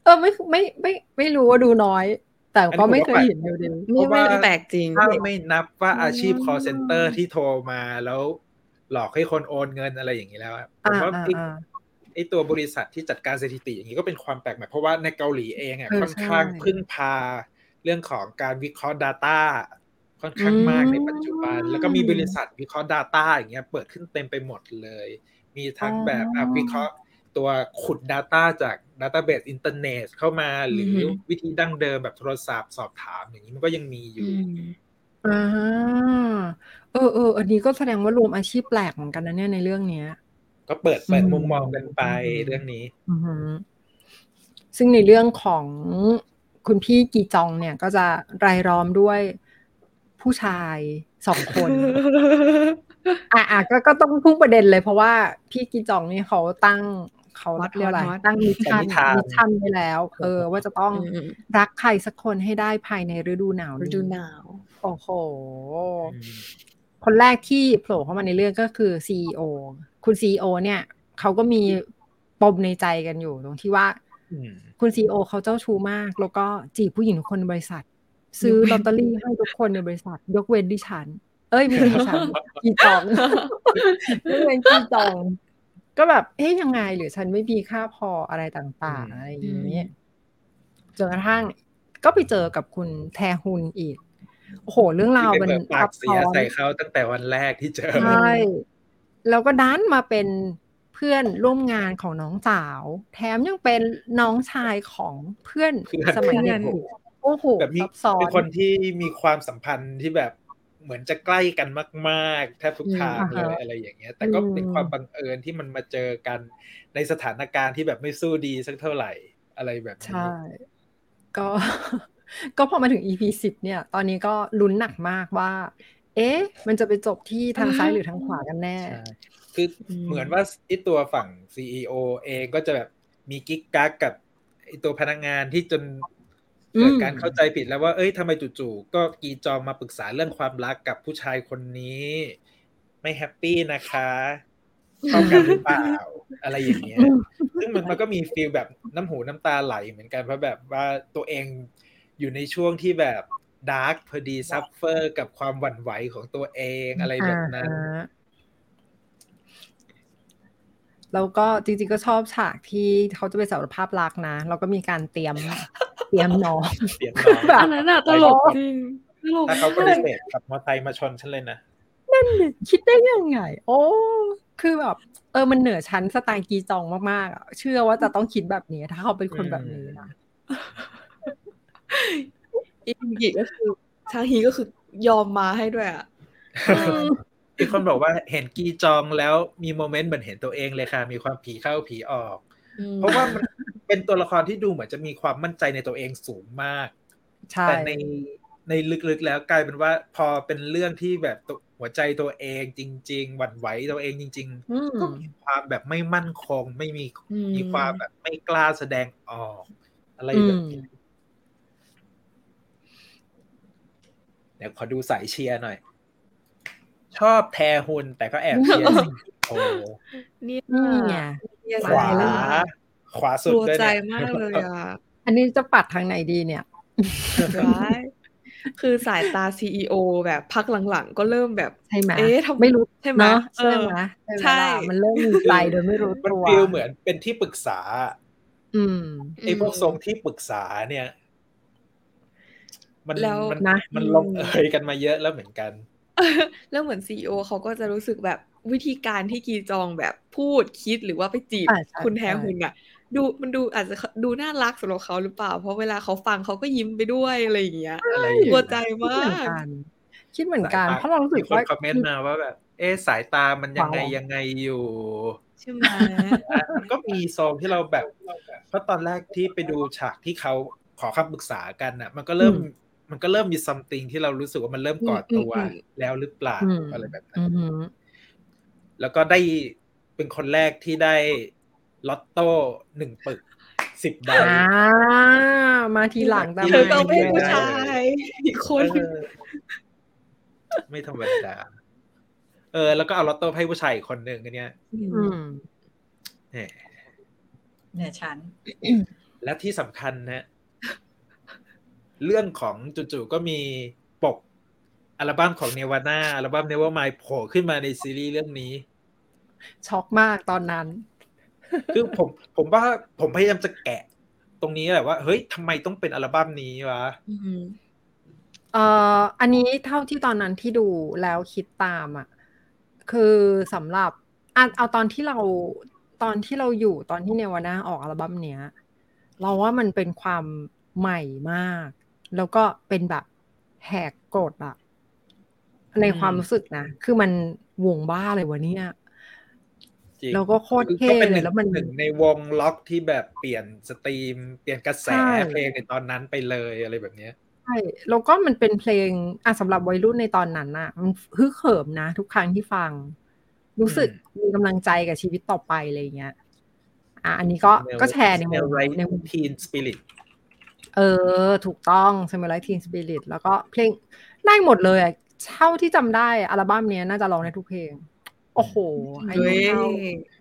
เออไม่ไม่ไม่ไม่รู้ว่าดูน้อย แต่ก็ไม่เคยเห็นอยู่ดีไม่เพราะว่าไม่แปลกจริงถ้าไม่นับว่าอาชีพ call center ที่โทรมาแล้ว หลอกให้คนโอนเงินอะไรอย่างนี้แล้วอะผมอ่าว่าอ่าไอ้อ่าไอ้ตัวบริษัทที่จัดการสถิติอย่างนี้ก็เป็นความแปลกใหม่เพราะว่าในเกาหลีเองอะเออค่อนข้างใช่พึ่งพาเรื่องของการวิเคราะห์ Data ค่อนข้างมากอืมในปัจจุบัน แล้วก็มีบริษัทวิเคราะห์ Data อย่างเงี้ยเปิดขึ้นเต็มไปหมดเลย มีทั้งแบบอะวิเคราะห์ตัวขุด Data จาก Database อินเทอร์เน็ตเข้ามา หรือออฮึวิธีดั้งเดิมแบบโทรศัพท์สอบถามอย่างนี้มันก็ยังมีอยู่อืมอ่าเออเอออันนี้ก็แสดงว่ารวมอาชีพแปลกเหมือนกันนะเนี่ยในเรื่องเนี้ย ก็เปิดเปิดอืมมุมมองกันไปอืมเรื่องนี้อือหือซึ่งในเรื่องของคุณพี่กีจองเนี่ยก็จะรายล้อมด้วย ผู้ชายสองคน อะอะก็ก็ต้องพุ่งประเด็นเลยเพราะว่าพี่กีจองนี่เขาตั้งเขาฮอตเรียกอะไรฮอตตั้งมิชชั่นปณิธาน mission ไว้แล้ว เออ ว่าจะต้องอืมรักใครสักคนให้ได้ภายในฤดูหนาวฤนี้ดูหนาว โอ้โหอืมคนแรกที่โผล่เข้ามาในเรื่องก็คือ CEO คุณ CEO เนี่ยเขาก็มีปมในใจกันอยู่ตรงที่ว่าอืมคุณ CEO เขาเจ้าชู้มาก แล้วก็จีบผู้หญิงทุกคนในบริษัท ซื้อยกเว้นลอตเตอรี่ให้ทุกคนในบริษัท ยกเว้นดิฉัน เอ้ยไม่ใช่ดิฉันกีจองยกเว้นกีจอง ก็แบบเอ๊ยยังไง หรือฉันไม่มีค่าพออะไรต่างๆอืมอะไรอย่างนี้จนกระทั่งก็ไปเจอกับคุณแทฮุนอีกโอ้โห เรื่องราวที่มัเป็นนแบบปากเสียซับซ้อนใส่เขาตั้งแต่วันแรกที่เจอใช่แล้วก็ดันมาเป็นเพื่อนร่วมงานของน้องสาว แถมยังเป็นน้องชายของเพื่อนเพื่อนสมัยเพื่เด็อนกๆ โอ้โหแบบมีซับซ้อเป็นนคนที่มีความสัมพันธ์ที่แบบเหมือนจะใกล้กันมากๆแทบทุกทางอืมเลยอ่าฮะอะไรอย่างเงี้ย แต่ก็เป็นอืมความบังเอิญที่มันมาเจอกันในสถานการณ์ที่แบบไม่สู้ดีสักเท่าไหร่อะไรแบบนี้ใช่ก็ก็พอมาถึง EP สิบเนี่ย ตอนนี้ก็ลุ้นหนักมากว่า เอ๊ะ มันจะไปจบที่ทางซ้ายหรือทางขวากันแน่ใช่คืออมเหมือนว่าไอตัวฝั่ง CEO เองก็จะแบบมีกิ๊กกักกับไอตัวพนักงานที่จน เกิดการเข้าใจผิดแล้วว่า เอ้ยทำไมจู่ๆก็กีจองมาปรึกษาเรื่องความรักกับผู้ชายคนนี้ ไม่ happy นะคะเข้ากันหรือเปล่า อะไรอย่างเงี้ย ซึ่งมันมันก็มี feel แบบน้ำหูน้ำตาไหลเหมือนกันเพราะแบบว่าตัวเองอยู่ในช่วงที่แบบ dark พอดี suffer กับความหวั่นไหวของตัวเองอะไรแบบนั้นอ่าฮะ แล้วก็จริง ๆ ก็ชอบฉากที่เขาจะไปสารภาพรักนะ แล้วก็มีการเตรียมเตรียมน้องเสียงน้องแบบอันนั้นอะตลกจริงตลกถ้าเขาปมากฏิเสธขับมอเตอร์ไซค์มาชนฉันเลยนะคิดได้ยังไง โอ้คือแบบเออมันเหนือชั้นสไตล์กีจองมากๆอะเชื่อว่าจะต้องคิดแบบนี้ ถ้าเขาเป็นคนแบบนี้นะอีกิก็คือชาฮีก็คือยอมมาให้ด้วยอะ มีคนบอกว่าเห็นกีจองแล้วมีโมเมนต์เหมือนเห็นตัวเองเลยค่ะ มีความผีเข้าผีออก เพราะว่ามันเป็นตัวละครที่ดูเหมือนจะมีความมั่นใจในตัวเองสูงมากใช่แต่ในในลึกๆแล้วกลายเป็นว่าพอเป็นเรื่องที่แบบตัวหัวใจตัวเองจริง ๆ หวั่นไหวตัวเองจริงอืมๆก็มีความแบบไม่มั่นคง ไม่มีอืมมีความแบบไม่กล้าแสดงออก อะไรแบบนี้เดี๋ยวขอดูสายเชียร์หน่อย ชอบแทฮุนแต่ก็แอบเชียร์สิงโตนี่นี่ไงเนี่ยขวาแล้วขวาสุดกลัวด้วยใจเนี่ยมากเลยอะอันนี้จะปัดทางไหนดีเนี่ยร้ายคือสายตาซีอแบบพักหลังๆ ก็เริ่มแบบใช่ไหมเอ๊ะทำไม่รู้ใช่ไหมเนาะเอใช่อไหมใช่ใช่ไหมล่ะมันเริ่มมีใจโดยไม่รู้มันตัวฟีลเหมือนเป็นที่ปรึกษา อืมไอ้พวกทรงที่ปรึกษาเนี่ย มันแล้วมันนะมันลงเอยกันมาเยอะแล้วเหมือนกัน แล้วเหมือนซีอเขาก็จะรู้สึกแบบวิธีการที่กีจองแบบพูดคิดหรือว่าไปจีบอ่าใช่คุณแทใช่ฮุนอะดูมันดูอาจจะดูน่ารักสำหรับเขาหรือเปล่า เพราะเวลาเขาฟังเขาก็ยิ้มไปด้วยอะไรอย่างเงี้ยอะไรอย่างเงี้ยกลัวใจคิดมาเหมือนกกันคิดเหมือนกันสายตเพราะเรารู้สึมีกคนว่าคอมเมนต์มาว่าแบบเอ๊ะสายตามันยังไงว้าวยังไงอยู่ใช่ไหมอะมันก็มีโซนที่เราแบบ เพราะตอนแรกที่ไปดูฉากที่เขาขอคำปรึกษากันน่ะ มันก็เริ่ม มันก็เริ่มมีซัมติงที่เรารู้สึกว่ามันเริ่มก่อตัวแล้วหรือเปล่าอืมอะไรแบบนั้อืนอหือแล้วก็ได้เป็นคนแรกที่ได้ลอตโต้หนึ่งปึกสิบใบอ่ามาทีหลังแต่เธอก็ไม่เป็นผู้ชายอีกคนเออไม่ธรรมดา เออ แล้วก็เอาลอตโต้ให้ผู้ชายอีกคนหนึ่งอันเนี้ยอืมแหมเนี่ยฉัน และที่สำคัญนะ เรื่องของจู่ๆก็มีปกอัลบั้มของเนวาน่าอัลบั้มเนว r ม i โผล่ขึ้นมาในซีรีส์เรื่องนี้ ช็อกมากตอนนั้น คือผมผมว่าผมพยายามจะแกะ ตรงนี้แหละว่า เฮ้ยทำไมต้องเป็นอัลบั้มนี้วะอืมเอ่ออันนี้เท่าที่ตอนนั้นที่ดูแล้วคิดตามอะ คือสำหรับอะเอาตอนที่เราตอนที่เราอยู่ตอนที่เนวาน่าออกอัลบั้มเนี้ย เราว่ามันเป็นความใหม่มาก แล้วก็เป็นแบบแหกกฎอะในความรู้สึกนะ คือมันวงบ้าเลยวะเนี่ยจริงแล้วก็โคตรเท่ก็เป็นหเลนึ่ยงแล้วมันหนึ่งในวงล็อกที่แบบเปลี่ยนสตรีม เปลี่ยนกระแสใช่เพลงในตอนนั้นไปเลยอะไรแบบเนี้ยใช่แล้วก็มันเป็นเพลงอะสำหรับวัยรุ่นในตอนนั้นน่ะ มันฮึกเหิมนะ ทุกครั้งที่ฟัง รู้สึกมีกำลังใจกับชีวิตต่อไปอะไรอย่างเงี้ย อะอันนี้ก็ก็แชร์ในมุมไรในมุมทีนสปิริต เออ ถูกต้อง s i m u l a t e Teen Spirit แล้วก็เพลงได้หมดเลยอะเท่าที่จำได้อัลบั้มเนี้ยน่าจะร้องได้ทุกเพลง โอ้โหอายุเฮ้ยเท่า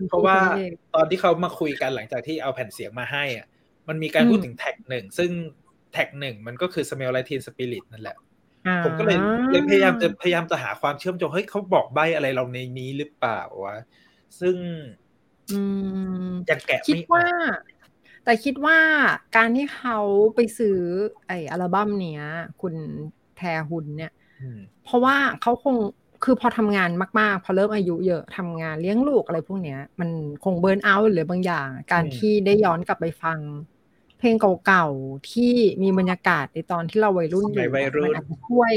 เพราะว่าเพลงตอนที่เขามาคุยกันหลังจากที่เอาแผ่นเสียงมาให้อะ มันมีการอืมพูดถึงแท็กหนึ่ง ซึ่งแท็กหนึ่งมันก็คือ Smell Like Teen Spirit นั่นแหละอ่าผมก็เลยเลยพยายามจะพยายามจะหาความเชื่อมโยงเฮ้ยเขาบอกใบอะไรเราในนี้หรือเปล่าวะซึ่งอืมยังแกะคิดไม่ออว่าก แต่คิดว่าการที่เขาไปซื้อ ไอ้อัลบั้มเนี้ย คุณแทฮุนเนี่ยอืมเพราะว่าเขาคงคือพอทำงานมากๆ พอเริ่มอายุเยอะทำงานเลี้ยงลูกอะไรพวกเนี้ย มันคงเบิร์นเอาท์หรือบางอย่าง การที่ได้ย้อนกลับไปฟัง เพลงเก่าๆ ที่มีบรรยากาศในตอนที่เราวัยรุ่นอยู่มันอาจจะช่วย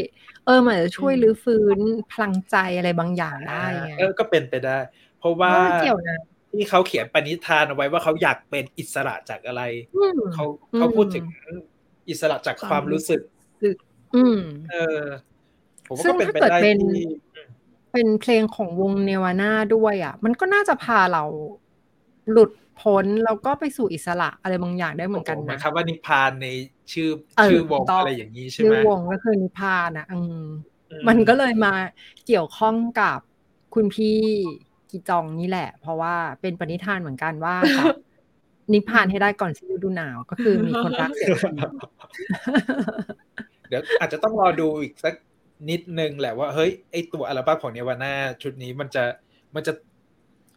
เออมันอาจจะช่วยรื้อฟื้นพลังใจอะไรบางอย่างได้ไงเออก็เป็นไปได้ เพราะว่าเกี่ยวนะ ที่เขาเขียนปณิธานเอาไว้ว่าเขาอยากเป็นอิสระจากอะไรเขาเขาพูดถึงอิสระจากความรู้สึกอืม เออ ผมซึ่งถ้าเกิดเป็นเป็นเพลงของวงเนวาน่าด้วยอะ มันก็น่าจะพาเราหลุดพ้นแล้วก็ไปสู่อิสระอะไรบางอย่างได้เหมือนกันนะคำว่านิพพานในชื่อชื่อวงอะไรอย่างนี้ใช่ไหมชื่อวงก็คือนิพพานนะอืมมันก็เลยมาเกี่ยวข้องกับคุณพี่ กีจองนี่แหละ เพราะว่าเป็นปณิธานเหมือนกันว่านิพพานให้ได้ก่อนฤดูหนาวก็คือมีคนรักเสียเดี๋ยวอาจจะต้องรอดูอีกสักนิดนึงแหละว่าเฮ้ยไอตัวอัลบั้มของเนวาน่าชุดนี้มันจะมันจะ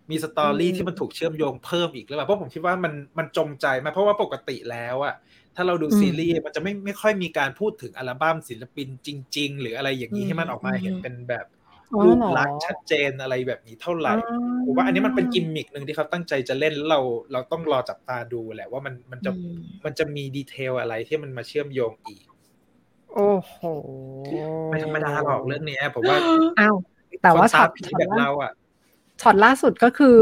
มีสตอรี่ที่มันถูกเชื่อมโยงเพิ่มอีกหรือเปล่าเพราะผมคิดว่ามันมันจงใจมาเพราะว่าปกติแล้วอะถ้าเราดูซีรีส์มันจะไม่ไม่ค่อยมีการพูดถึงอัลบั้มศิลปินจริง ๆ หรืออะไรอย่างนี้ให้มันออกมาเห็นเป็นแบบ รูปลักษณ์ชัดเจนอะไรแบบนี้เท่าไหร่ผมว่าอันนี้มันเป็นกิมมิคหนึ่งที่เขาตั้งใจจะเล่นแล้วเราเราต้องรอจับตาดูแหละว่ามันมันจะมันจะมี detail อะไรที่มันมาเชื่อมโยงอีก โอ้โหไม่ธรรมดาหรอกเรื่องนี้ผมว่าอ้าวแต่ว่าช็อตแบบเราอะช็อตล่าสุดก็คือ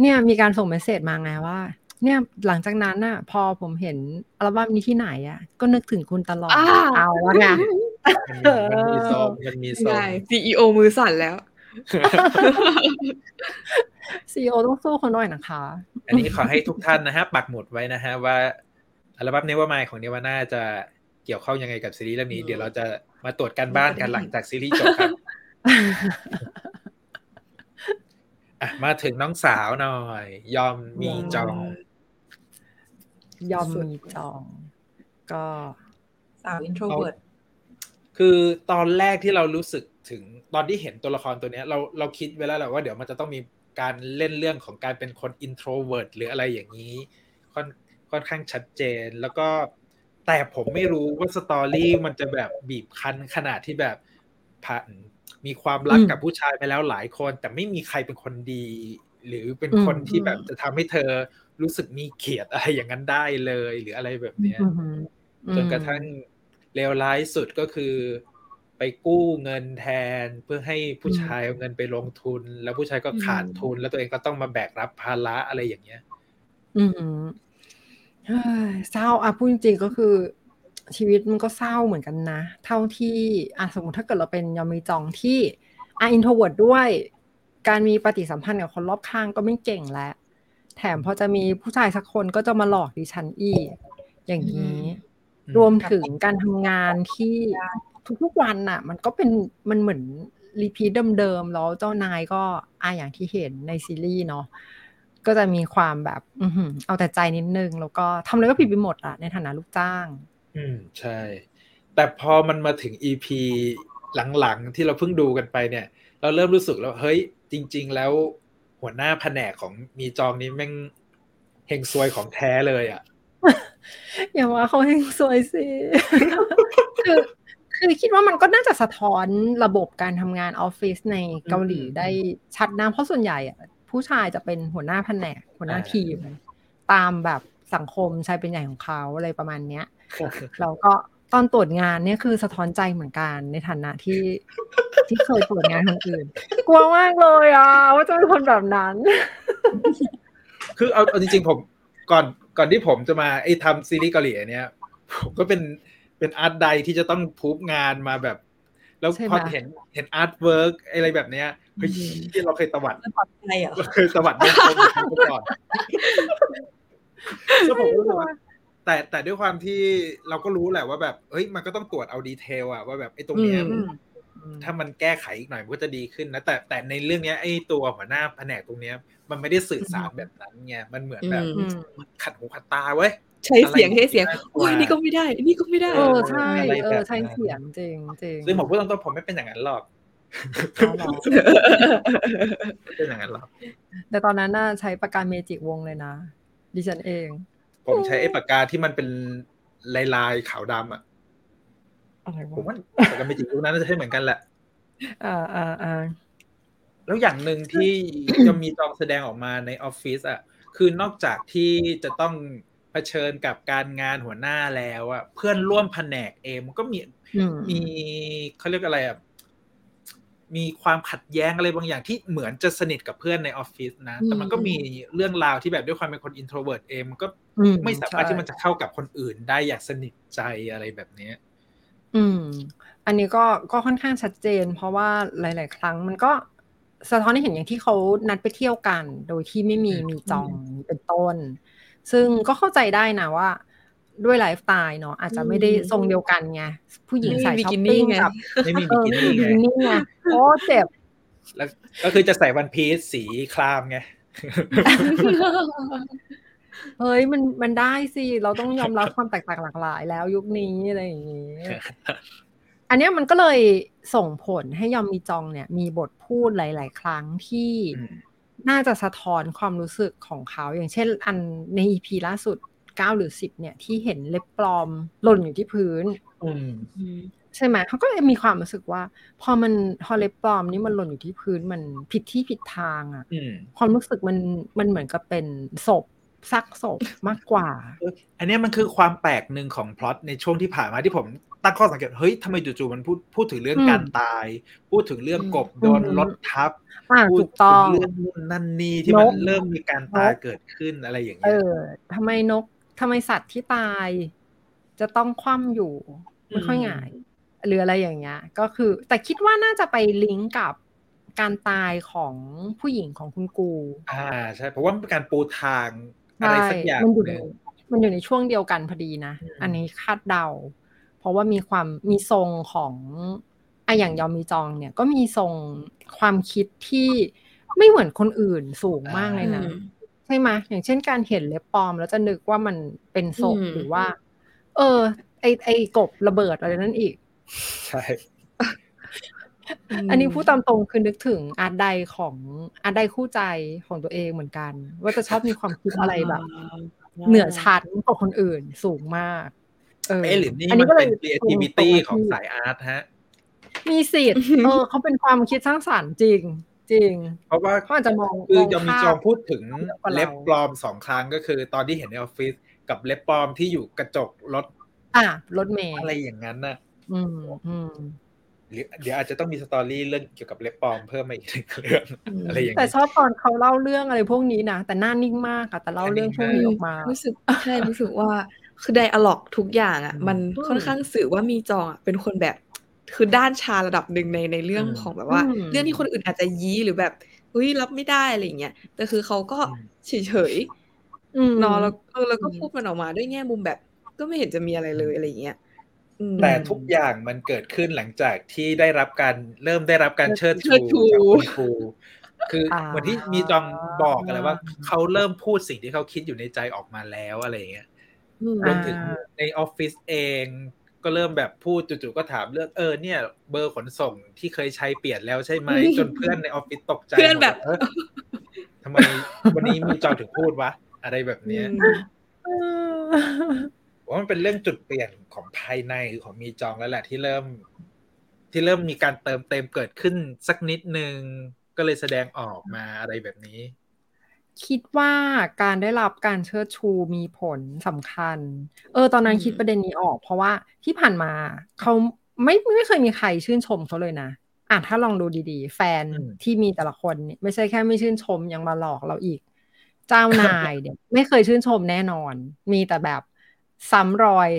เนี่ยมีการส่ง message มาไงว่า เนี่ยหลังจากนั้นน่ะ พอผมเห็นอัลบั้มนี้ที่ไหนอะ ก็นึกถึงคุณตลอดเอาแล้วไง มันมีซองมันมีซองซีอีโอมือสั่นแล้วซีอีโอต้องสู้คนหน่อยนะคะ อันนี้ขอให้ทุกท่านนะฮะ ปักหมุดไว้นะฮะ ว่าอัลบั้มเนวามายของเนวาน่าจะเกี่ยวข้องยังไงกับซีรีส์เรื่องนี้ เดี๋ยวเราจะมาตรวจการบ้านกันหลังจากซีรีส์จบครับมาถึงน้องสาวหน่อย ยอมมีจอง ยอมมีจอง ก็สาว introvert คือตอนแรกที่เรารู้สึกถึงตอนที่เห็นตัวละครตัวนี้เราเราคิดไว้แล้วแหละว่าเดี๋ยวมันจะต้องมีการเล่นเรื่องของการเป็นคน introvert หรืออะไรอย่างนี้ ค่อนค่อนข้างชัดเจนแล้วก็แต่ผมไม่รู้ว่า story มันจะแบบบีบคั้นขนาดที่แบบผ่านมีความรักกับผู้ชายไปแล้วหลายคน แต่ไม่มีใครเป็นคนดี หรือเป็นคนที่แบบจะทำให้เธอรู้สึกมีเกียรติอะไรอย่างนั้นได้เลย หรืออะไรแบบเนี้ยจนกระทั่ง เลวร้ายสุดก็คือไปกู้เงินแทนเพื่อให้ผู้ชายเอาเงินไปลงทุน แล้วผู้ชายก็ขาดทุน แล้วตัวเองก็ต้องมาแบกรับภาระอะไรอย่างเงี้ย อืมเศร้าอะพูดจริงๆก็คือ ชีวิตมันก็เศร้าเหมือนกันนะ เท่าที่อะสมมติถ้าเกิดเราเป็นยอมีจองที่อะ introvert ด้วย การมีปฏิสัมพันธ์กับคนรอบข้างก็ไม่เก่งแล้ว แถมพอจะมีผู้ชายสักคนก็จะมาหลอกดิฉันอีกอย่างนี้ รวมถึงการทำงานที่ทุกๆวันน่ะ มันก็เป็นมันเหมือนรีพีทเดิมๆแล้วเจ้านายก็อาอย่างที่เห็นในซีรีส์เนาะก็จะมีความแบบอืเอาแต่ใจนิดนึง แล้วก็ทำอะไรก็ผิดไปหมดอะในฐานะลูกจ้าง อืมใช่ แต่พอมันมาถึงอีพีหลังๆ ที่เราเพิ่งดูกันไปเนี่ย เราเริ่มรู้สึกแล้วเฮ้ย จริง ๆ แล้วหัวหน้าแผนกของมีจองนี้แม่งเฮงซวยของแท้เลยอะ อย่าว่าเขาเฮงซวยสิคือคือคิดว่ามันก็น่าจะสะท้อนระบบการทำงานออฟฟิศในเกาหลีได้ชัดนะเพราะส่วนใหญ่อะผู้ชายจะเป็นหัวหน้าแผนกหัวหน้าทีม ตามแบบสังคมชายเป็นใหญ่ของเขาอะไรประมาณเนี้ยแล้วก็ตอนตรวจงานเนี่ยคือสะท้อนใจเหมือนกันในฐานะที่ที่เคยตรวจงานคนอื่น กลัวมากเลยอะว่าจะเป็นคนแบบนั้น คือเอาเอาจริงๆผมก่อน ก่อนที่ผมจะมาไอ้ทำซีรีส์เกาหลีเนี่ยผมก็เป็นเป็น art di ที่จะต้องพูบงานมาแบบ แล้วพอเห็นเห็น artwork อะไรแบบเนี้ยเฮ้ยที่เราเคยตวัดเราเคยตวัดเมื่อก่อนแล้วผมก็รู้ว่าแต่แต่ด้วยความที่เราก็รู้แหละว่าแบบเฮ้ยมันก็ต้องตรวจเอาดีเทลอะว่าแบบไอ้ตรงเนี้ย ถ้ามันแก้ไขอีกหน่อยมันก็จะดีขึ้นนะแต่แต่ในเรื่องนี้ไอ้ตัวหัวหน้าแผนกตรงเนี้ย มันไม่ได้สื่อสารแบบนั้นไงมันเหมือนแบบขัดหูขัดตาเว้ยใช้เสียงให้เสียงโอ้ยนี่ก็ไม่ได้นี่ก็ไม่ได้เออใช่เออใช้เสียงจริงจริงซึ่งผมพูดตรงๆผมไม่เป็นอย่างนั้นหรอกเป็นอย่างนั้นหรอกแต่ตอนนั้นน่าใช้ประการเมจิกวงเลยนะดิฉันเอง ผมใช้ไอ้ปากกาที่มันเป็นลายลายขาวดำอะ ผมว่าปากกาเมจิกพวกนั้นน่าจะใช้เหมือนกันแหละ อ่าอ่าอ่าแล้วอย่างหนึ่งที่จะมีจองแสดงออกมาในออฟฟิศอะ คือนอกจากที่จะต้องเผชิญกับการงานหัวหน้าแล้วอะเพื่อนร่วมแผนกเองมันก็มีมีเขาเรียกอะไรอะมีความขัดแย้งอะไรบางอย่างที่เหมือนจะสนิทกับเพื่อนในออฟฟิศนะ แต่มันก็มีเรื่องราวที่แบบด้วยความเป็นคน introvert เองมันก็ไม่สามารถที่มันจะเข้ากับคนอื่นได้อย่างสนิทใจอะไรแบบนี้ อืม อันนี้ก็ก็ค่อนข้างชัดเจน เพราะว่าหลาย ๆ ครั้งมันก็สะท้อนให้เห็นอย่างที่เขานัดไปเที่ยวกัน โดยที่ไม่มีมีจองเป็นต้น ซึ่งก็เข้าใจได้นะว่า ด้วยไลฟ์สไตล์เนาะอาจจะไม่ได้ทรงเดียวกันไงผู้หญิงใส่ช้อปปิ้งกับไม่มีบิกินี่ไงโอ้เจ็บแล้วก็คือจะใส่วันพีซสีครามไง เฮ้ยมันมันได้สิเราต้องยอมรับความแตกต่างหลากหลายแล้วยุคนี้อะไรอย่างนี้อันนี้มันก็เลยส่งผลให้ยอมมีจองเนี่ย มีบทพูดหลาย ๆ ครั้งที่น่าจะสะท้อนความรู้สึกของเขา อย่างเช่น อันในอีพีล่าสุดเก้าหรือสิบเนี่ย ที่เห็นเล็บปลอมหล่นอยู่ที่พื้นใช่ไหมเขาก็มีความรู้สึกว่า พอมันพอเล็บปลอมนี่มันหล่นอยู่ที่พื้นมันผิดที่ผิดทางอะความรู้สึกมันมันเหมือนกับเป็นศพ ซักศพมากกว่า อันนี้มันคือความแปลกหนึ่งของพล็อตในช่วงที่ผ่านมาที่ผมตั้งข้อสังเกตเฮ้ยทำไมจู่ๆมันพูดพูดถึงเรื่องการตาย พูดถึงเรื่องกบโดนรถทับพูดถึงเรื่องนั่นนี่ที่มันเริ่มมีการตายเกิดขึ้นอะไรอย่างเงี้ยเออทำไมนกทำไมสัตว์ที่ตาย จะต้องคว่ำอยู่ไม่ค่อยง่ายหรืออะไรอย่างเงี้ย ก็คือ แต่คิดว่าน่าจะไปลิงก์กับการตายของผู้หญิงของคุณกู อ่าใช่เพราะว่าเป็นการปูทาง อะไรสักอย่างมันอยู่ในมันอยู่ในช่วงเดียวกันพอดีนะ อันนี้คาดเดา เพราะว่ามีความมีทรงของไออย่างยอมมีจองเนี่ย ก็มีทรงความคิดที่ไม่เหมือนคนอื่นสูงมากเลยนะใช่ไหมอย่างเช่นการเห็นเล็บปลอม แล้วจะนึกว่ามันเป็นศพหรือว่า เออ ไอไอกบระเบิดอะไรนั่นอีก ใช่ อันนี้พูดตามตรงคือนึกถึงอาร์ตใดของอาร์ตใดคู่ใจของตัวเองเหมือนกัน ว่าจะชอบมีความคิดอะไรแบบ เหนือชั้นกว่าคนอื่นสูงมากเออหรือนี่มันเป็น creativity ของสาย art ฮะ มีสิทธิ์เออเขาเป็นความคิดสร้างสรรค์จริง จริง เพราะว่าเขาอาจจะมองคือจะมีจองพูดถึงเล็บปลอมสองครั้งก็คือ ตอนที่เห็นในออฟฟิศกับเล็บปลอมที่อยู่กระจกรถ อ่ารถเมย์อะไรอย่างนั้นน่ะ อืมอืม เดี๋ยวอาจจะต้องมี story เรื่องเกี่ยวกับเล็บปลอมเพิ่มมาอีกเรื่องอะไรอย่างนี้แต่ชอบตอนเขาเล่าเรื่องอะไรพวกนี้นะแต่หน้านิ่งมากอะแต่เล่าเรื่องพวกนี้ออกมารู้สึกใช่รู้สึกว่าคือไดอะล็อกทุกอย่างอะมันค่อนข้างสื่อว่ามีจองอะเป็นคนแบบ คือด้านชาระดับหนึ่งในในเรื่องของแบบว่า เรื่องที่คนอื่นอาจจะยี้หรือแบบเฮ้ยรับไม่ได้อะไรเงี้ยแต่คือเขาก็เฉยเฉยนอนแล้วเออแล้วก็พูดมันออกมาด้วยแง่มุมแบบ ก็ไม่เห็นจะมีอะไรเลยอะไรเงี้ย แต่ทุกอย่างมันเกิดขึ้นหลังจากที่ได้รับการเริ่มได้รับการเชิดชูจากคุณครูคือเหมือนที่มีจองบอกอะไรว่าเขาเริ่มพูดสิ่งที่เขาคิดอยู่ในใจออกมาแล้วอะไรเงี้ยรวมถึงในออฟฟิศเองก็เริ่มแบบพูดจู่ๆก็ถามเรื่องเออเนี่ย เบอร์ขนส่งที่เคยใช้เปลี่ยนแล้วใช่ไหมจนเพื่อนในออฟฟิศตกใจเพื่อนแบบทำไมวันนี้มีจอถึงพูดวะอะไรแบบเนี้ย ว่ามันเป็นเรื่องจุดเปลี่ยนของภายในของมีจองแล้วแหละ ที่เริ่ม ที่เริ่มมีการเติมเต็มเกิดขึ้นสักนิดนึงก็เลยแสดงออกมาอะไรแบบนี้ คิดว่าการได้รับการเชิดชูมีผลสำคัญ เออ ตอนนั้นคิดประเด็นนี้ออก เพราะว่าที่ผ่านมาเขาไม่ไม่เคยมีใครชื่นชมเขาเลยนะอะถ้าลองดูดีๆ แฟนที่มีแต่ละคนเนี่ยไม่ใช่แค่ไม่ชื่นชมยังมาหลอกเราอีก เจ้านายเนี่ยไม่เคยชื่นชมแน่นอน มีแต่แบบ ซ้ำรอย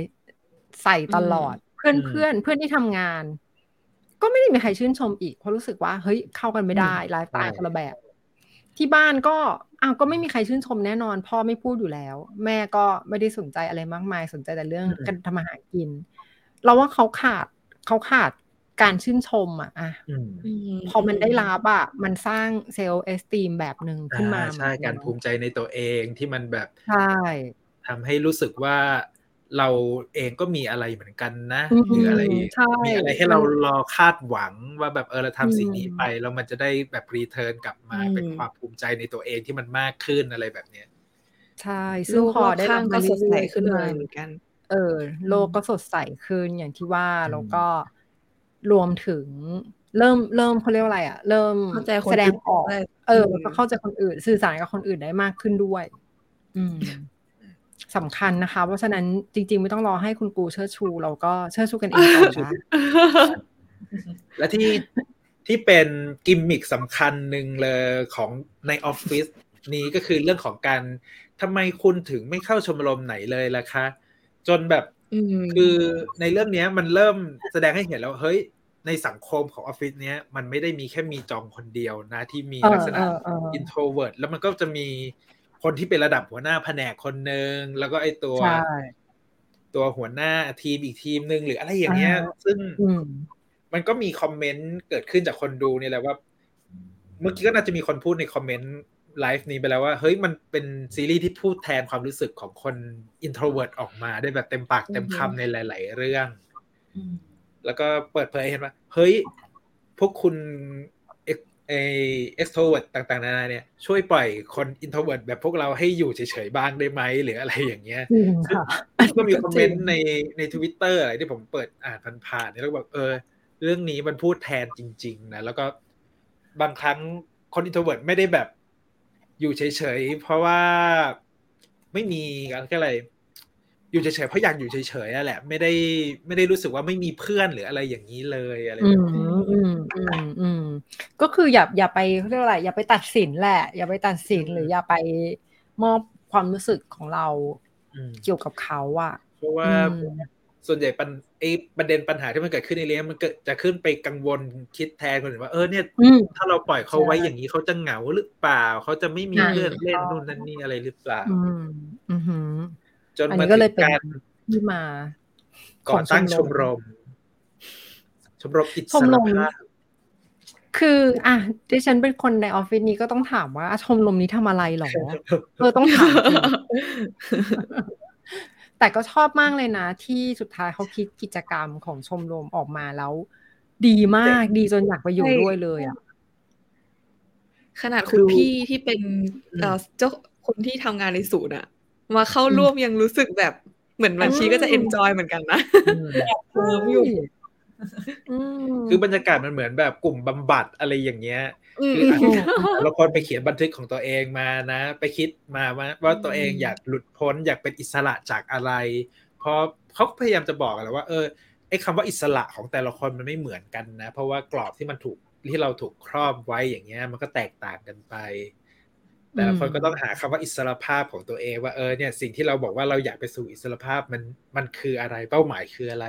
ใส่ตลอด เพื่อนเพื่อนเพื่อนที่ทำงาน ก็ไม่ได้มีใครชื่นชมอีกเพราะรู้สึกว่า เฮ้ยเข้ากันไม่ได้ไลฟ์สไตล์คนละแบบ ที่บ้านก็อ้าวก็ไม่มีใครชื่นชมแน่นอน พ่อไม่พูดอยู่แล้ว แม่ก็ไม่ได้สนใจอะไรมากมาย สนใจแต่เรื่องการทำอาหารกิน เราว่าเขาขาดเขาขาดการชื่นชมอะอะพอมันได้รับอะ มันสร้าง self-esteem แบบหนึ่งขึ้นมา ใช่ การภูมิใจในตัวเองที่มันแบบ ใช่ ทำให้รู้สึกว่าเราเองก็มีอะไรเหมือนกันนะหรืออะไรมีอะไรให้เรารอคาดหวังว่าแบบเออเราทำสิ่งนี้ไปแล้วมันจะได้แบบรีเทิร์นกลับมาเป็นความภูมิใจในตัวเองที่มันมากขึ้นอะไรแบบเนี้ยใช่ซึ่งพอได้รับก็สดใสขึ้นเลยเหมือนกัน เออ โลกก็สดใสขึ้นอย่างที่ว่าแล้วก็รวมถึงเริ่มเริ่มเขาเรียกว่าอะไรอะ เริ่มเข้าใจคนแสดงออกอื่นได้เอออืมแล้วก็เข้าใจคนอื่น สื่อสารกับคนอื่นได้มากขึ้นด้วย อืม สำคัญนะคะ เพราะฉะนั้นจริง ๆ ไม่ต้องรอให้คุณกูเชิดชู เราก็เชิดชูกันเองก่อนนะและที่ที่เป็นกิมมิคสำคัญหนึ่งเลยของในออฟฟิศนี้ก็คือเรื่องของการทำไมคุณถึงไม่เข้าชมรมไหนเลยล่ะคะ จนแบบอืมคือในเรื่องเนี้ยมันเริ่มแสดงให้เห็นแล้วเฮ้ยในสังคมของออฟฟิศเนี้ยมันไม่ได้มีแค่มีจองคนเดียวนะ ที่มีเออลักษณะเออเออ introvert แล้วมันก็จะมี คนที่เป็นระดับหัวหน้าแผนกคนหนึ่งแล้วก็ไอตัวใช่ตัวหัวหน้าทีมอีกทีมหนึ่งหรืออะไรอย่างเงี้ยอ่าซึ่งอืมมันก็มีคอมเมนต์เกิดขึ้นจากคนดูนี่แหละว่า เมื่อกี้ก็น่าจะมีคนพูดในคอมเมนต์ไลฟ์นี้ไปแล้วว่า เฮ้ยมันเป็นซีรีส์ที่พูดแทนความรู้สึกของคน introvert ออกมาได้แบบเต็มปากเต็มคำในหลาย ๆ เรื่อง แล้วก็เปิดเผยให้เห็นว่า เฮ้ย พวกคุณ ex- extrovert ต่างๆ นานาเนี่ยช่วยปล่อยคน introvert แบบพวกเราให้อยู่เฉยๆบ้างได้ไหมหรืออะไรอย่างเงี้ยจริงค่ะก็มีคอมเมนต์ในในทวิตเตอร์อะไรที่ผมเปิดอ่านผ่านๆเนี่ยแล้วก็แบบเออ เรื่องนี้มันพูดแทนจริง ๆ นะ แล้วก็บางครั้งคน introvert ไม่ได้แบบอยู่เฉยๆ เพราะว่าไม่มีอะไร อยู่เฉยๆเพราะอยากอยู่เฉยๆนั่นแหละ ไม่ได้ไม่ได้รู้สึกว่าไม่มีเพื่อนหรืออะไรอย่างนี้เลยอะไรอืแบบมนี้อืมอืมอืมก็คืออย่าอย่าไปเขาเรียกว่าอะไรอย่าไปตัดสินแหละ อย่าไปตัดสินหรืออย่าไปมอบความรู้สึกของเราอืมเกี่ยวกับเขาอะเพราะว่าอืมส่วนใหญ่ปัญไอ้ประเด็นปัญหาที่มันเกิดขึ้นในเลี้ยงมันเกิดจะขึ้นไปกังวลคิดแทนคนอื่นว่าเออเนี่ยอืมถ้าเราปล่อยเขาใช่ไว้อย่างนี้เขาจะเหงาหรือเปล่า เขาจะไม่มีใช่เพื่อนเล่นถูกต้องนู่นนั่นนี่อะไรหรือเปล่า อืมอือหือ จนอันมานี้ก็ถึเลยงเป็นการที่มาก่อตั้งชมรม ชมรมอิสรภาพคืออะดิฉันเป็นคนในออฟฟิศนี้ก็ต้องถามว่าอะชมรมนี้ทำอะไรหรอเออต้องถามจริงแต่ก็ชอบมากเลยนะ ที่สุดท้ายเขาคิดกิจกรรมของชมรมออกมาแล้ว ดีมากดีจนอยากไปอยู่ใช่ด้วยเลยอะขนาดคุณพี่ที่เป็นเอ่อเจ้าคนที่ทำงานในศูนย์อะ มาเข้าร่วมยังรู้สึกแบบเหมือนมันชีก็จะเอนจอยเหมือนกันนะเพิ่มอยู่อืมคือบรรยากาศมันเหมือนแบบกลุ่มบำบัดอะไรอย่างเงี้ยอืมคืออะแต่ละคนไปเขียนบันทึกของตัวเองมานะ ไปคิดมาว่าว่าตัวเองอยากหลุดพ้นอยากเป็นอิสระจากอะไรเพราะเขาพยายามจะบอกแหละว่า เออไอ้คำว่าอิสระของแต่ละคนมันไม่เหมือนกันนะ เพราะว่ากรอบที่มันถูกที่เราถูกครอบไว้อย่างเงี้ย มันก็แตกต่างกันไป แต่ละคนก็ต้องหาคำว่าอิสรภาพของตัวเองว่าเออเนี่ยสิ่งที่เราบอกว่าเราอยากไปสู่อิสรภาพมันมันคืออะไรเป้าหมายคืออะไร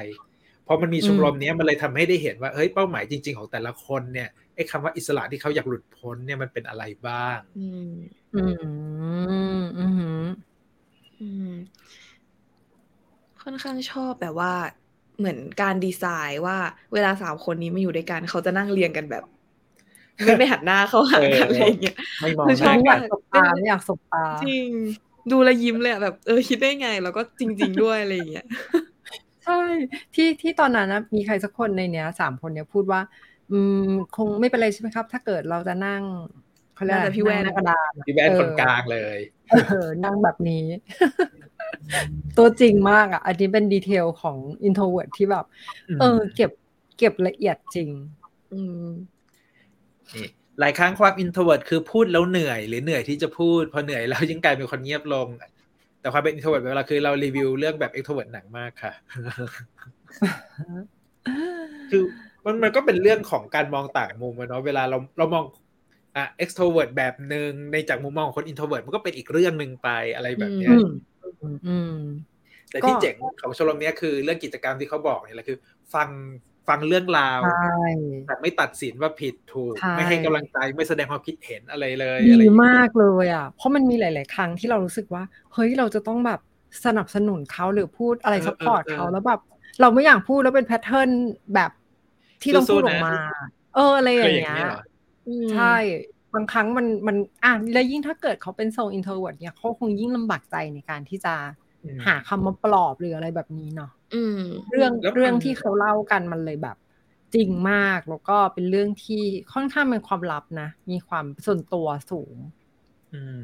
พอมันมีชมรมเนี้ยมันเลยทำให้ได้เห็นว่าเฮ้ยเป้าหมายจริง ๆ ของแต่ละคนเนี่ยไอ้คำว่าอิสระที่เขาอยากหลุดพ้นเนี่ยมันเป็นอะไรบ้าง อืมอืมอืมอืมค่อนข้างชอบแบบว่าเหมือนการดีไซน์ว่าเวลาสามคนนี้มาอยู่ด้วยกัน เขาจะนั่งเรียงกันแบบ ไม่ไปหันหน้าเข้าหากันอะไรอย่างเงี้ยไม่มองคือหชอบน้าไม่อกัยานกสบตาไม่อยากสบตาจริง ดูแลวยิ้มเลยอะแบบเออคิดได้ไง แล้วก็จริง ๆ ด้วยอะไรอย่างเงี้ยใช่ที่ที่ตอนนั้นนะมีใครสักคนในเนี้ยสามคนเนี้ยพูดว่า อืมคงไม่เป็นไรใช่ไหมครับ ถ้าเกิดเราจะนั่งเขาเรียกอะไรน่าจะพี่แว่นงหน้ากระดานอะพี่แว่นเออคนกลางเลยเออนั่งแบบนี้ ตัวจริงมากอะ อันนี้เป็นดีเทลของ introvert ที่แบบ เออ เก็บเก็บละเอียดจริง อืม นี่หลายครั้งความ introvert คือพูดแล้วเหนื่อย หรือเหนื่อยที่จะพูด พอเหนื่อยแล้วยิ่งกลายเป็นคนเงียบลง แต่ความเป็น introvert เวลาคือเรารีวิวเรื่องแบบ extrovert หนักมากค่ะ คือมันมันก็เป็นเรื่องของการมองต่างมุมอะเนาะเวลาเราเรามองอะ extrovert แบบหนึ่งในจากมุมมองของคน introvert มันก็เป็นอีกเรื่องหนึ่งไปอะไรแบบเนี้ยอืมอืมอืมแต่ที่ก็เจ๋งของชมรมเนี้ยคือเรื่องกิจกรรมที่เขาบอกเนี่ยแหละคือ ฟัง ฟังเรื่องราวใช่แต่ไม่ตัดสินว่าผิดถูกใช่ไม่ให้กำลังใจไม่แสดงความคิดเห็นอะไรเลยดีอะไรอย่างเงี้ยมากเลยอะ เพราะมันมีหลาย ๆ ครั้งที่เรารู้สึกว่า เฮ้ยเราจะต้องแบบสนับสนุนเขาหรือพูดอะไรเออ support เออเออเขาแล้วแบบเราไม่อยากพูดแล้วเป็น pattern แบบที่ต้องพูดสู้ๆออกนะมา เอออะไรอเคยย่างอย่างเงี้นี้ยเหรอใช่บางครั้งมันมันอะแล้วยิ่งถ้าเกิดเขาเป็น so introvert เนี่ยเขาคงยิ่งลำบากใจในการที่จะอืม หาคำมาปลอบหรืออะไรแบบนี้เนาะอืมเรื่องแล้วมันเรื่องที่เขาเล่ากันมันเลยแบบ จริงมากแล้วก็เป็นเรื่องที่ค่อนข้างเป็นความลับนะ มีความส่วนตัวสูง อืม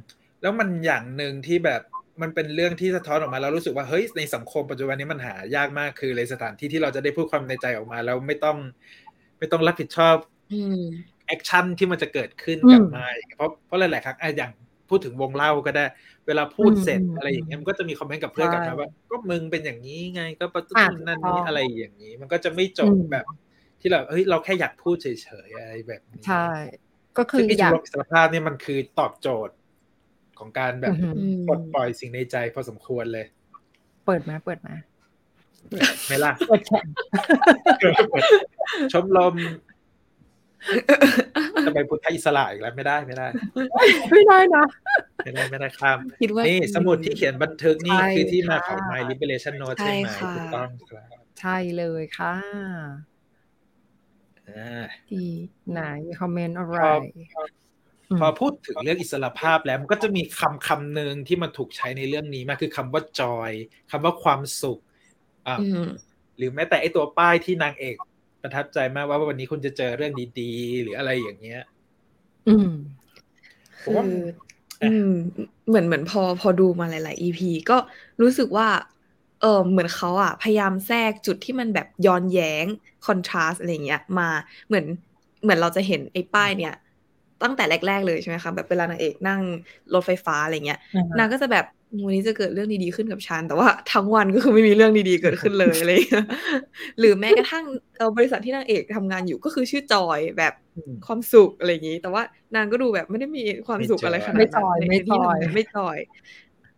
แล้วมันอย่างหนึ่งที่แบบมันเป็นเรื่องที่สะท้อนออกมาแล้วรู้สึกว่าเฮ้ยในสังคมปัจจุบันนี้มันหายากมากคือในสถานที่ที่เราจะได้พูดความในใจออกมา แล้วไม่ต้อง ไม่ต้องรับผิดชอบอืม action ที่มันจะเกิดขึ้นกับไมค์เพราะเพราะหลายๆครั้งอะอย่างพูดถึงวงเล่าก็ได้ เวลาพูดเสร็จอะไรอย่างเงี้ยมันก็จะมีคอมเมนต์กับเพื่อนกลับมาว่า ก็มึงเป็นอย่างนี้ไง ก็ประตูนั่นนี่อะไรอย่างนี้ มันก็จะไม่จบแบบ ที่เราเฮ้ยเราแค่อยากพูดเฉยๆอะไรแบบนี้ใช่ ก็คือซึ่งไอ้อยากจุลอิสรภาพเนี่ยมันคือตอบโจทย์ของการแบบอือหืออืมปลดปล่อยสิ่งในใจพอสมควรเลย เปิดมาเปิดมาไม่ล่ะเปิดแข่งชมรม จะไปพุทธอิสระอีกแล้วไม่ได้ไม่ได้ ไม่ได้นะไม่ได้ไม่ได้ข้ามคิดว่านี่สมุดที่เขียนบันทึกนี่ใช่คือที่มาของค่ะ My Liberation Note ใช่ใช่ไหมค่ะถูกต้องครับใช่เลยค่ะอ่าดีไหนมีคอมเมนต์อะไรพอมพอพูดถึงเรื่องอิสรภาพแล้วมันก็จะมีคำคำหนึ่งที่มันถูกใช้ในเรื่องนี้มากคือคำว่า joy คำว่าความสุขอ่าอืมหรือแม้แต่ไอตัวป้ายที่นางเอก ประทับใจมากว่าวันนี้คุณจะเจอเรื่องดีๆ หรืออะไรอย่างเงี้ย อืมผมว่าคืออืม เหมือนเหมือนพอพอดูมาหลายๆ EP ก็รู้สึกว่า เออเหมือนเขาอะ พยายามแทรกจุดที่มันแบบย้อนแย้งคอนทราสอะไรเงี้ย มาเหมือนเหมือนเราจะเห็นไอ้ป้ายเนี่ยตั้งแต่แรก ๆ เลยใช่ไหมคะแบบเวลานางเอกนั่งรถไฟฟ้าอะไรเงี้ยอือฮะนางก็จะแบบ วันนี้จะเกิดเรื่องดีๆขึ้นกับฉันแต่ว่าทั้งวันก็คือไม่มีเรื่องดีๆเกิดขึ้นเลยอะไรเงี้ยหรือแม้กระทั่งเอ่อบริษัทที่นางเอกทำงานอยู่ก็คือชื่อจอยแบบอืมความสุขอะไรอย่างนี้ แต่ว่านางก็ดูแบบไม่ได้มีความสุขอะไรขนาดไม่นั้นจอยในไม่ที่จอยทำงานไม่จอย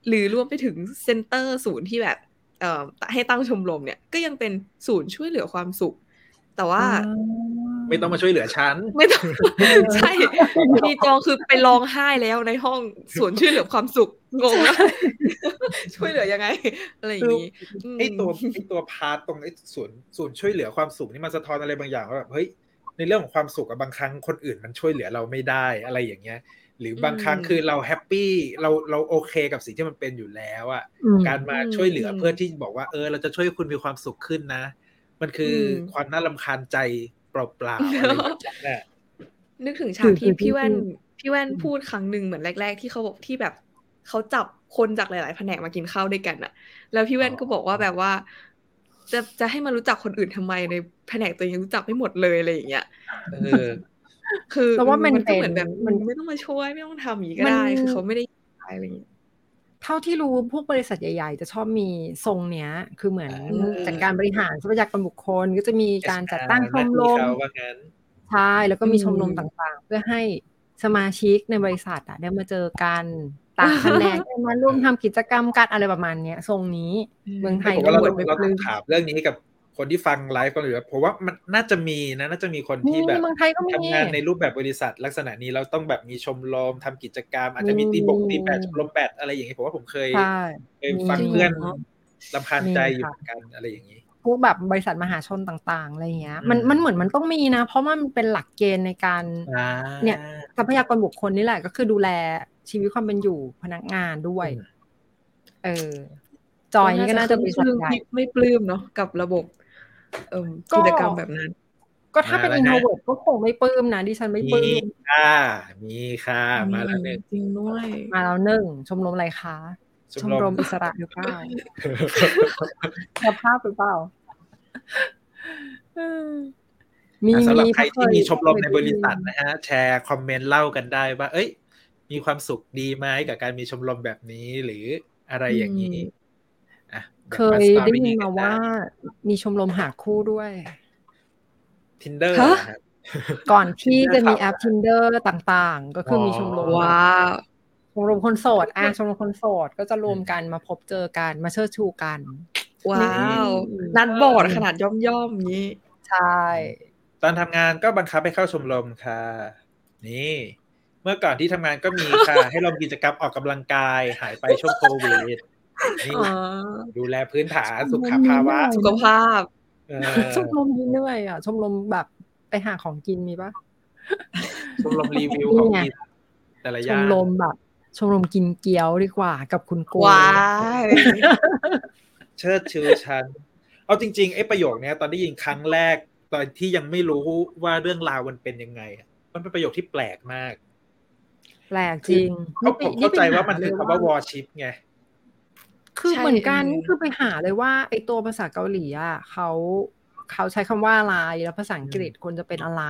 หรือรวมไปถึงเซ็นเตอร์ศูนย์ที่แบบเอ่อให้ตั้งชมรมเนี่ย ก็ยังเป็นศูนย์ช่วยเหลือความสุข แต่ว่า ไม่ต้องมาช่วยเหลือฉัน ไม่ต้อง ใช่มีจองคือไปร้องไห้แล้วในห้องศูนย์ช่วยเหลือความสุขงงนะช่วยเหลือยังไง อะไรอย่างนี้มไอตัวไอตัวพาร์ตตรงไอส่วนส่วนช่วยเหลือความสุขนี่มันสะท้อนอะไรบางอย่างว่าแบบเฮ้ยในเรื่องของความสุขอะบางครั้งคนอื่นมันช่วยเหลือเราไม่ได้อะไรอย่างเงี้ย หรือบางครั้งคือเราแฮปปี้เราเราโอเคกับสิ่งที่มันเป็นอยู่แล้วอะอืมการมาช่วยเหลือเพื่อที่บอกว่าเออ เราจะช่วยให้คุณมีความสุขขึ้นนะ มันคืออความน่ารำคาญใจเปล่าๆอะไรแบบนั้นน่ะนึกถึงฉากที่คือพี่แว่นคือพี่แว่นพูดครั้งหนึ่งเหมือนแรก ๆ ที่เขาบอกที่แบบเขาจับคนจากหลาย ๆ แผนกมากินข้าวด้วยกันอะแล้วพี่แว่นก็บอกว่าแบบว่า จะจะให้มารู้จักคนอื่นทำไมในแผนกตัวเองยังรู้จักไม่หมดเลยอะไรอย่างเงี้ยเออคือแต่ว่ามันก็เหมือนเป็นแบบมัมันนไม่ต้องมาช่วยไม่ต้องทำอย่างนี้ก็มันได้ คือเขาไม่ได้อะไรอย่างเงี้ย เท่าที่รู้พวกบริษัทใหญ่ ๆ จะชอบมีทรงเนี้ย คือเหมือนอืมจัดการบริหารทรัพยากรบุคคลก็จะมีการจัดตั้งชมรมเขาว่างั้นใช่แล้วก็มีอืมชมรมต่างๆ เพื่อให้สมาชิกในบริษัทอะได้มาเจอกันต่างแผนกได้มาร่วมทำกิจกรรมกันอะไรประมาณเนี้ยทรงนี้ เมืองไทยผมก็ว่าเราหมต้ดองไปเราปต้ลึองงถามเรื่องนี้ให้กับ คนที่ฟังไลฟ์กันอยู่ผมว่ามันน่าจะมีนะน่าจะมีคนนี่ที่แบบเมืองไทยก็มีทำงานในรูปแบบบริษัท ลักษณะนี้เราต้องแบบมีชมรมทำกิจกรรม อาจจะมีตีบกตีแบดมีชมรมแบดอะไรอย่างนี้ผมว่าผมเคยใช่เคยฟังมีเพื่อนเนอะลำคาญใจอยู่มีค่ะเหมือนกันอะไรอย่างนี้พวกแบบบริษัทมหาชนต่างๆอะไรเงี้ยมันอืมมันเหมือนมันต้องมีนะ เพราะมันเป็นหลักเกณฑ์ในการอ่าเนี่ยทรัพยากรบุคคลนี่แหละก็คือดูแลชีวิตความเป็นอยู่พนักงานด้วยอืมเออจอยนี่ก็น่าจะบริษัทใหญ่ที่ไม่ปลื้มเนาะกับระบบเอ่ม ก็กิจกรรมแบบนั้น ก็ถ้าเป็นมาแล้วอินนะโทรเวิร์ดก็คงไม่ปลื้มนะดิฉันไม่ปมีลื้มค่ะ มีค่ะ มาแล้วหนึ่งจริงด้วย มาแล้วหนึ่งชมรมอะไรคะชชมมรรมมอิสระหรือเปล่าแคปภาพหรือเปล่าเออมีอะสำหรับมีใครที่มีชมรมในเคยบริษัทนะฮะ แชร์คอมเมนต์เล่ากันได้ว่า เอ้ย มีความสุขดีไหมกับการมีชมรมแบบนี้หรืออะไรอย่างนี้อะ เคยได้ยินมาว่ามีชมรมหาคู่ด้วยทินเดอร์ฮะครับก่อนที่ Tinder จะมีครับแอป tinder ต่างๆ ก็คือมีชมรมว้าวชมรมคนโสดอะชมรมคนโสดก็จะรวมกันมาพบเจอกันมาเชิดชูกัน ว้าวนี่นัดบอร์ดขนาดย่อมย่อมๆอย่างนี้ ใช่ ตอนทำงานก็บังคับให้เข้าชมรมค่ะ นี่ เมื่อก่อนที่ทำงานก็มีค่ะ ให้ลงกิจกรรมออกกำลังกายหายไปช่วงโควิดนี่อ๋อ ดูแลพื้นฐานสุขภาวะ สุขภาพเออชมรมนี้เหนื่อยอะ ชมรมแบบไปหาของกินมีปะชมรมรีวิวของนี่ไงกินแต่ละชอย่ามงรมแบบ ชมรมกินเกี๊ยวดีกว่ากับคุณโกว้ายเชิดชูฉันเอาจริงๆไอ้ประโยคเนี้ยตอนได้ยินครั้งแรกตอนที่ยังไม่รู้ว่าเรื่องราวมันเป็นยังไงอะมันเป็นประโยคที่แปลกมาก แปลกจริงเขาผมเข้าใจว่ามันคือคำว่าว warship ไง คือใช่เหมือนกันอืมนี่คือไปหาเลยว่า ไอตัวภาษาเกาหลีอะเขาเขาใช้คำว่าอะไร แล้วภาษาอังกฤษควรจะเป็นอะไร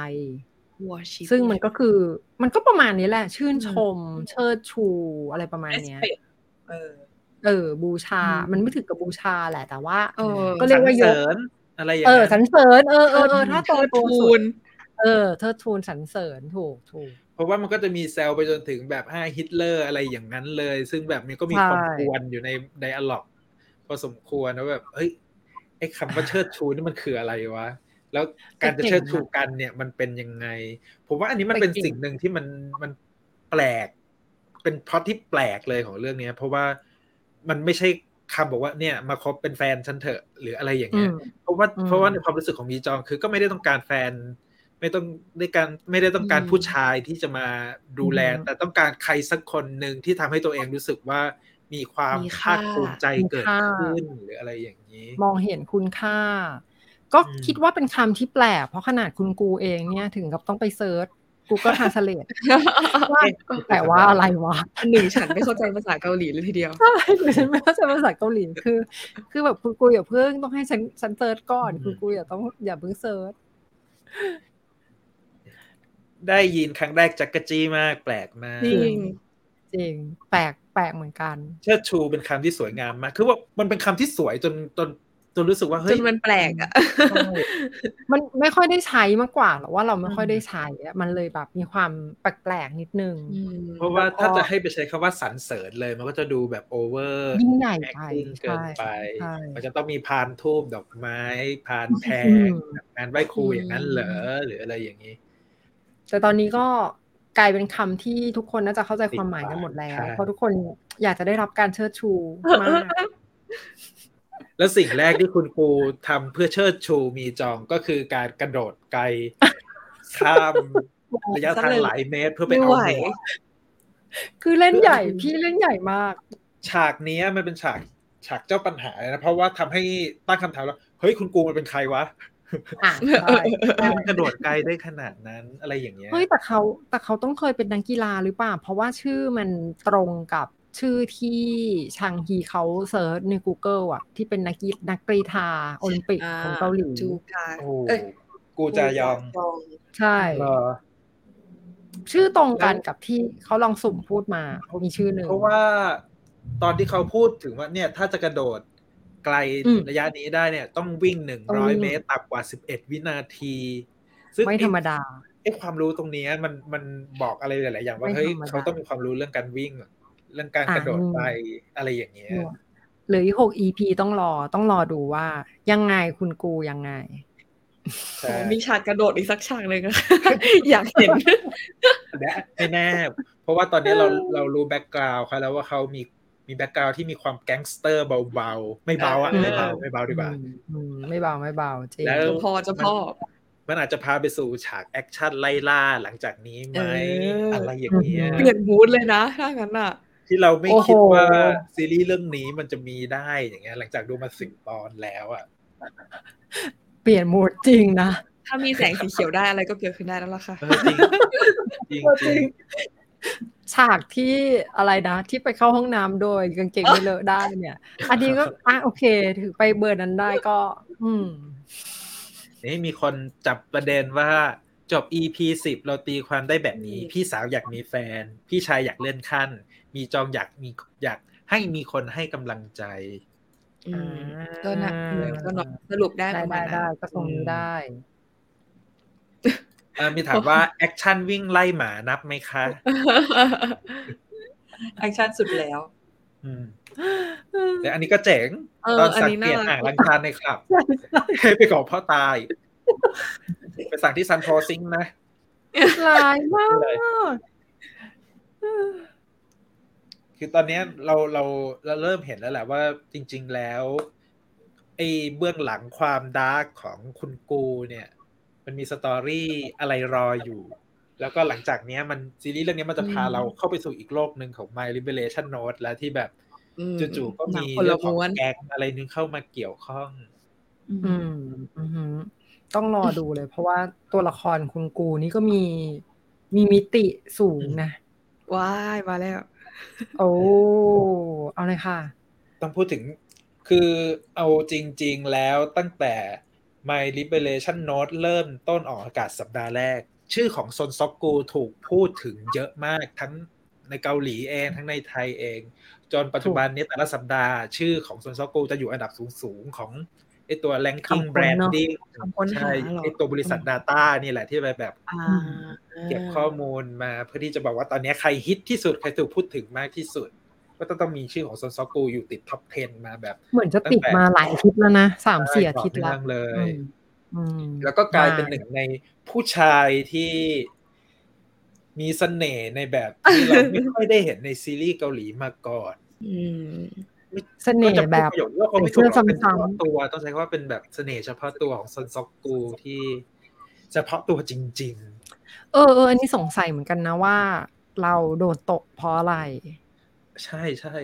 worship ซึ่งมันก็คือ มันก็ประมาณนี้แหละ ชื่นชม เชิดชูอะไรประมาณเนี้ย respect เออ เออ บูชาอืมมันไม่ถึงกับบูชาแหละ แต่ว่าเออก็เรียกว่ายกสรรเสริญอะไรอย่างเออเงี้ยสรรเสริญเออเออเออถ้าโตเทิดโตทูสุดนเออเทิดทูนสรรเสริญถูกถูก เพราะว่ามันก็จะมีแซลไปจนถึงแบบ Heil Hitler อะไรอย่างนั้นเลย ซึ่งแบบมันก็มีใช่คนกวนอยู่ใน dialogue พอสมควรนะแบบเฮ้ยไอ้คำว่าเชิดชูนี่มันคืออะไรวะ แล้วการจะเชิดชูกันเนี่ยมันเป็นยังไง ผมว่าอันนี้มันเป็นสิ่งหนึ่งที่มันมันแปลก เป็นพล็อตที่แปลกเลยของเรื่องเนี้ย เพราะว่ามันไม่ใช่คำบอกว่าเนี่ยมาคบเป็นแฟนฉันเถอะหรืออะไรอย่างอืเงี้ยมเพราะว่าอืมเพราะว่าในความรู้สึกของมีจองคือก็ไม่ได้ต้องการแฟน ไม่ต้องได้การไม่ได้ต้องการอืมผู้ชายที่จะมาดูแลอืมแต่ต้องการใครสักคนหนึ่งที่ทำให้ตัวเองรู้สึกว่ามีความมีภาค่าคภูมิใจมีเกิดค่าขึ้นหรืออะไรอย่างนี้ มองเห็นคุณค่า ก็อืมคิดว่าเป็นคำที่แปลกเพราะขนาดคุณกูเองเนี่ยถึงกับต้องไปเซิร์ชกูก็ทาสเลตว่าแต่ว่าอะไรวะอันหนึ่งฉันไม่เข้าใจภาษาเกาหลีเลยทีเดียวใช่คือฉันไม่เข้าใจภาษาเกาหลีคือ คือแบบคุณกูอย่าเพิ่งต้องให้ฉันฉัน search ก่อนอืมคุณกูอย่าต้องอย่าเพิ่ง search ได้ยินครั้งแรกจักกะจี้มาก แปลกมาก จริง จริง แปลกแปลกเหมือนกัน เชิดชูเป็นคำที่สวยงามมาก คือว่ามันเป็นคำที่สวยจนจนจนรู้สึกว่าจเฮ้ยนมันแปลกอะใช่มันไม่ค่อยได้ใช้มากกว่าหรอกว่าเราไม่ค่อยได้ใช้อะมันเลยแบบมีความแปลกๆนิดนึง เพราะว่าแล้วก็ถ้าจะให้ไปใช้คำว่าสรรเสริญเลยมันก็จะดูแบบ over acting ยิ่งใหญ่แอคไปเกินไปใช่มันจะต้องมีพานธูปดอกไม้ พานแพอืงมงานไหว้ครูอย่างนั้นเหรอหรืออะไรอย่างนี้ แต่ตอนนี้ก็กลายเป็นคำที่ทุกคนน่าจะเข้าใจความหมายกันหมดแล้วใช่เพราะทุกคนอยากจะได้รับการเชิดชูมาก แล้วสิ่งแรกที่คุณครูทำเพื่อเชิดชูมีจองก็คือการกระโดดไกล ข้ามระยะทางหลายเมตรเพื่อไปไม่เอาไหวหมวกคือเล่นใหญ่พี่เล่นใหญ่มาก ฉากเนี้ยมันเป็นฉากฉากเจ้าปัญหาเลยนะเพราะว่าทำให้ตั้งคำถามแล้วเฮ้ยคุณกูมันเป็นใครวะอะใช่ทำไมมันกระโดดไกลได้ขนาดนั้นอะไรอย่างเงี้ยเฮ้ยแต่เขาแต่เขาต้องเคยเป็นนักกีฬาหรือเปล่า เพราะว่าชื่อมันตรงกับชื่อที่ชางฮีเขาเซิร์ชใน Google อะ ที่เป็นนักกีนักกรีฑาโอลิมปิกของเกาหลีจูกาโอ้เอ้ยกูจะยองจองใช่เหรอชื่อตรงกันกับที่เขาลองสุ่มพูดมา มีชื่อหนึ่งเพราะว่าตอนที่เขาพูดถึงว่าเนี่ย ถ้าจะกระโดด ไกลอืมระยะนี้ได้เนี่ย ต้องวิ่งหนึ่งต้องร้อยวิ่งเมตรต่ำกว่าสิบเอ็ดวินาที ซึ่งไม่ธรรมดาไอ้ความรู้ตรงเนี้ยมันมันบอกอะไรหลาย ๆ อย่างว่าไม่เฮ้ยธรรมดาเขาต้องมีความรู้เรื่องการวิ่ง เรื่องการกระโดดอ่าไปอะไรอย่างเงี้ยเหลืออีกหก EP ต้องรอต้องรอดูว่า ยังไงคุณกูยังไงใช่มีฉากกระโดดอีกสักฉากหนึ่งอะอยากเห็นและไม่แน่เพราะว่าตอนนี้เราเรารู้ background เขาแล้วว่าเขามี มี background ที่มีความแก๊งสเตอร์เบาๆ ไม่เบาอะเออไม่เบาไม่เบาดีกว่าอืมอืมไม่เบาไม่เบาจริงแล้วเจ้าพ่อเจ้าพ่อมันอาจจะพาไปสู่ฉาก action ไล่ล่าหลังจากนี้ไหมเออออะไรอย่างเงี้ยเปลี่ยน mood เลยนะถ้างั้นอะที่เราไม่โอ้โหคิดว่าซีรีส์เรื่องนี้มันจะมีได้อย่างเงี้ยหลังจากดูมาสิบตอนแล้วอะเปลี่ยนโหมดจริงนะถ้ามีแสงสีเขียวได้อะไรก็เกิดขึ้นได้แล้วล่ะค่ะเออจริงจริงจริง ฉากที่อะไรนะ ที่ไปเข้าห้องน้ำโดยกางเกงไม่เลอะได้เนี่ย อันนี้ก็อะโอเค ถือไปเบอร์นั้นได้ก็ อืม นี่มีคนจับประเด็นว่าจบ EP สิบเราตีความได้แบบนี้ พี่สาวอยากมีแฟน พี่ชายอยากเลื่อนขั้น มีจองอยากมีอยากให้มีคนให้กำลังใจอืมอ่าก็นะเออก็เนอะสรุปได้ได้ประมาได้ณนั้ได้นก็ตรงนี้ได้เอ่อ มีถามว่า action วิ่งไล่หมานับไหมคะ action สุดแล้วอืมแต่อันนี้ก็เจ๋งเออตอนอันสั่งนี้เปลี่ยนน่ารักอ่างล้างจานในคลับให้ไปขอพ่อตาย ไปสั่งที่ซันโพซิงค์นะลายมากเลยคือตอนเนี้ยเราเราเราเริ่มเห็นแล้วแหละว่าจริง ๆแล้วไอ้เบื้องหลังความ dark ของคุณกูเนี่ย มันมี story อะไรรออยู่ แล้วก็หลังจากเนี้ยมันซีรีส์เรื่องนี้มันจะพาอืมเราเข้าไปสู่อีกโลกหนึ่งของ My Liberation Note แล้วที่แบบอืมจู่ๆก็มีหนังคนละเรื่องของม้วนแก๊งอะไรนึงเข้ามาเกี่ยวข้อง อืมอือหือต้องรอดูเลย เพราะว่าตัวละครคุณกูนี่ก็มีมีมิติสูงนะว้ายมาแล้ว โอ้เอาเลยค่ะ ต้องพูดถึงคือเอาจริง ๆแล้วตั้งแต่ My Liberation Note เริ่มต้นออกอากาศสัปดาห์แรก ชื่อของซนซอกกูถูกพูดถึงเยอะมากทั้งในเกาหลีเองทั้งในไทยเอง จนปัจจุบันนี้แต่ละสัปดาห์ ชื่อของซนซอกกูจะอยู่อันดับสูงๆของไอตัว ranking คำค้นเนอะ branding คำค้นหาใช่เหรอไอตัวบริษัท Data นี่แหละที่ไปแบบอ่าเก็บข้อมูลมาเพื่อที่จะบอกว่าตอนนี้ใครฮิตที่สุด ใครถูกพูดถึงมากที่สุด ก็ต้องต้องมีชื่อของซนซอกูอยู่ติดท็อป 10 มาแบบ เหมือนจะติดมาหลายอาทิตย์แล้วนะสามสี่อาทิตย์ต่แล้เนื่วองเลยอืมอืมแล้วก็กลายเป็นหนึ่งในผู้ชายที่มีเสน่ห์ในแบบที่เราไม่ค่อยได้เห็นในซีรีส์เกาหลีมาก่อนอืมเสน่ห์แบบก็จะพูดประโยคว่าเขาไม่ถูกหรอกเสื้อเป็นเฉซ้ำๆพาะตัวต้องใช้คำว่าเป็นแบบเสน่ห์เฉพาะตัวของซนซอกกูที่เฉพาะตัวจริงเออเอออันนี้สงสัยเหมือนกันนะว่า เราโดนตกเพราะอะไรๆ ใช่ใช่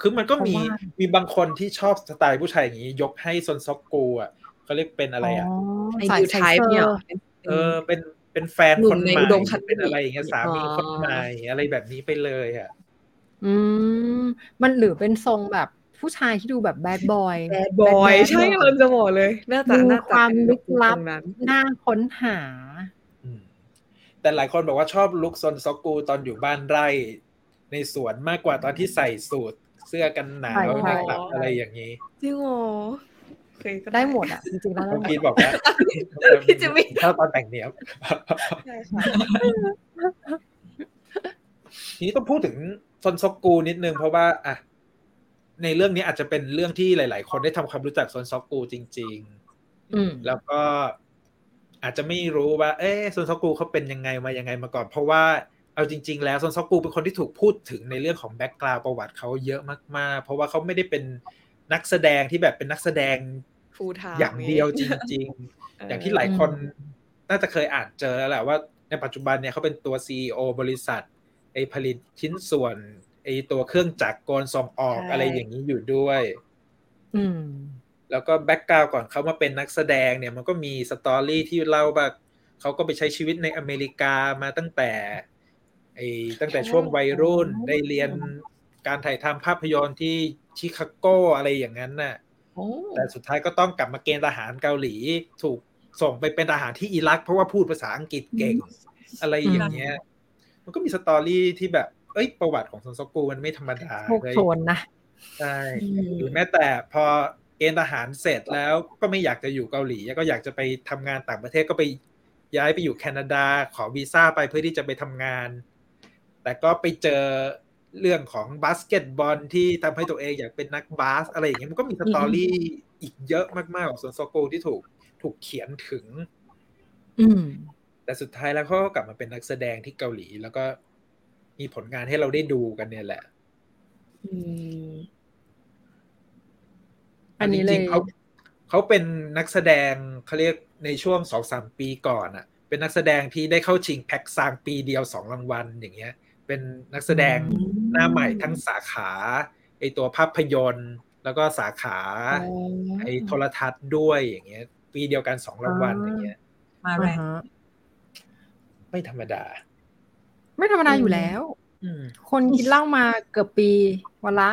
คือมันก็มีเพราะว่ามีบางคนที่ชอบสไตล์ผู้ชายอย่างนี้ ยกให้ซนซอกกูอะเขาเรียกเป็นอะไรอะไอสายดูไซไทป์เซอเนี่ยร์เออเป็นเป็นแฟนหนุ่คมนในใหม่อุดมคติเป็นอะไรอย่างเงี้ยสามีอ๋อคนใหม่อะไรแบบนี้ไปเลยอะอืมมันหรือเป็นทรงแบบผู้ชายที่ดูแบบแบดบอยแบดบอยใช่เราจะบอกเลยน่าจะมีน่าจะความเป็นลึกลับตรงนั้นน่าค้นหาอืมแต่หลายคนบอกว่าชอบลุคซนซอกกูตอนอยู่บ้านไร่ ในสวนมากกว่าตอนที่ใส่สูทเสื้อกันหนาวใช่ใช่ในคลับอะไรอย่างนี้จริงเหรอเคยก็ได้หมดอะจริงๆแล้วเมื่อได้กี้หมดบอกว่าพี่จิมมี่ถ้าตอนแต่งเนี้ยบใช่ค่ะทีนี้ต้องพูดถึงซนซอกกูนิดนึงเพราะว่า อะ ในเรื่องนี้อาจจะเป็นเรื่องที่หลาย ๆ คนได้ทำความรู้จักซนซอกกูจริงๆอืมแล้วก็อาจจะไม่รู้ว่า เอ๊ะซนซอกูเขาเป็นยังไงมายังไงมาก่อน เพราะว่า เอาจริง ๆ แล้วซนซอกูเป็นคนที่ถูกพูดถึงในเรื่องของแบ็กกราวประวัติเขาเยอะมาก ๆ เพราะว่าเขาไม่ได้เป็นนักแสดงที่แบบเป็นนักแสดงฟูทาอย่างเดียวจริง ๆ อย่างที่หลายคนน่าจะเคยอ่านเจอแล้วแหละว่าในปัจจุบันเนี่ยเขาเป็นตัว CEO บริษัทไอผลิตชิ้นส่วนไอตัวเครื่องจักรกลส่งออกอะไรอย่างนี้อยู่ด้วย อืม แล้วก็ background ก่อนเขามาเป็นนักแสดงเนี่ยมันก็มี story ที่เล่าว่าเขาก็ไปใช้ชีวิตในอเมริกามาตั้งแต่ ไอ้ตั้งแต่ช่วงวัยรุ่นได้เรียนการถ่ายทำภาพยนตร์ที่ชิคาโกอะไรอย่างนั้นน่ะโอ้แต่สุดท้ายก็ต้องกลับมาเกณฑ์ทหารเกาหลี ถูกส่งไปเป็นทหารที่อิรัก เพราะว่าพูดภาษาอังกฤษเก่ง อะไรอย่างเงี้ย มันก็มี story ที่แบบ เอ้ย ประวัติของซอนซอกูมันไม่ธรรมดาโชคเลยโชนนะใช่หรือแม้แต่พอเกณฑ์ทหารเสร็จแล้วก็ไม่อยากจะอยู่เกาหลี ก็อยากจะไปทำงานต่างประเทศก็ไปย้ายไปอยู่แคนาดา ขอวีซ่าไปเพื่อที่จะไปทำงาน แต่ก็ไปเจอเรื่องของบาสเกตบอลที่ทำให้ตัวเองอยากเป็นนักบาส อะไรอย่างเงี้ยมันก็มี story อีกเยอะมากๆของซอนซอกูที่ถูกถูกเขียนถึงอืมแต่สุดท้ายแล้วเขาก็กลับมาเป็นนักแสดงที่เกาหลี แล้วก็มีผลงานให้เราได้ดูกันเนี่ยแหละอืมอันนี้จเลริยงๆเขาเขาเป็นนักแสดงเขาเรียกในช่วงสองสามปีก่อนอะ่ะ เป็นนักแสดงที่ได้เข้าชิงแพ็กซางปีเดียวสองรางวัลอย่างเงี้ย เป็นนักแสดงหน้าใหม่ทั้งสาขาไอตัวภาพยนตร์ แล้วก็สาขาไอโทรทัศน์ด้วยอย่างเงี้ย ปีเดียวกันสองรางวัลอย่างเงี้ยมาแรอ่างฮะไม่ธรรมดา ไม่ธรรมดาอยู่แล้วอืมคนกินเหล้ามาเกือบปีวันละ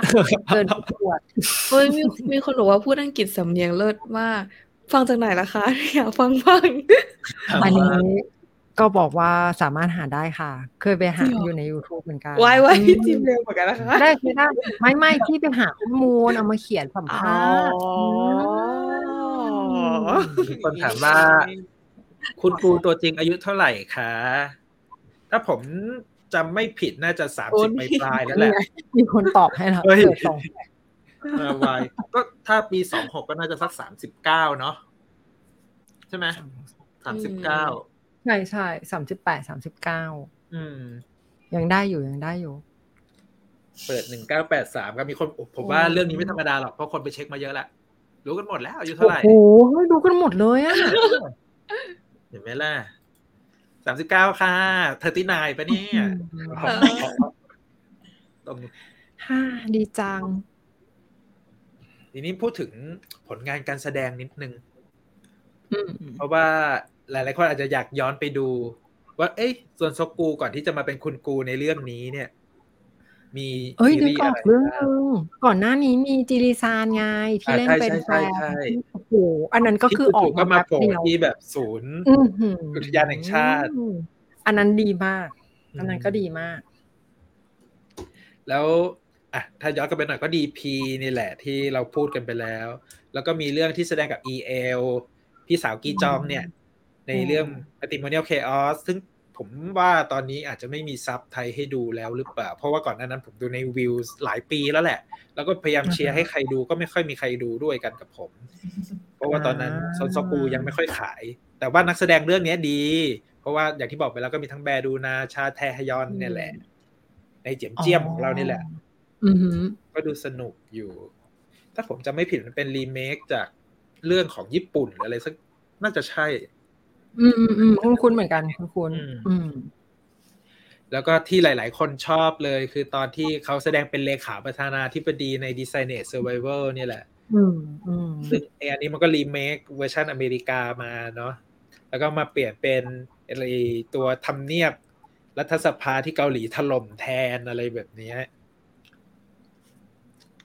เกินขวดเฮ้ยมีมีคนบอกว่าพูดอังกฤษสำเนียงเลิศมาก ฟังจากไหนล่ะคะ อยากฟังบ้างอันนี้ ก็บอกว่าสามารถหาได้ค่ะ เคยไปหาจริงเหรอออยู่ใน YouTube เหมือนกันไว้ไว้อืพี่มจิมเร็วเหมือนกันนะคะ ได้ใช่ได้ไม่ไม่ที่ไปหาข้อมูลเอามาเขียนสัมอ๋ภาษณ์อมีคนถามว่า คุณครูตัวจริงอายุเท่าไหร่คะ ถ้าผมจำไม่ผิดน่าจะสามโอ้สิบนี่ปลายๆแล้วแหละ มีคนตอบให้แล้วเฮ้ยเกิดสองเออวัยก็ถ้าปีสองหกก็น่าจะสักสามสิบเก้าเนาะใช่ไหมสามสิบเก้า ใช่ใช่สามสิบแปดสามสิบเก้าอืม ยังได้อยู่ยังได้อยู่ เปิดหนึ่งเก้าแปดสามก็มีคนผมว่าเรื่องนี้ไม่ธรรมดาหรอกเพราะคนไปเช็คมาเยอะแล้วรู้กันหมดแล้วอายุเท่าโอ้ไหร่โหดูกันหมดเลยอะเห็นไหมล่ะสามสิบเก้าค่ะเธอที่นายปะเนี่ยเออตรงฮ่าดีจัง ทีนี้พูดถึงผลงานการแสดงนิดนึงอืมเพราะว่า หลายๆคนอาจจะอยากย้อนไปดู ว่า เอ๊ะส่วนซกกูก่อนที่จะมาเป็นคุณกูในเรื่องนี้เนี่ย มีเอ้ยซีนึกรีส์ออะอกไรเรื่องบ้างนึงก่อนหน้านี้มีจิริซานไงที่อ่าเล่นใช่เป็นใช่แฟใช่นใช่ที่สโหอันนั้นก็คือออกก็มาแบบโผล่เดียวที่แบบศูนย์อื้อหืออุทยานแห่งชาติ อันนั้นดีมาก อันนั้นก็ดีมาก แล้วอะถ้าย้อนกลับไปหน่อยก็ดีพีนี่แหละที่เราพูดกันไปแล้ว แล้วก็มีเรื่องที่แสดงกับ EL พี่สาวกีจองเนี่ย ในเรื่อง Matrimonial Chaos ซึ่งผมว่าตอนนี้อาจจะไม่มีซับไทยให้ดูแล้วหรือเปล่า เพราะว่าก่อนหน้านั้นผมดูในวิวหลายปีแล้วแหละ แล้วก็พยายามเชียร์ให้ใครดูก็ไม่ค่อยมีใครดูด้วยกันกับผม เพราะว่าตอนนั้นอ่าซอนซอกูยังไม่ค่อยขาย แต่ว่านักแสดงเรื่องนี้ดี เพราะว่าอย่างที่บอกไปแล้วก็มีทั้งแบร์ดูนาชาแทฮยอนเนี่ยแหละ ในเจียมเจียมของเรานี่แหละอือหือก็ดูสนุกอยู่ ถ้าผมจำไม่ผิดมันเป็นรีเมคจากเรื่องของญี่ปุ่นหรืออะไรสักน่าจะใช่ อืมอืมอืมคุ้นคุ้นๆเหมือนกันคุ้นคุ้นอืมอืม แล้วก็ที่หลาย ๆ คนชอบเลย คือตอนที่เขาแสดงเป็นเลขาประธานาธิบดีใน Designated Survivor เนี่ยแหละอืมอืมซึ่งไอ้อันนี้มันก็รีเมคเวอร์ชันอเมริกามาเนาะแล้วก็มาเปลี่ยนเป็นอะไรตัวทำเนียบรัฐสภาที่เกาหลีถล่มแทนอะไรแบบเนี้ย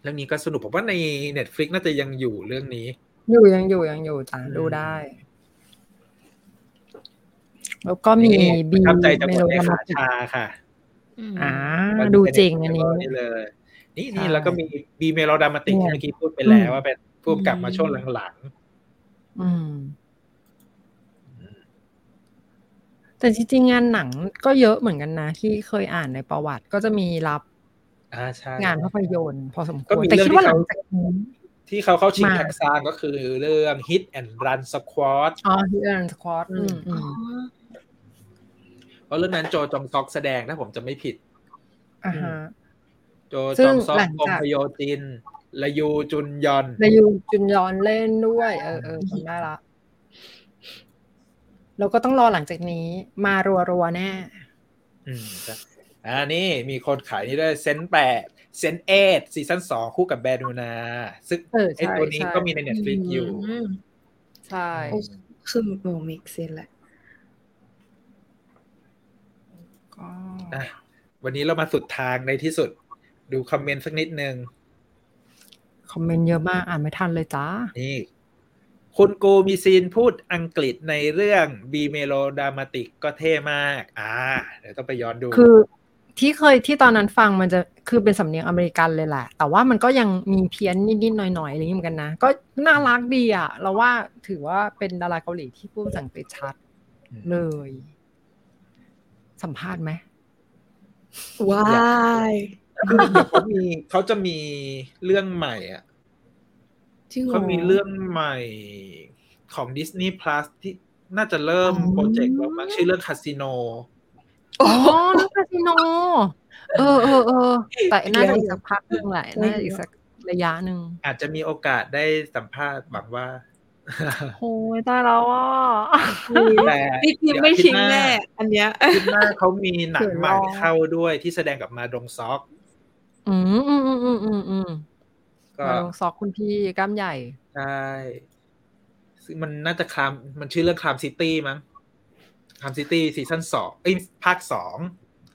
เรื่องนี้ก็สนุกผมว่าใน Netflix น่าจะยังอยู่เรื่องนี้ อยู่ยังอยู่ยังอยู่จ้ะอืมดูได้ แล้วก็มีนี่บีประทับใจจะหเมมดโลในดราขามาติกชาค่ะอ่าก็ดูเป็นจริงอันนี้นี่เลยนี่นี่ใช่แล้วก็มี Be Melodramatic เนี่ยที่เมื่อกี้พูดไปแล้วอืมว่าเป็นผู้กำกับมาช่วงหลังอืมแต่จริงๆงานหนังก็เยอะเหมือนกันนะ ที่เคยอ่านในประวัติก็จะมีรับๆอ่าใช่งานภาพยนตร์พอสมคก็วรมีแต่เรื่องคิดว่าที่หลัเขางจากนี้ที่เขาเข้าชิงมาแท็กซานก็คือเรื่อง Hit and Run Squad อ๋อที่เอ็นสควอตอืมอืม เพราะเรื่องนั้นโจจองซอกแสดงถ้าผมจะไม่ผิดอ่าฮะโจซึ่จงองซอกหลังกงจากพโยจินละยูจุนยอนนายยูจุนยอนเล่นด้วย เออเออจำได้ละแล้วก็ต้องรอหลังจากนี้ มารัวๆแน่ อืมครับอ่านี่มีคนขายนี่ด้วย Sense แปด Sense Eight ซีซั่นสองคู่กับแบดูนา ซึ่งเออไอใช่ตัวนี้ใช่ก็มีใน Netflix อยู่มใช่โอ้คือโมมิกเซนแหละ ก็ อะ วันนี้เรามาสุดทางในที่สุด ดูคอมเมนต์สักนิดนึง คอมเมนต์เยอะมาก อ่านไม่ทันเลยจ้า นี่คุณกูมีซีนพูดอังกฤษในเรื่อง Be Melodramatic ก็เท่มาก อ่า เดี๋ยวต้องไปย้อนดู คือที่เคยที่ตอนนั้นฟังมันจะคือเป็นสำเนียงอเมริกันเลยแหละ แต่ว่ามันก็ยังมีเพี้ยนนิดๆหน่อยๆอะไรอย่างนี้เหมือนกันนะ ก็น่ารักดีอะ เราว่าถือว่าเป็นดาราเกาหลีที่พูดภาษาอังกฤษชัดเลย สัมภาษณ์ไหมว้ายเดี๋ยวเขามีเขาจะมีเรื่องใหม่อะจริงเหรอเขามีเรื่องใหม่ของ Disney Plus ที่น่าจะเริ่มอ๋อโปรเจกต์แล้วมั้งชื่อเรื่องคาสิโนอ๋อนักคาสิโน เออเออเออแต่น่าจะอีกสักพักหนึ่งแหละน่าจะอีกสักระยะหนึ่งอาจจะมีโอกาสได้สัมภาษณ์หวังว่า โอ้ยตายแล้วอะแต่พี่จิมไม่ทิ้งแน่อันเนี้ยอาทิตย์หน้าเขามีหนังใหม่เดี๋ยวรอเข้าด้วยที่แสดงกับมาดงซอก อืมอืมอืมอืมอืมอืมก็มาลงซอกคุณพี่กล้ามใหญ่ ใช่ซึ่งมันน่าจะ Crime มันชื่อเรื่อง Crime City มั้ง Crime City ซีซั่นสองเอ้ยภาคสอง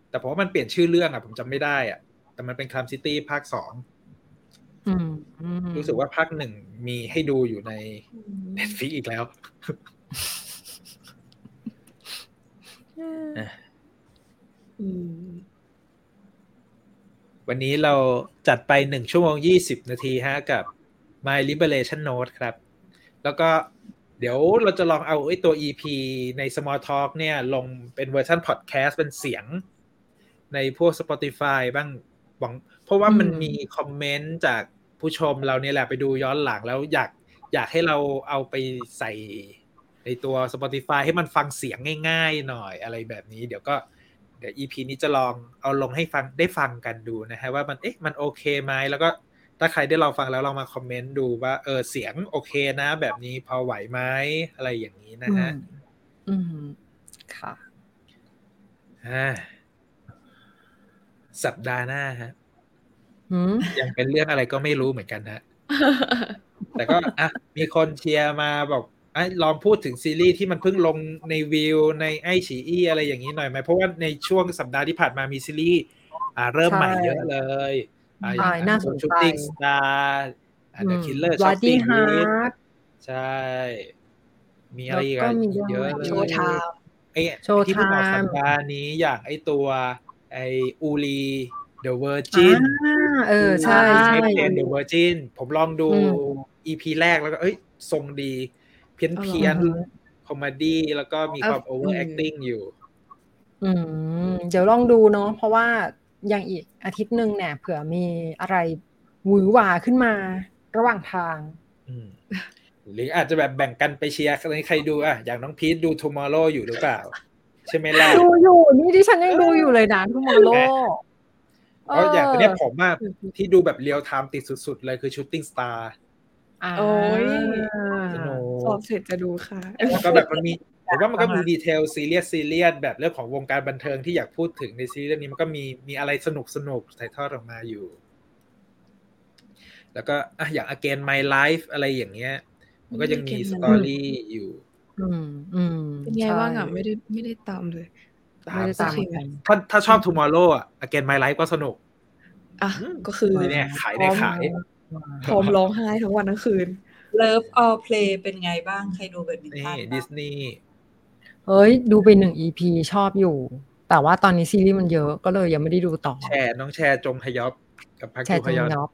แต่ผมว่ามันเปลี่ยนชื่อเรื่องอะ ผมจำไม่ได้อะ แต่มันเป็น Crime City ภาคสองอืมอืม รู้สึกว่าภาคหนึ่งมีให้ดูอยู่ใน Netflix อีกแล้วอืมวันนี้เราจัดไปหนึ่งชั่วโมงยี่สิบนาทีฮะกับ My Liberation Note ครับ แล้วก็เดี๋ยวเราจะลองเอาไอ้ตัว EP ใน Small Talk เนี่ย ลงเป็นเวอร์ชันพอดแคสต์เป็นเสียง ในพวก Spotify บ้างหวังเพ ราะว่ามันมีคอมเมนต์จากผู้ชมเราเนี่ยแหละไปดูย้อนหลังแล้วอยากอยากให้เราเอาไปใส่ในตัว Spotify ให้มันฟังเสียงง่ายๆหน่อยอะไรแบบนี้ เดี๋ยวก็เดี๋ยว EP นี้จะลองเอาลงให้ฟังได้ฟังกันดูนะฮะว่ามันเอ๊ะมันโอเคไหมแล้วก็ถ้าใครได้ลองฟังแล้วลองมาคอมเมนต์ดูว่าเออเสียงโอเคนะ แบบนี้พอไหวไหมอะไรอย่างนี้นะฮะอืมค่ะอ่าสัปดาห์หน้าฮะหืม ยังเป็นเรื่องอะไรก็ไม่รู้เหมือนกันฮะแต่ก็อะมีคนเชียร์มาบอกไอ้ลองพูดถึงซีรีส์ที่มันเพิ่งลงในวิวในไอฉีอีอะไรอย่างนี้หน่อยไหมเพราะว่าในช่วงสัปดาห์ที่ผ่านมามีซีรีส์อ่าเริ่มใหม่เยอะเลยอ่าอย่างน่าสนใจ Shooting Star อ่า The Killer's Shopping List Bloody Heart ใช่ มีอะไรอีกแล้วก็อะมีเรื่องเยอะอะไรเลย Showtimeไอ้โชว์ที่เพิ่งออกไทม์สัปดาห์นี้อย่างไอ้ตัวไอ้ Woori the Virginอ่าเออใช่ใช่เเด the Virgin ผมลองดูอืม EP แรกแล้วก็ เอ้ย ทรงดี เพี้ยนเพี้ยนอือฮึ comedy แล้วก็มีความเออ overacting อยู่ อืม เดี๋ยวลองดูเนาะเพราะว่าอย่างอีกอาทิตย์หนึ่งเนี่ย เผื่อมีอะไรหวือหวาขึ้นมาระหว่างทางอืมหรืออาจจะแบบแบ่งกันไปเชียร์ใครใครดูอะ อย่างน้องพีทดู Tomorrow อยู่หรือเปล่า ใช่ไหมล่ะ ดูอยู่ นี่ดิฉันยังดูอยู่เลยนะ Tomorrow เพราะอย่างเนี้ยผมอะที่ดูแบบ real-time ติดสุดๆเลยคือ Shooting Star โอ้ยสนุกสอบเสร็จจะดูค่ะแล้วก็แบบมันมีผมว่ามันก็มี detail ซีเรียสซีเรียสแบบเรื่องของวงการบันเทิงที่อยากพูดถึงในซีรีส์เรื่องนี้มันก็มีมีอะไรสนุกสนุกถ่ายทอดออกมาอยู่ แล้วก็อะอย่าง again my life อะไรอย่างเงี้ย มันก็ยังมี Again ส My ตอรี่อยู่ อืมอืมเป็นไงบ้างอะไม่ได้ไม่ได้ตามเลยไม่ได้ ตามเหมือนกันถ้าถ้าชอบ tomorrow อะ again my life ก็สนุก อะ ก็คือเนี่ยขายได้ขายพร้อมร้องไห้ทั้งวันทั้งคืน Love All Play เป็นไงบ้างใครดูแบบนี้นี่บ้างดิสนีย์เฮ้ย ดูไปหนึ่ง EP ชอบอยู่ แต่ว่าตอนนี้ซีรีส์มันเยอะก็เลยยังไม่ได้ดูต่อ แชร์น้องแชร์จงฮยอบกับพักแชจูร์ฮจงยอนยอบ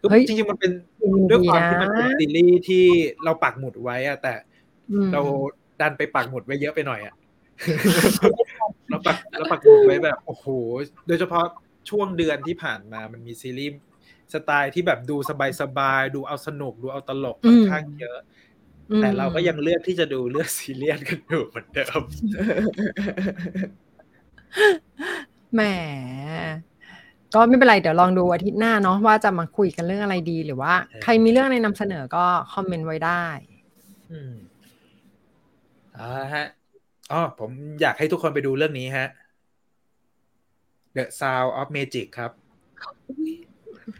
คือเฮ้ยจริงๆมันเป็นดีด้วยความนะที่มันเป็นซีรีส์ที่เราปักหมุดไว้อะแต่อืมเราดันไปปักหมุดไว้เยอะไปหน่อยอะ เราปักเราปักหมุดไว้แบบโอ้โหโดยเฉพาะช่วงเดือนที่ผ่านมามันมีซีรีส์สไตล์ที่แบบดูสบายๆดูเอาสนุกดูเอาตลกค่อนข้างเยอะอืมแต่เราก็ยังเลือกที่จะดูเลือกซีเรียสกันอยู่เหมือนเดิมแหมก็ไม่เป็นไรเดี๋ยวลองดูอาทิตย์หน้าเนาะว่าจะมาคุยกันเรื่องอะไรดีหรือว่าเออใครมีเรื่องอะไรนำเสนอก็คอมเมนต์ไว้ได้ อืมอ่าฮะ อ๋อผมอยากให้ทุกคนไปดูเรื่องนี้ฮะ The Sound of Magic ครับ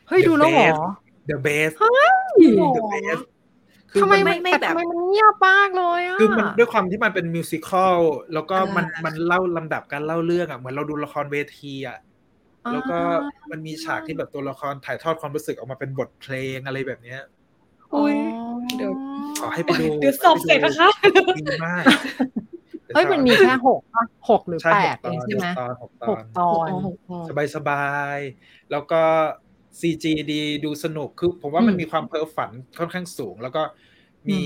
เฮ้ย The ดูแล้วเหรอ best The Best เฮ้ย The Best คือทำไมมันมันไม่แต่แบบ ทำไมมันเงียบมากเลยอะ คือมันด้วยความที่มันเป็นมิวสิควลแล้วก็มันอ่ามั มันเล่าลำดับการเล่าเรื่องอะเหมือนเราดูละครเวทีอะอ่าแล้วก็มันมีฉากที่แบบตัวละครถ่ายทอดความรู้สึกออกมาเป็นบทเพลงอะไรแบบเนี้ย อุ๊ยอ๋อเดี๋ยว ขอให้ไปดูเดี๋ยวสอบเสร็จนะคะ ดีมาก เฮ้ยมันมีแค่หกปะหกหรือใช่แปหดกตเอองนใช่ไหมตอนหกตหอกนตอนสบายสบายๆแล้วก็ CG ดีดูสนุกคือผมว่ามันอืมมีความเพ้อฝันค่อนข้างสูง แล้วก็มีอื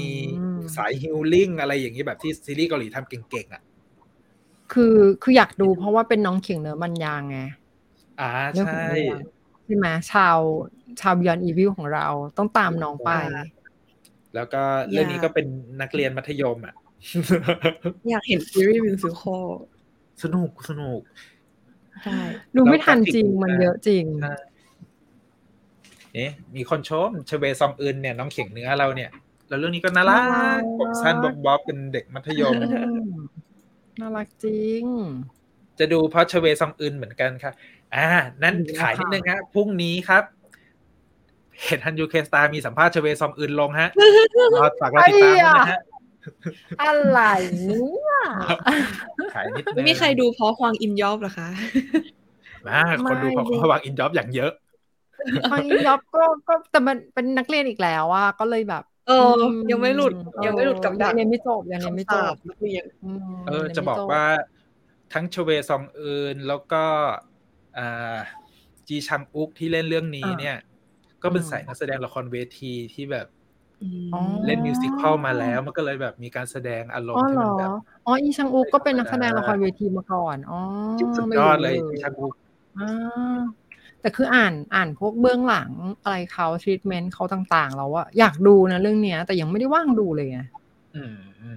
มสายฮิลลิ่งอะไรอย่างนี้แบบที่ซีรีส์เกาหลีทำเก่งๆอะคือคืออยากดูเพราะว่าเป็นน้องเขียงเนื้อมันยางไงอ่าเรื่องขใช่องเรื่องใช่ไหมชาวชาวยอนอีวิวของเราต้องตามน้องไป แล้วก็เรื่องนี้ก็เป็นนักเรียนมัธยมอะ อยากเห็นซีรีส์มิวสิควลสนุกสนุกใช่ดูไม่ทันจริงมันเยอะจริงใช่เอ๊ะมีคนชมชเวซองอึนเนี่ยน้องเขียงเนื้อเราเนี่ย แล้วเรื่องนี้ก็น่ารัน่ารักน่ารักผมสั้นบ๊อบบ๊อบเป็นเด็กมัธยมอืมน่ารักจริง จะดูเพราะชเวซองอึนเหมือนกันค่ะ อ่า นั่นดีนะคะขายนิดนึงฮะพรุ่งนี้ครับเพจ Hallyu K Star มีสัมภาษณ์ชเวซองอึนลงฮะรอฝากเราติดตามด้วยนะฮะ อะไรเนี่ยขายนิดนึงไม่มีใครดูเพราะฮวางอินยอบเหรอคะมาคนดูเพราะไม่เขาวางอินจ็อบอย่างเยอะฟังอินยอบก็ก็แต่มันเป็นนักเรียนอีกแล้วอะก็เลยแบบ เออ ยังไม่หลุดเออยังไม่หลุดกับดักยังเรียนไม่จบยังเรียนไม่จบคำสาปนักเรียนมเออรียนจะไม่บอกจว่าทั้งชเวซองอึนแล้วก็อ่าจีชังอุกที่เล่นเรื่องนี้เนี่ย ก็เป็นสายนักแสดงละครเวทีที่แบบอ๋อ เล่นมิวสิควลมาแล้ว มันก็เลยแบบมีการแสดงอารมอ๋อณ์ที่เหรมันอแบบอ๋ออีชังอุกก็เป็นนักแสดงละครเวทีมาก่อนอ๋อสุดไม่ยอดรู้เลยจีชังอุกอ่าแต่คืออ่านอ่านพวกเบื้องหลังอะไรเขาทรีทเมนต์เขาต่างๆ แล้วอะอยากดูนะเรื่องเนี้ย แต่ยังไม่ได้ว่างดูเลยไงอืมอืม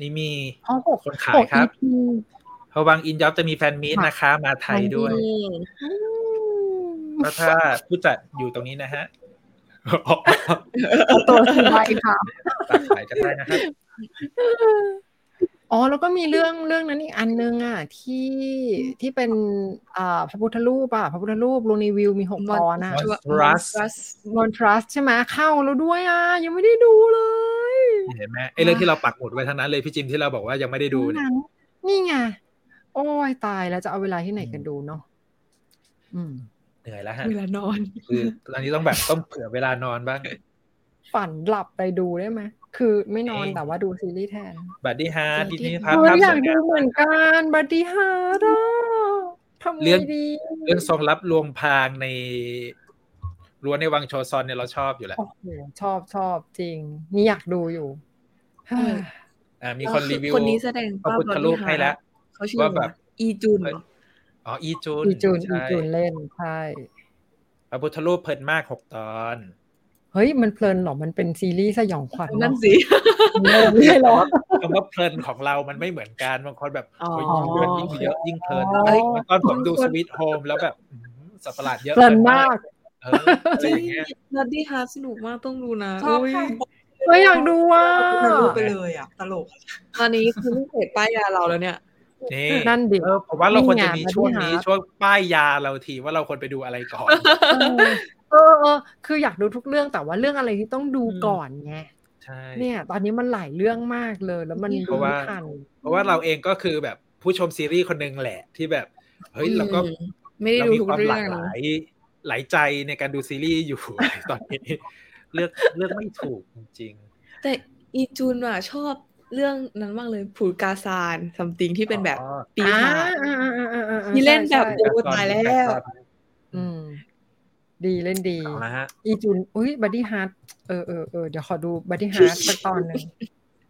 นี่มีเพราะหกคนขายครับหก EP เพราะบางอินจ็อบจะมีแฟนมีตนะคะ มาไทยด้วยอืมก็ถ้าผู้จัดอยู่ตรงนี้นะฮะเอา ตัวทีไว้ค่ะฝากขายกันได้นะครับอ๋อแล้วก็มีเรื่องเรื่องนั้นอีกอันนึงอะที่ที่เป็นอ่าพระพุทธรูปอะพระพุทธรูปลูนีวิวมีหกตอนอะ Monstrous มอนทรัสใช่ไหมเข้าแล้วด้วยอะยังไม่ได้ดูเลยเห็นไหมไอ้เรื่องที่เราปักหมุดไว้ทั้งนั้นเลยพี่จิมที่เราบอกว่ายังไม่ได้ดูเนี่ยนั้นนี่ไงโอ้ยตายแล้วจะเอาเวลาที่ไหนกันดูเนาะอืม เหนื่อยแล้วฮะเวลานอน คือตอนนี้ต้องแบบต้องเผื่อเวลานอนบ้าง ฝันหลับไปดูได้ไหมคือไม่นอนแต่ว่าดูซีรีส์แทน Bloody Heart Disney Plus อยากดูเหมือนกัน Bloody Heart ทำไงเรื่องดีเรื่องทรงรับลวงพรางในรั้วในวังโชซอนเนี่ยเราชอบอยู่แล้วโอ้โหชอบชอบจริง นี่อยากดูอยู่อ่ามีคนรีวิวคนนี้แสดงพระพุทธรูปให้แล้วเขาชื่อว่าแบบอีจุนเหร ออ๋ออีจุนอีจุนใช่อีจุนเล่นใช่พระพุทธรูปเพลินมากหกตอน เฮ้ยมันเพลินเหรอมันเป็นซีรีส์สยองขวัญนั่นเนาะสิเลิไม่ใช่เหรอคำว่าเพลินของเรามันไม่เหมือนกันบางคนแบบอ๋อโอ้ยยิ่งมันยิ่งเยอะยิ่งเพลินอ๋อเอ้ยตอนผมดู Sweet Home แล้วแบบอื้อหือสัตว์ประหลาดเยอะเพลินมากเอออะไรอย่างเงี้ย Bloodyดี้ฮาร์สนุกมากต้องดูนะชอบอุ๊ยค่ะเฮ้ยอยากดูอะทะลุไปเลยอะตลกตอนนี้คือไม่เสร็จป้ายยาเราแล้วเนี่ย นี่นั่นดิเออผมว่าเราควรจะมีนี่ไงช่วงนี้ Bloody Heart ช่วงป้ายยาเราทีว่าเราควรไปดูอะไรก่อนเออเออคืออยากดูทุกเรื่องแต่ว่าเรื่องอะไรที่ต้องดูอืมก่อนไงใช่เนี่ย ตอนนี้มันหลายเรื่องมากเลย แล้วมันเพดูราะว่าไม่ทันเพราะว่าเราเองก็คือแบบผู้ชมซีรีส์คนหนึ่งแหละที่แบบ เฮ้ยเราก็อืมไม่ได้เราดูมีทุกความเรื่หอลากงหลายหลายใจในการดูซีรีส์อยู่ตอนนี้ เลือกเลือกไม่ถูกจริงแต่อีจุนอะชอบ เรื่องนั้นมากเลยผูกาซาน something ที่ๆเป็นแบบอ๋อปีศาจอ่าอ่าอ่าอ่าอ่าที่เล่นแบบใช่โอ้ใช่ตายแล้วอืมดีเล่นดีเอาละฮะอีจุนอุ้ย Bloody Heart เออเออเออเดี๋ยวขอดู Bloody Heart สักตอนหนึ่ง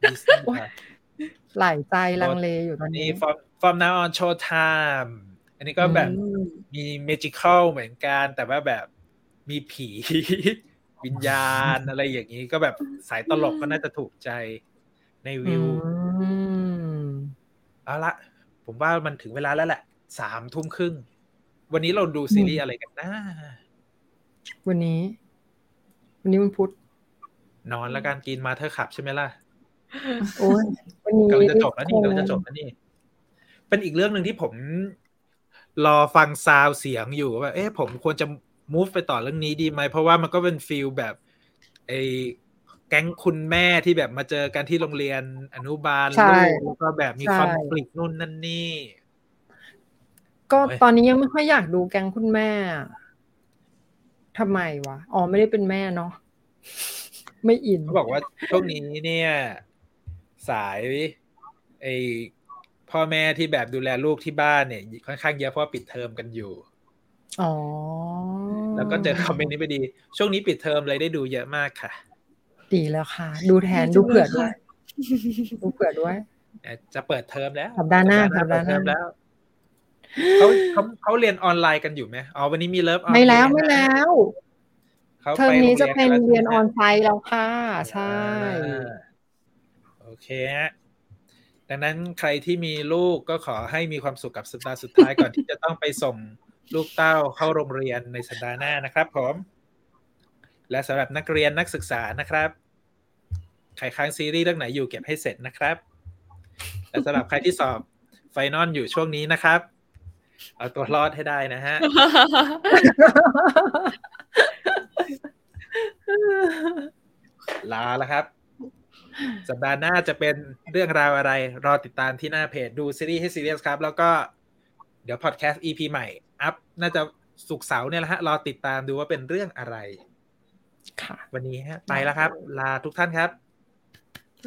Disney โอ๊ยครับหลายใจลังเลอยู่ตอนนี่นี่ From From Now On Showtime อันนี้ก็แบบอืมมี magical เหมือนกัน แต่ว่าแบบมีผี วิญญาณอะไรอย่างนี้ก็แบบสายตลกก็น่าจะถูกใจ ในวิวอืมเอาละผมว่ามันถึงเวลาแล้วแหละสามทุ่มครึ่ง วันนี้เราดูซีรีส์อะไรกันนะวันนี้ วันนี้มันพุธนอนแล้วการกินมาเธอขับใช่ไหมล่ะโอ้ยวันนี้กำลังจะจบแล้วนี่คงกำลังจะจบแล้วนี่ เป็นอีกเรื่องหนึ่งที่ผม รอฟัง sound เสียงอยู่ว่า เอ๊ะผมควรจะ move ไปต่อเรื่องนี้ดีไหม เพราะว่ามันก็เป็น feel แบบไอ้แก๊งคุณแม่ที่แบบมาเจอกันที่โรงเรียนอนุบาลใช่ลูกแล้วก็แบบมีใช่ conflict นู่นนั่นนี่ ก็โอ้ยตอนนี้ยังไม่ค่อยอยากดูแก๊งคุณแม่อะทำไมวะอ๋อไม่ได้เป็นแม่เนาะไม่อินเขาบอกว่าช่วงนี้เนี่ย สายไอ้พ่อแม่ที่แบบดูแลลูกที่บ้านเนี่ย ค่อนข้างเยอะเพราะว่าปิดเทอมกันอยู่อ๋อแล้วก็เจอคอมเมนต์นี้ไปดี ช่วงนี้ปิดเทอมเลยได้ดูเยอะมากค่ะ ดีแล้วค่ะ ดูแทนดูเผื่อด้วยดูเผื่อด้วยจะเปิดเทอมแล้วสัปดาห์หน้าเปิดเทอมสัปดาห์หน้าแล้วเขาเขาเขาเรียนออนไลน์กันอยู่ไหมอ๋อวันนี้มีเลิฟไม่แล้วไม่แล้วเขาเทอมนี้จะเป็นไงเรียนออนกัไซต์แล้วค่ะแล้วใช่อ่าโอเคฮะดังนั้นใครที่มีลูกก็ขอให้มีความสุขกับสัปดาห์สุดท้ายก่อนที่จะต้องไปส่งลูกเต้าเข้าโรงเรียนในสัปดาห์หน้านะครับผม และสำหรับนักเรียนนักศึกษานะครับ ใครค้างซีรีส์เรื่องไหนอยู่เก็บให้เสร็จนะครับและสำหรับใครที่สอบไฟนอลอยู่ช่วงนี้นะครับ เอาตัวรอดให้ได้นะฮะลาแล้วครับ สัปดาห์หน้าจะเป็นเรื่องราวอะไร รอติดตามที่หน้าเพจดูซีรีส์ให้ซีเรียสครับ แล้วก็เดี๋ยวพอดแคสต์ EP ใหม่ อัพ น่าจะสุกร์เสาร์เนี่ยแหละฮะ รอติดตามดูว่าเป็นเรื่องอะไร ค่ะ วันนี้ฮะ ไปแล้วครับ ลาทุกท่านครับ ส